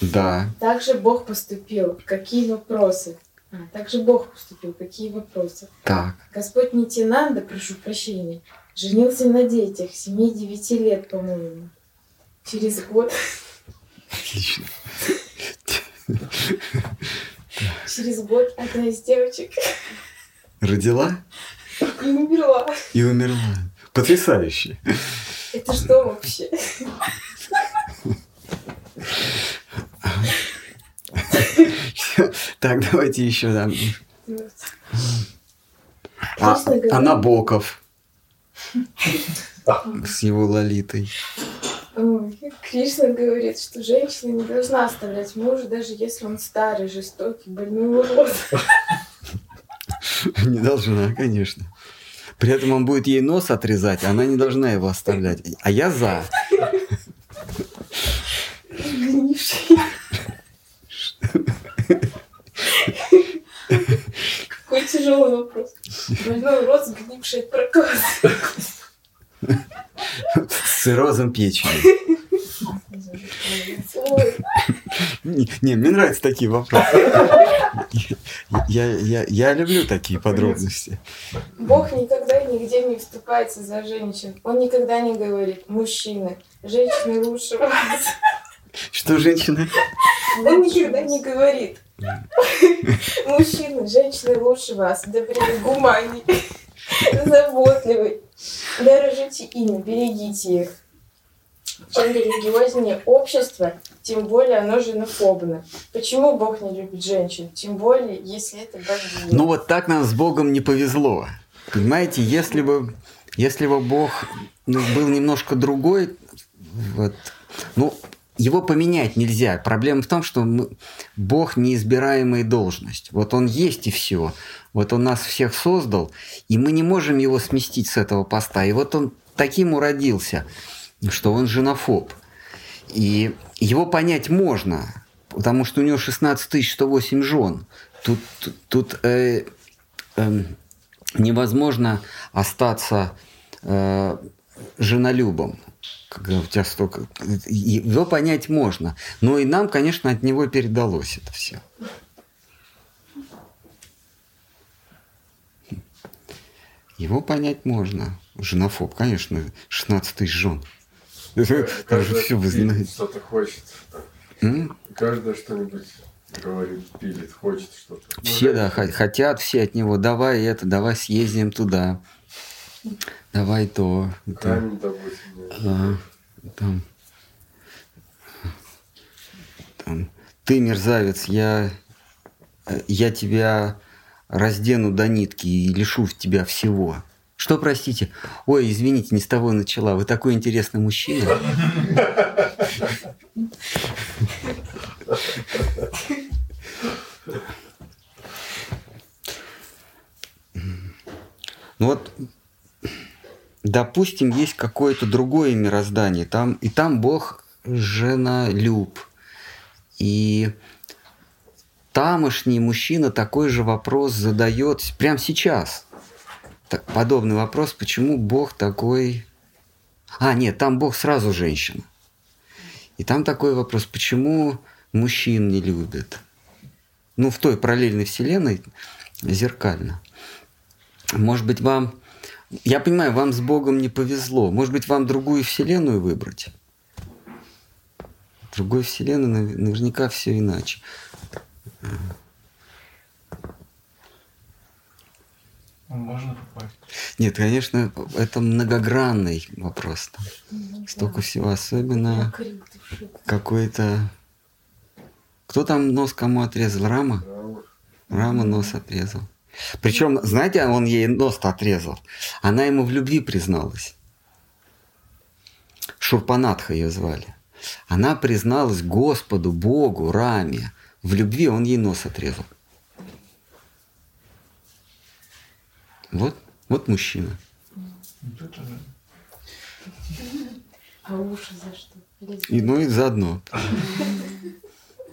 Да. Также Бог поступил. Какие вопросы? А, также Бог поступил. Какие вопросы? Так. Господь Нитинанда, прошу прощения, Женился на детях, 7-9 лет, по-моему. Через год... Отлично. Через год одна из девочек... Родила? И умерла. И умерла. Потрясающе. Это что вообще? Так, давайте еще там. А, а Набоков с его лолитой. Ой, Кришна говорит, что женщина не должна оставлять мужа, даже если он старый, жестокий, больной урод. Не должна, конечно. При этом он будет ей нос отрезать, а она не должна его оставлять. А я за. Какой тяжелый вопрос. Больной урод, сгнивший от проказа. С циррозом печени. Не, не, мне нравятся такие вопросы. Я, я, я люблю такие подробности. Бог никогда и нигде не вступается за женщин. Он никогда не говорит, мужчины, женщины лучше вас. Что, женщины? Он никогда не говорит, мужчины, женщины лучше вас, добрее, гуманней, заботливый. Дорожите ими, берегите их. Чем религиознее общество, тем более оно женофобно. Почему Бог не любит женщин? Тем более, если это богиня. Ну вот так нам с Богом не повезло. Понимаете, если бы, если бы Бог ну, был немножко другой, вот, ну, его поменять нельзя. Проблема в том, что мы, Бог неизбираемая должность. Вот он есть и все. Вот он нас всех создал, и мы не можем его сместить с этого поста. И вот он таким уродился, что он женофоб. И его понять можно, потому что у него 16 108 жен. Тут, тут, тут, э, эм, невозможно остаться э, женолюбом. Когда у тебя столько... Его понять можно. Но и нам, конечно, от него передалось это все. Его понять можно. Женофоб, конечно, 16 тысяч жен. Же все вы знаете. Что-то хочет. Каждый что-нибудь говорит, пилит, хочет что-то. Ну, Все, да, хо- хотят все от него. Давай это, давай съездим туда. Давай то. Камень, допустим. А, там, там, ты мерзавец, я, э, я тебя раздену до нитки и лишу тебя всего. Что, простите? Ой, извините, не с того начала. Вы такой интересный мужчина. Ну вот допустим, есть какое-то другое мироздание, там, и там Бог женолюб. И тамошний мужчина такой же вопрос задает прямо сейчас. Так, подобный вопрос, почему Бог такой... А, нет, там Бог сразу женщина. И там такой вопрос, почему мужчин не любят? Ну, в той параллельной вселенной зеркально. Может быть, вам я понимаю, вам с Богом не повезло. Может быть, вам другую вселенную выбрать? В другой вселенной нав- наверняка все иначе. Можно попасть. Нет, конечно, это многогранный вопрос. Там. Столько всего, особенно какой-то... Кто там нос кому отрезал? Рама? Рама. Рама нос отрезал. Причем, знаете, он ей нос отрезал. Она ему в любви призналась. Шурпанатха ее звали. Она призналась Господу, Богу, Раме. В любви он ей нос отрезал. Вот, вот мужчина. Вот это да. А уши за что? И, ну и заодно.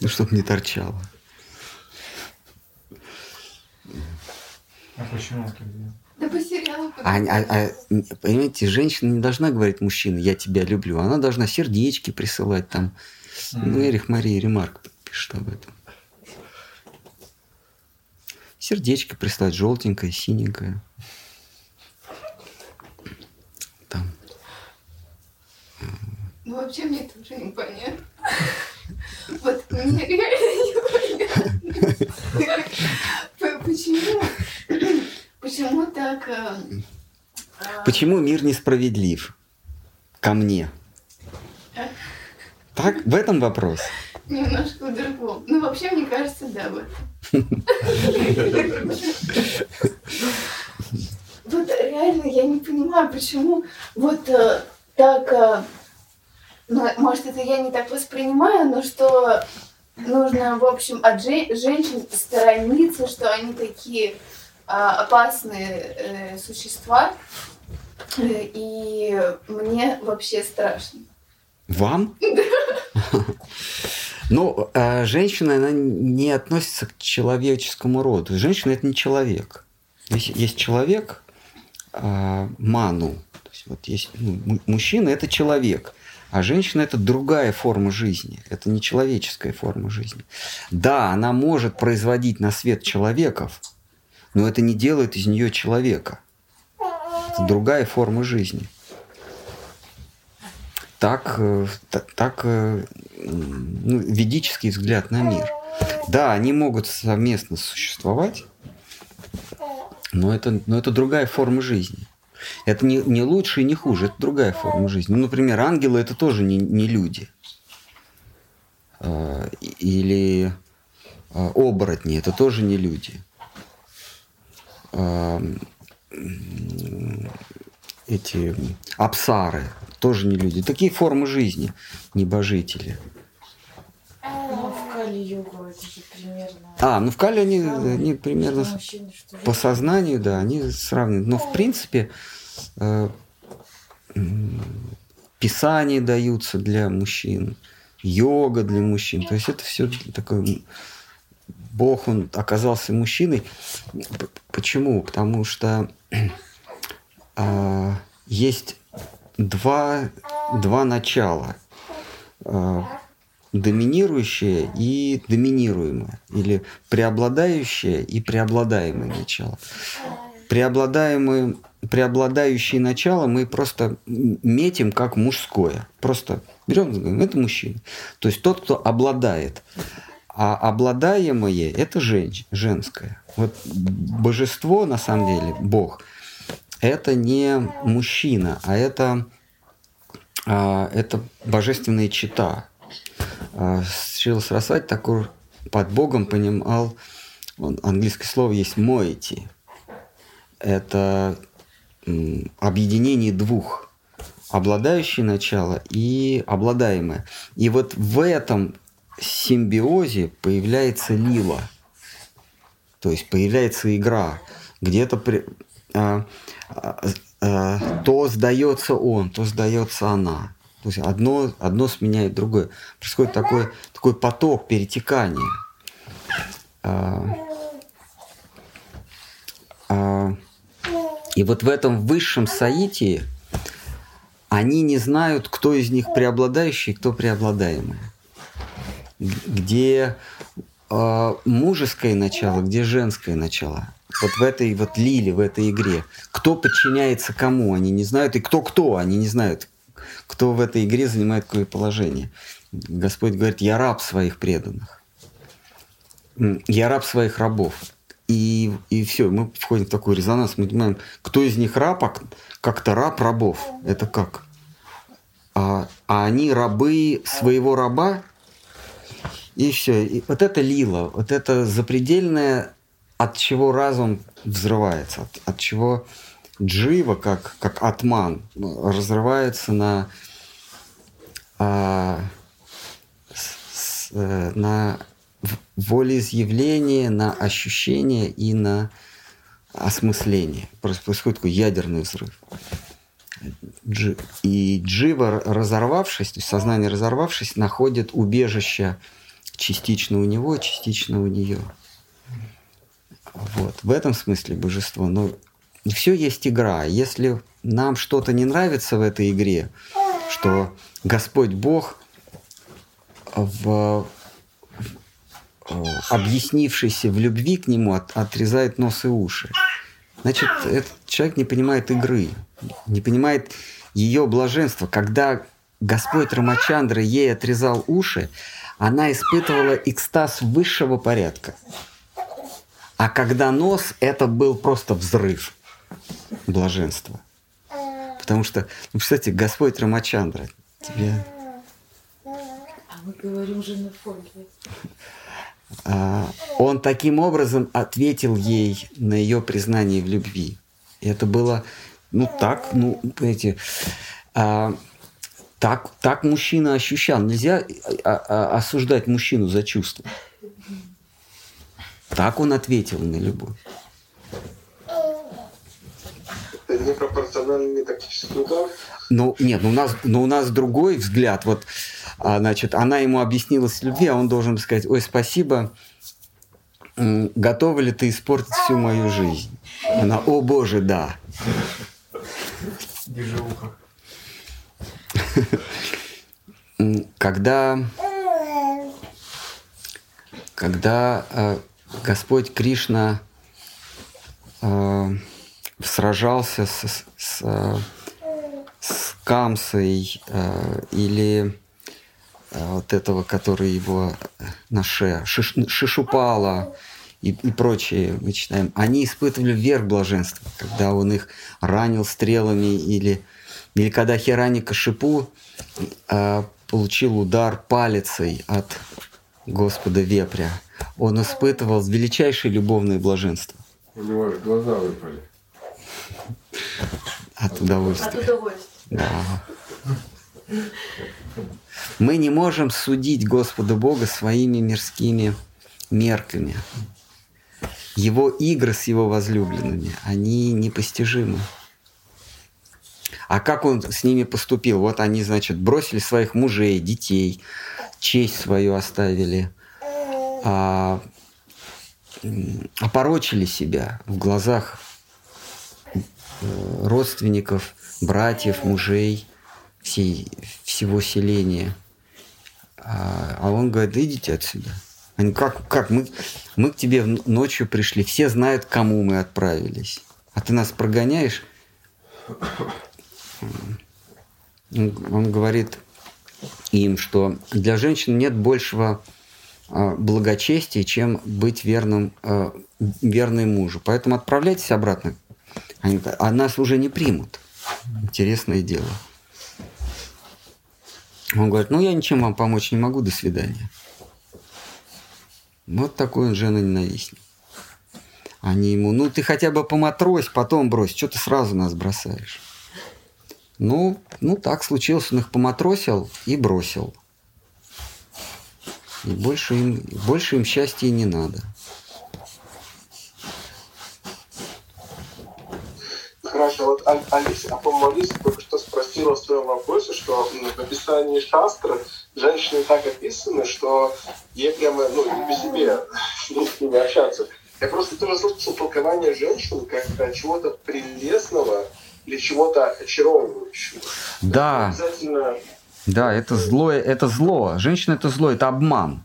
Ну, чтоб не торчало. А почему он так делал? Да по сериалу А, а- а, понимаете, женщина не должна говорить мужчине, я тебя люблю. Она должна сердечки присылать там. Ну, Эрих Мария Ремарк пишет об этом. Сердечко прислать желтенькое, синенькое. Ну, вообще мне тоже непонятно. Вот мне реально непонятно. Почему? Почему так э, э, Почему мир несправедлив ко мне? Так, в этом вопрос. Немножко в другом. Ну, вообще, мне кажется, да, в этом. Вот реально я не понимаю, почему вот э, так, ну, может, это я не так воспринимаю, но что нужно, в общем, от же- женщин сторониться, что они такие а, опасные э, существа, Э, и мне вообще страшно. Вам? Ну, а женщина, она не относится к человеческому роду. Женщина – это не человек. Есть, человек, а, ману. То есть вот есть ну, му- мужчина – это человек, а женщина – это другая форма жизни. Это не человеческая форма жизни. Да, она может производить на свет человеков, но это не делает из нее человека. Это другая форма жизни. Так, э, та- так э, ну, ведический взгляд на мир. Да, они могут совместно существовать, но это, но это другая форма жизни. Это не, не лучше и не хуже, это другая форма жизни. Ну, например, ангелы это тоже не, не люди. А, Или а, оборотни это тоже не люди. А, Эти апсары тоже не люди. Такие формы жизни, небожители. Ну, в Кали-югу это же примерно... А, ну в Кали они, Да, они примерно что по сознанию, да, они сравнивают. Но в принципе э, писания даются для мужчин, йога для мужчин. То есть это все такое... м, Бог, он оказался мужчиной. Почему? Потому что а, есть два, два начала. А, доминирующее и доминируемое. Или преобладающее и преобладаемое начало. Преобладаемое, преобладающее начало мы просто метим как мужское. Просто берем, говорим, это мужчина. То есть тот, кто обладает. А обладаемое – это женщ, женское. Вот божество, на самом деле, Бог, это не мужчина, а это, а, это божественная чита. А, Шрила Сарасвати такой под Богом понимал, он- английское слово есть «моэти». Это объединение двух, обладающее начало и обладаемое. И вот в этом симбиозе появляется лила, то есть появляется игра, где-то при- а, а, а, то сдается он, то сдается она. Есть одно, одно сменяет другое. Происходит такой, такой поток перетекания. А, а, и вот в этом высшем соитии они не знают, кто из них преобладающий, кто преобладаемый. Где э, мужеское начало, где женское начало. Вот в этой вот лиле, в этой игре. Кто подчиняется кому, они не знают. И кто кто, они не знают. Кто в этой игре занимает какое положение. Господь говорит, я раб своих преданных. Я раб своих рабов. И, и все, мы входим в такой резонанс, мы понимаем, кто из них раб, а как-то раб рабов. Это как? А, а они рабы своего раба, и все. И вот это лила, вот это запредельное, от чего разум взрывается, от, от чего джива, как, как атман, ну, разрывается на, а, с- э, на волеизъявление, на ощущение и на осмысление. Происходит такой ядерный взрыв. И джива, разорвавшись, то есть сознание разорвавшись, находит убежище частично у него, частично у нее. Вот. В этом смысле божество. Но все есть игра. Если нам что-то не нравится в этой игре, что Господь Бог в объяснившийся в любви к нему от- отрезает нос и уши. Значит, этот человек не понимает игры, не понимает ее блаженства. Когда Господь Рамачандра ей отрезал уши, она испытывала экстаз высшего порядка. А когда нос, это был просто взрыв блаженства. Потому что, ну, кстати, Господь Рамачандра, тебе... А мы говорим же на фоне. А, он таким образом ответил ей на ее признание в любви. И это было, ну так, ну, понимаете, а, так, так мужчина ощущал. Нельзя а, а, осуждать мужчину за чувства. Так он ответил на любовь. Непропорциональный тактический удар. Ну, нет, ну у нас, ну, у нас другой взгляд. Вот, а, значит, она ему объяснилась любви, а он должен сказать, ой, спасибо, готова ли ты испортить всю мою жизнь? Она, о боже, да. Держи ухо. Когда, когда э, Господь Кришна э, сражался с, с- э, с Камсой э, или э, вот этого, который его э, на ше, Шиш- Шишупала и, и прочие, мы читаем, они испытывали верх блаженства, когда он их ранил стрелами или, или когда Хераника Шипу э, получил удар палицей от Господа Вепря. Он испытывал величайшее любовное блаженство У него аж глаза выпали. От удовольствия. От удовольствия. Да. Мы не можем судить Господа Бога своими мирскими мерками. Его игры с его возлюбленными, они непостижимы. А как он с ними поступил? Вот они, значит, бросили своих мужей, детей, честь свою оставили, а, опорочили себя в глазах родственников, братьев, мужей, всей, всего селения. А, а он говорит, идите отсюда. Они, как, как мы, мы к тебе ночью пришли, все знают, к кому мы отправились. А ты нас прогоняешь? Он он говорит им, что для женщин нет большего а, благочестия, чем быть верным, а, верной мужу. Поэтому отправляйтесь обратно. Они а нас уже не примут. Интересное дело. Он говорит, ну я ничем вам помочь не могу, до свидания. Вот такой он жена-ненавистник. Они ему, ну ты хотя бы поматрось, потом брось, что ты сразу нас бросаешь? Ну, ну так случилось, он их поматросил и бросил. И больше им, больше им счастья не надо. Хорошо, вот Аль- Алиса, а по-моему, Алиса только что спросила в своем вопросе, что в описании шастры женщины так описаны, что ей прямо, ну, не по себе с ними общаться. Я просто тоже слышал толкование женщин как э, чего-то прелестного или чего-то очаровывающего. Да, Обязательно да, это злое, это зло. Женщина это зло, это обман.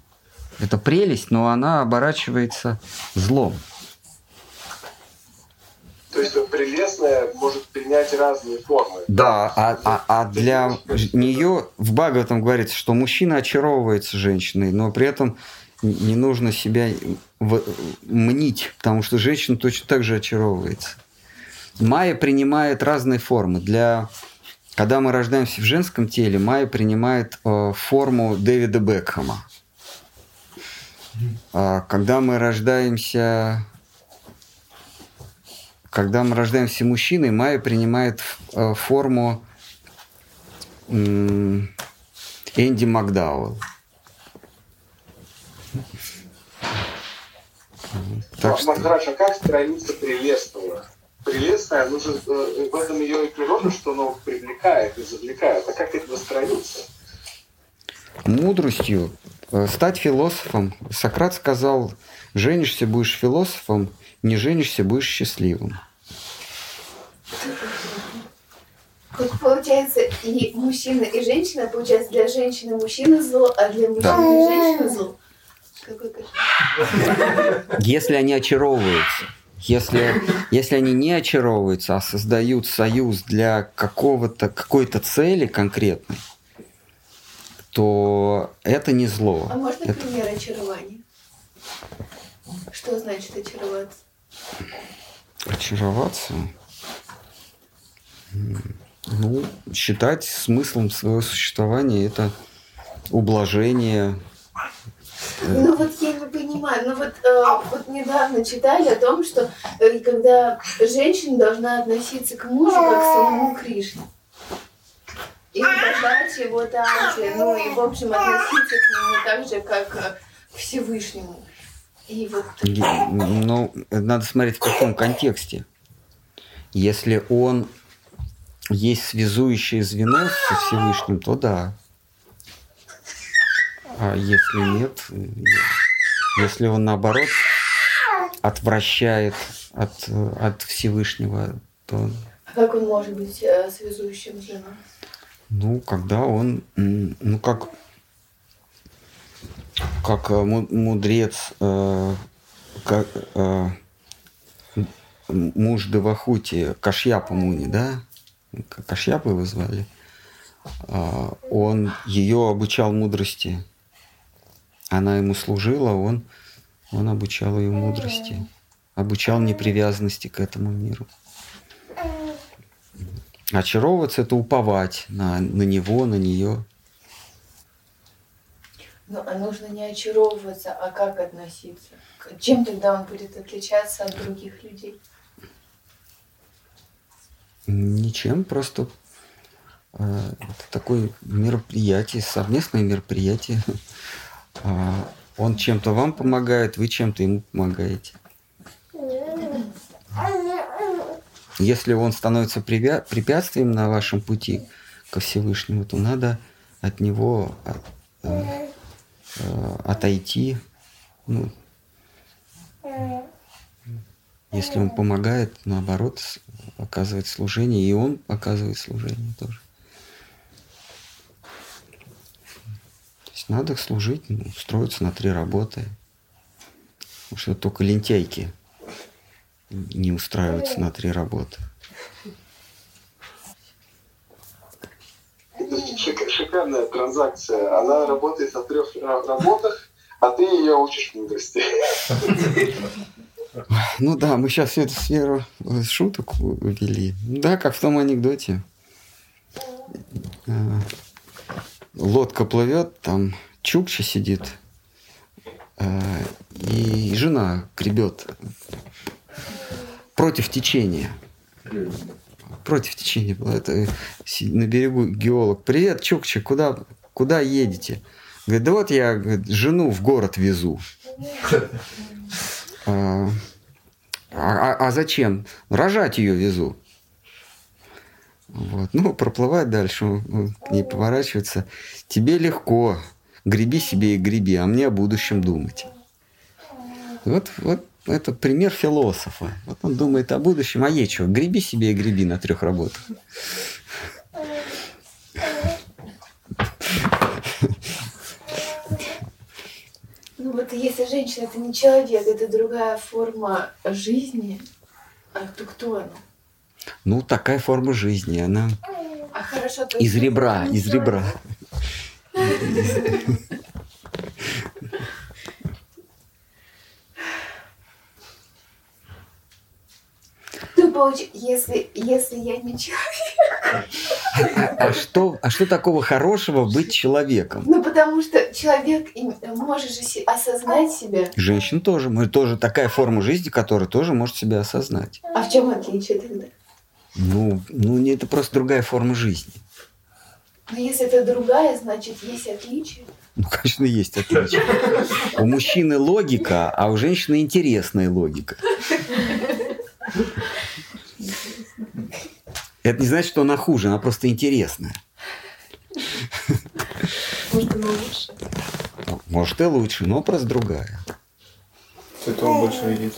Это прелесть, но она оборачивается злом. То есть вот прелестное может принять разные формы. Да, а, а, а для нее в Бхагаватам говорится, что мужчина очаровывается женщиной, но при этом не нужно себя мнить, потому что женщина точно так же очаровывается. Майя принимает разные формы. Для... Когда мы рождаемся в женском теле, Майя принимает э, форму Дэвида Бекхэма. А когда мы рождаемся когда мы рождаемся мужчиной, Майя принимает э, форму Энди Макдауэлл. Так что, Махарадж, а как страница прелестного? Прелестная, ну же, э, в этом ее и природа, что оно привлекает и завлекает. А как это страница? мудростью э, стать философом. Сократ сказал, женишься, будешь философом, не женишься, будешь счастливым. Тут получается и мужчина, и женщина, получается для женщины мужчина зло, а для мужчины женщина зло. Какой кошмар. Если они очаровываются. Если, если они не очаровываются, а создают союз для какого-то, какой-то цели конкретной, то это не зло. А можно Это- пример очарования? Что значит очароваться? Очароваться? Ну, считать смыслом своего существования это ублажение. Ну вот я не понимаю, ну вот, э, вот недавно читали о том, что э, когда женщина должна относиться к мужу как к самому Кришне. И уважать его также, ну и в общем относиться к нему так же, как э, к Всевышнему. И вот... Ну, надо смотреть в каком контексте. Если он есть связующее звено со Всевышним, то да. А если нет, если он наоборот отвращает от, от Всевышнего, то... А как он может быть э, связующим звеном? Ну, когда он, ну, как, как э, мудрец, э, как, муж Девахути, Кашьяпа Муни, да? Кашьяпа его звали. А, он ее обучал мудрости. Она ему служила, он, он обучал ее мудрости. Обучал непривязанности к этому миру. Очаровываться – это уповать на, на него, на нее. Ну, а нужно не очаровываться, а как относиться? Чем тогда он будет отличаться от других людей? Ничем, просто это такое мероприятие, совместное мероприятие. Э, он чем-то вам помогает, вы чем-то ему помогаете. Если он становится препятствием на вашем пути ко Всевышнему, то надо от него э, э, отойти. Ну, если он помогает, наоборот, оказывает служение, и он оказывает служение тоже. То есть надо служить, ну, строиться на три работы. Потому что только лентяйки не устраиваются на три работы. Шикарная транзакция. Она работает на трех работах, а ты ее учишь мудрости. Ну да, мы сейчас всю эту сферу шуток увели. Да, как в том анекдоте. А, лодка плывет, там Чукча сидит, и жена гребет против течения. Против течения было. Это на берегу геолог. Привет, Чукча, куда, куда едете? Говорит, да вот я говорит, жену в город везу. А, а, а зачем? Рожать ее везу. Вот. Ну, проплывает дальше, к ней поворачивается. Тебе легко. Греби себе и греби, а мне о будущем думать. Вот, вот это пример философа. Вот он думает о будущем, а ей что? Греби себе и греби на трех работах. Ну вот если женщина это не человек, это другая форма жизни, а то кто она? Ну, такая форма жизни, она а хорошо, из ребра, из ребра. получ... если, если я не человек. А, а, что, а что такого хорошего быть человеком? Ну, потому что человек может же осознать себя. Женщина тоже. Мы тоже такая форма жизни, которая тоже может себя осознать. А в чем отличие тогда? Ну, ну это просто другая форма жизни. Но если это другая, значит, есть отличие. Ну, конечно, есть отличие. У мужчины логика, а у женщины интересная логика. Это не значит, что она хуже, она просто интересная. Может, она лучше? Может, и лучше, но просто другая. Это он больше видит.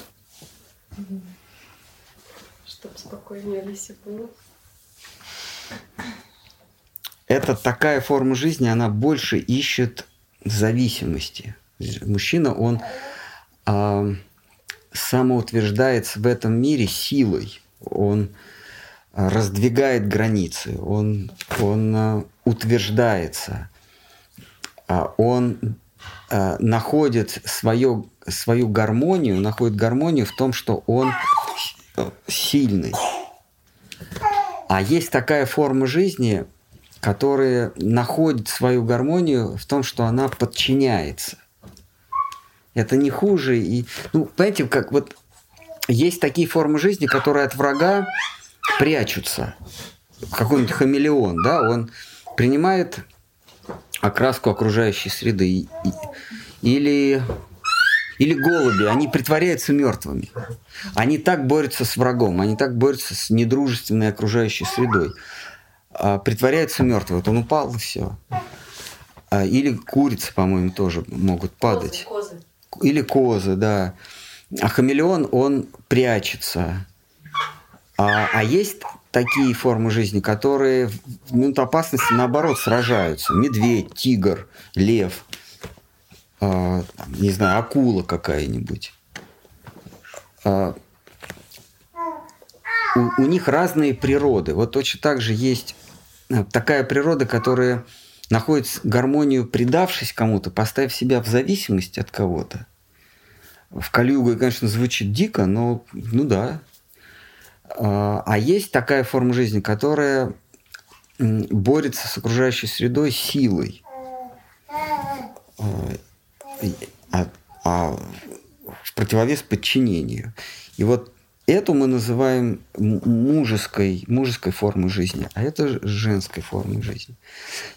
Чтоб спокойнее Алисе было. Это такая форма жизни, она больше ищет зависимости. Мужчина, он а, самоутверждается в этом мире силой. Он раздвигает границы, он, он э, утверждается, а он э, находит свою, свою гармонию, находит гармонию в том, что он сильный. А есть такая форма жизни, которая находит свою гармонию в том, что она подчиняется. Это не хуже. И, ну, понимаете, как вот есть такие формы жизни, которые от врага прячутся. Какой-нибудь хамелеон, да, он принимает окраску окружающей среды. Или, или голуби, они притворяются мертвыми. Они так борются с врагом, они так борются с недружественной окружающей средой. А, притворяются мертвым. Вот он упал и все. А, или курицы, по-моему, тоже могут падать. Козы, Или козы, да. А хамелеон, он прячется. А, а есть такие формы жизни, которые в минуту опасности, наоборот, сражаются. Медведь, тигр, лев, там, не знаю, акула какая-нибудь. А, у, у них разные природы. Вот точно так же есть э, такая природа, которая находит гармонию, предавшись кому-то, поставив себя в зависимости от кого-то. В Калиуге, конечно, звучит дико, но ну да. А а есть такая форма жизни, которая борется с окружающей средой силой. А, а- а в противовес подчинению. И вот эту мы называем мужеской, мужеской формой жизни, а это женской формой жизни.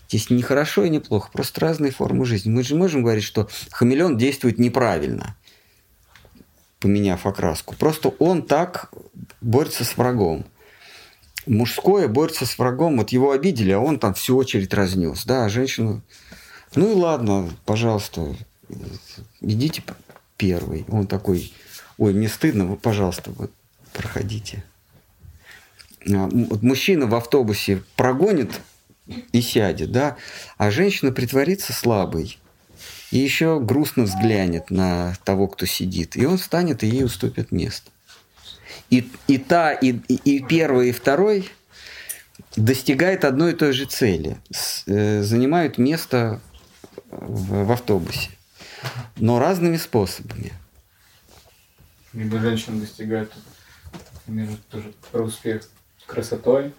Здесь не хорошо и не плохо, просто разные формы жизни. Мы же можем говорить, что хамелеон действует неправильно, поменяв окраску. Просто он так борется с врагом. Мужское борется с врагом, вот его обидели, а он там всю очередь разнес. Да, а женщину... Ну и ладно, пожалуйста, идите первый. Он такой, ой, мне стыдно, вы, пожалуйста, вот проходите. А, вот мужчина в автобусе прогонит и сядет, да, а женщина притворится слабой и еще грустно взглянет на того, кто сидит, и он встанет и ей уступит место. И, и та, и, и, первый, и второй достигает одной и той же цели, С- э, занимают место в, в автобусе, но разными способами. Либо женщина достигает, например, тоже про успех красотой,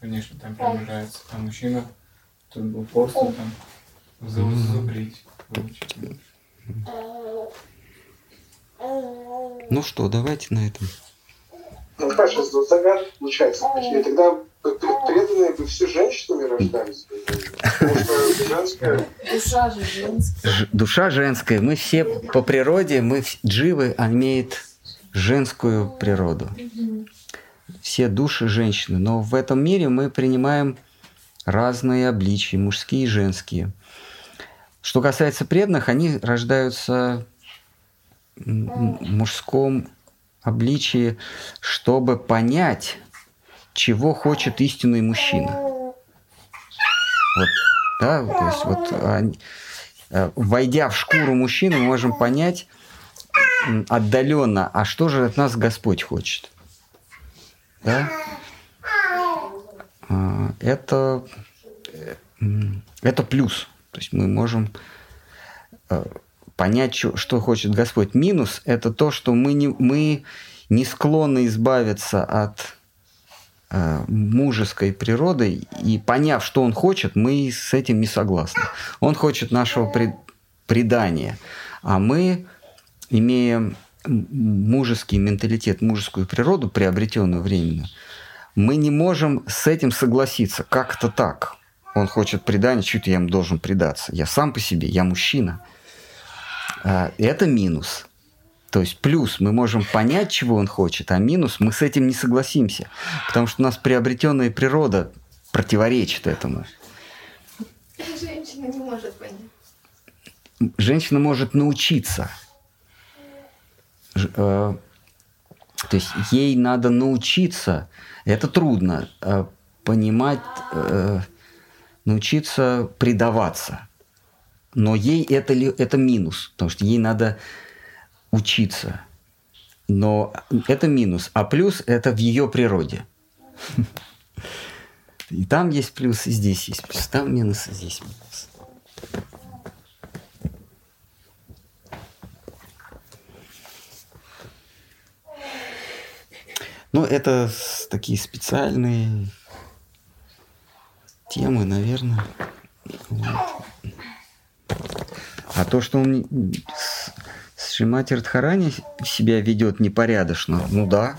конечно, там приближается, а мужчина тут был просто там за- зазубрить. Ну что, давайте на этом. Ну, Паша, вот загад получается. И тогда преданные бы все женщинами рождались. Потому что женская... Душа же женская. Ж- душа женская. Мы все по природе, мы дживы, а имеет женскую природу. Все души женщины. Но в этом мире мы принимаем разные обличия, мужские и женские. Что касается преданных, они рождаются в мужском обличии, чтобы понять, чего хочет истинный мужчина. Вот, да, то есть вот они- э, войдя в шкуру мужчины, мы можем понять отдаленно, а что же от нас Господь хочет. Да? А, Это, э, это плюс. То есть мы можем э, понять, что хочет Господь. Минус – это то, что мы не, мы не склонны избавиться от э, мужеской природы, и поняв, что он хочет, мы с этим не согласны. Он хочет нашего пред- предания, а мы имеем мужеский менталитет, мужескую природу, приобретенную временно, мы не можем с этим согласиться. Как-то так. Он хочет предания, чуть я ему должен предаться. Я сам по себе, я мужчина. А, Это минус. То есть плюс мы можем понять, чего он хочет, а минус мы с этим не согласимся, потому что у нас приобретенная природа противоречит этому. Женщина не может понять. Женщина может научиться. Э, То есть ей надо научиться, это трудно, э, понимать, э, научиться предаваться. Но ей это, ли- это минус, потому что ей надо учиться. Но это минус. А плюс это в ее природе. И там есть плюс, и здесь есть плюс. Там минус, и здесь минус. Ну, это такие специальные темы, наверное. Вот. А то, что он с, Шримати Радхарани себя ведет непорядочно, ну да.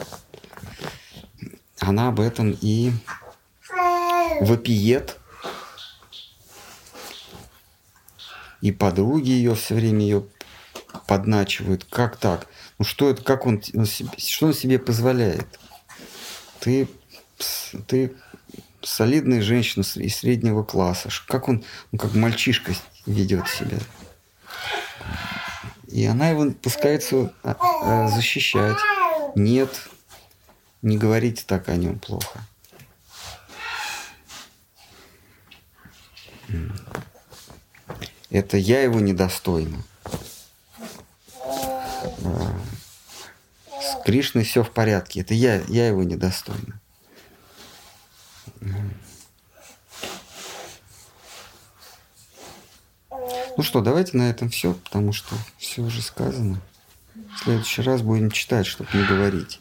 Она об этом и вопиет. И подруги ее все время ее подначивают. Как так? Ну что это, как он, что он себе позволяет? Ты, ты солидная женщина из среднего класса. Как он, ну, как мальчишка ведет себя. И она его пускается а, а, защищать. Нет, не говорите так о нем плохо. Это я его недостойна. А, с Кришной все в порядке. Это я, я его недостойна. Ну что, давайте на этом все, потому что все уже сказано. В следующий раз будем читать, чтобы не говорить.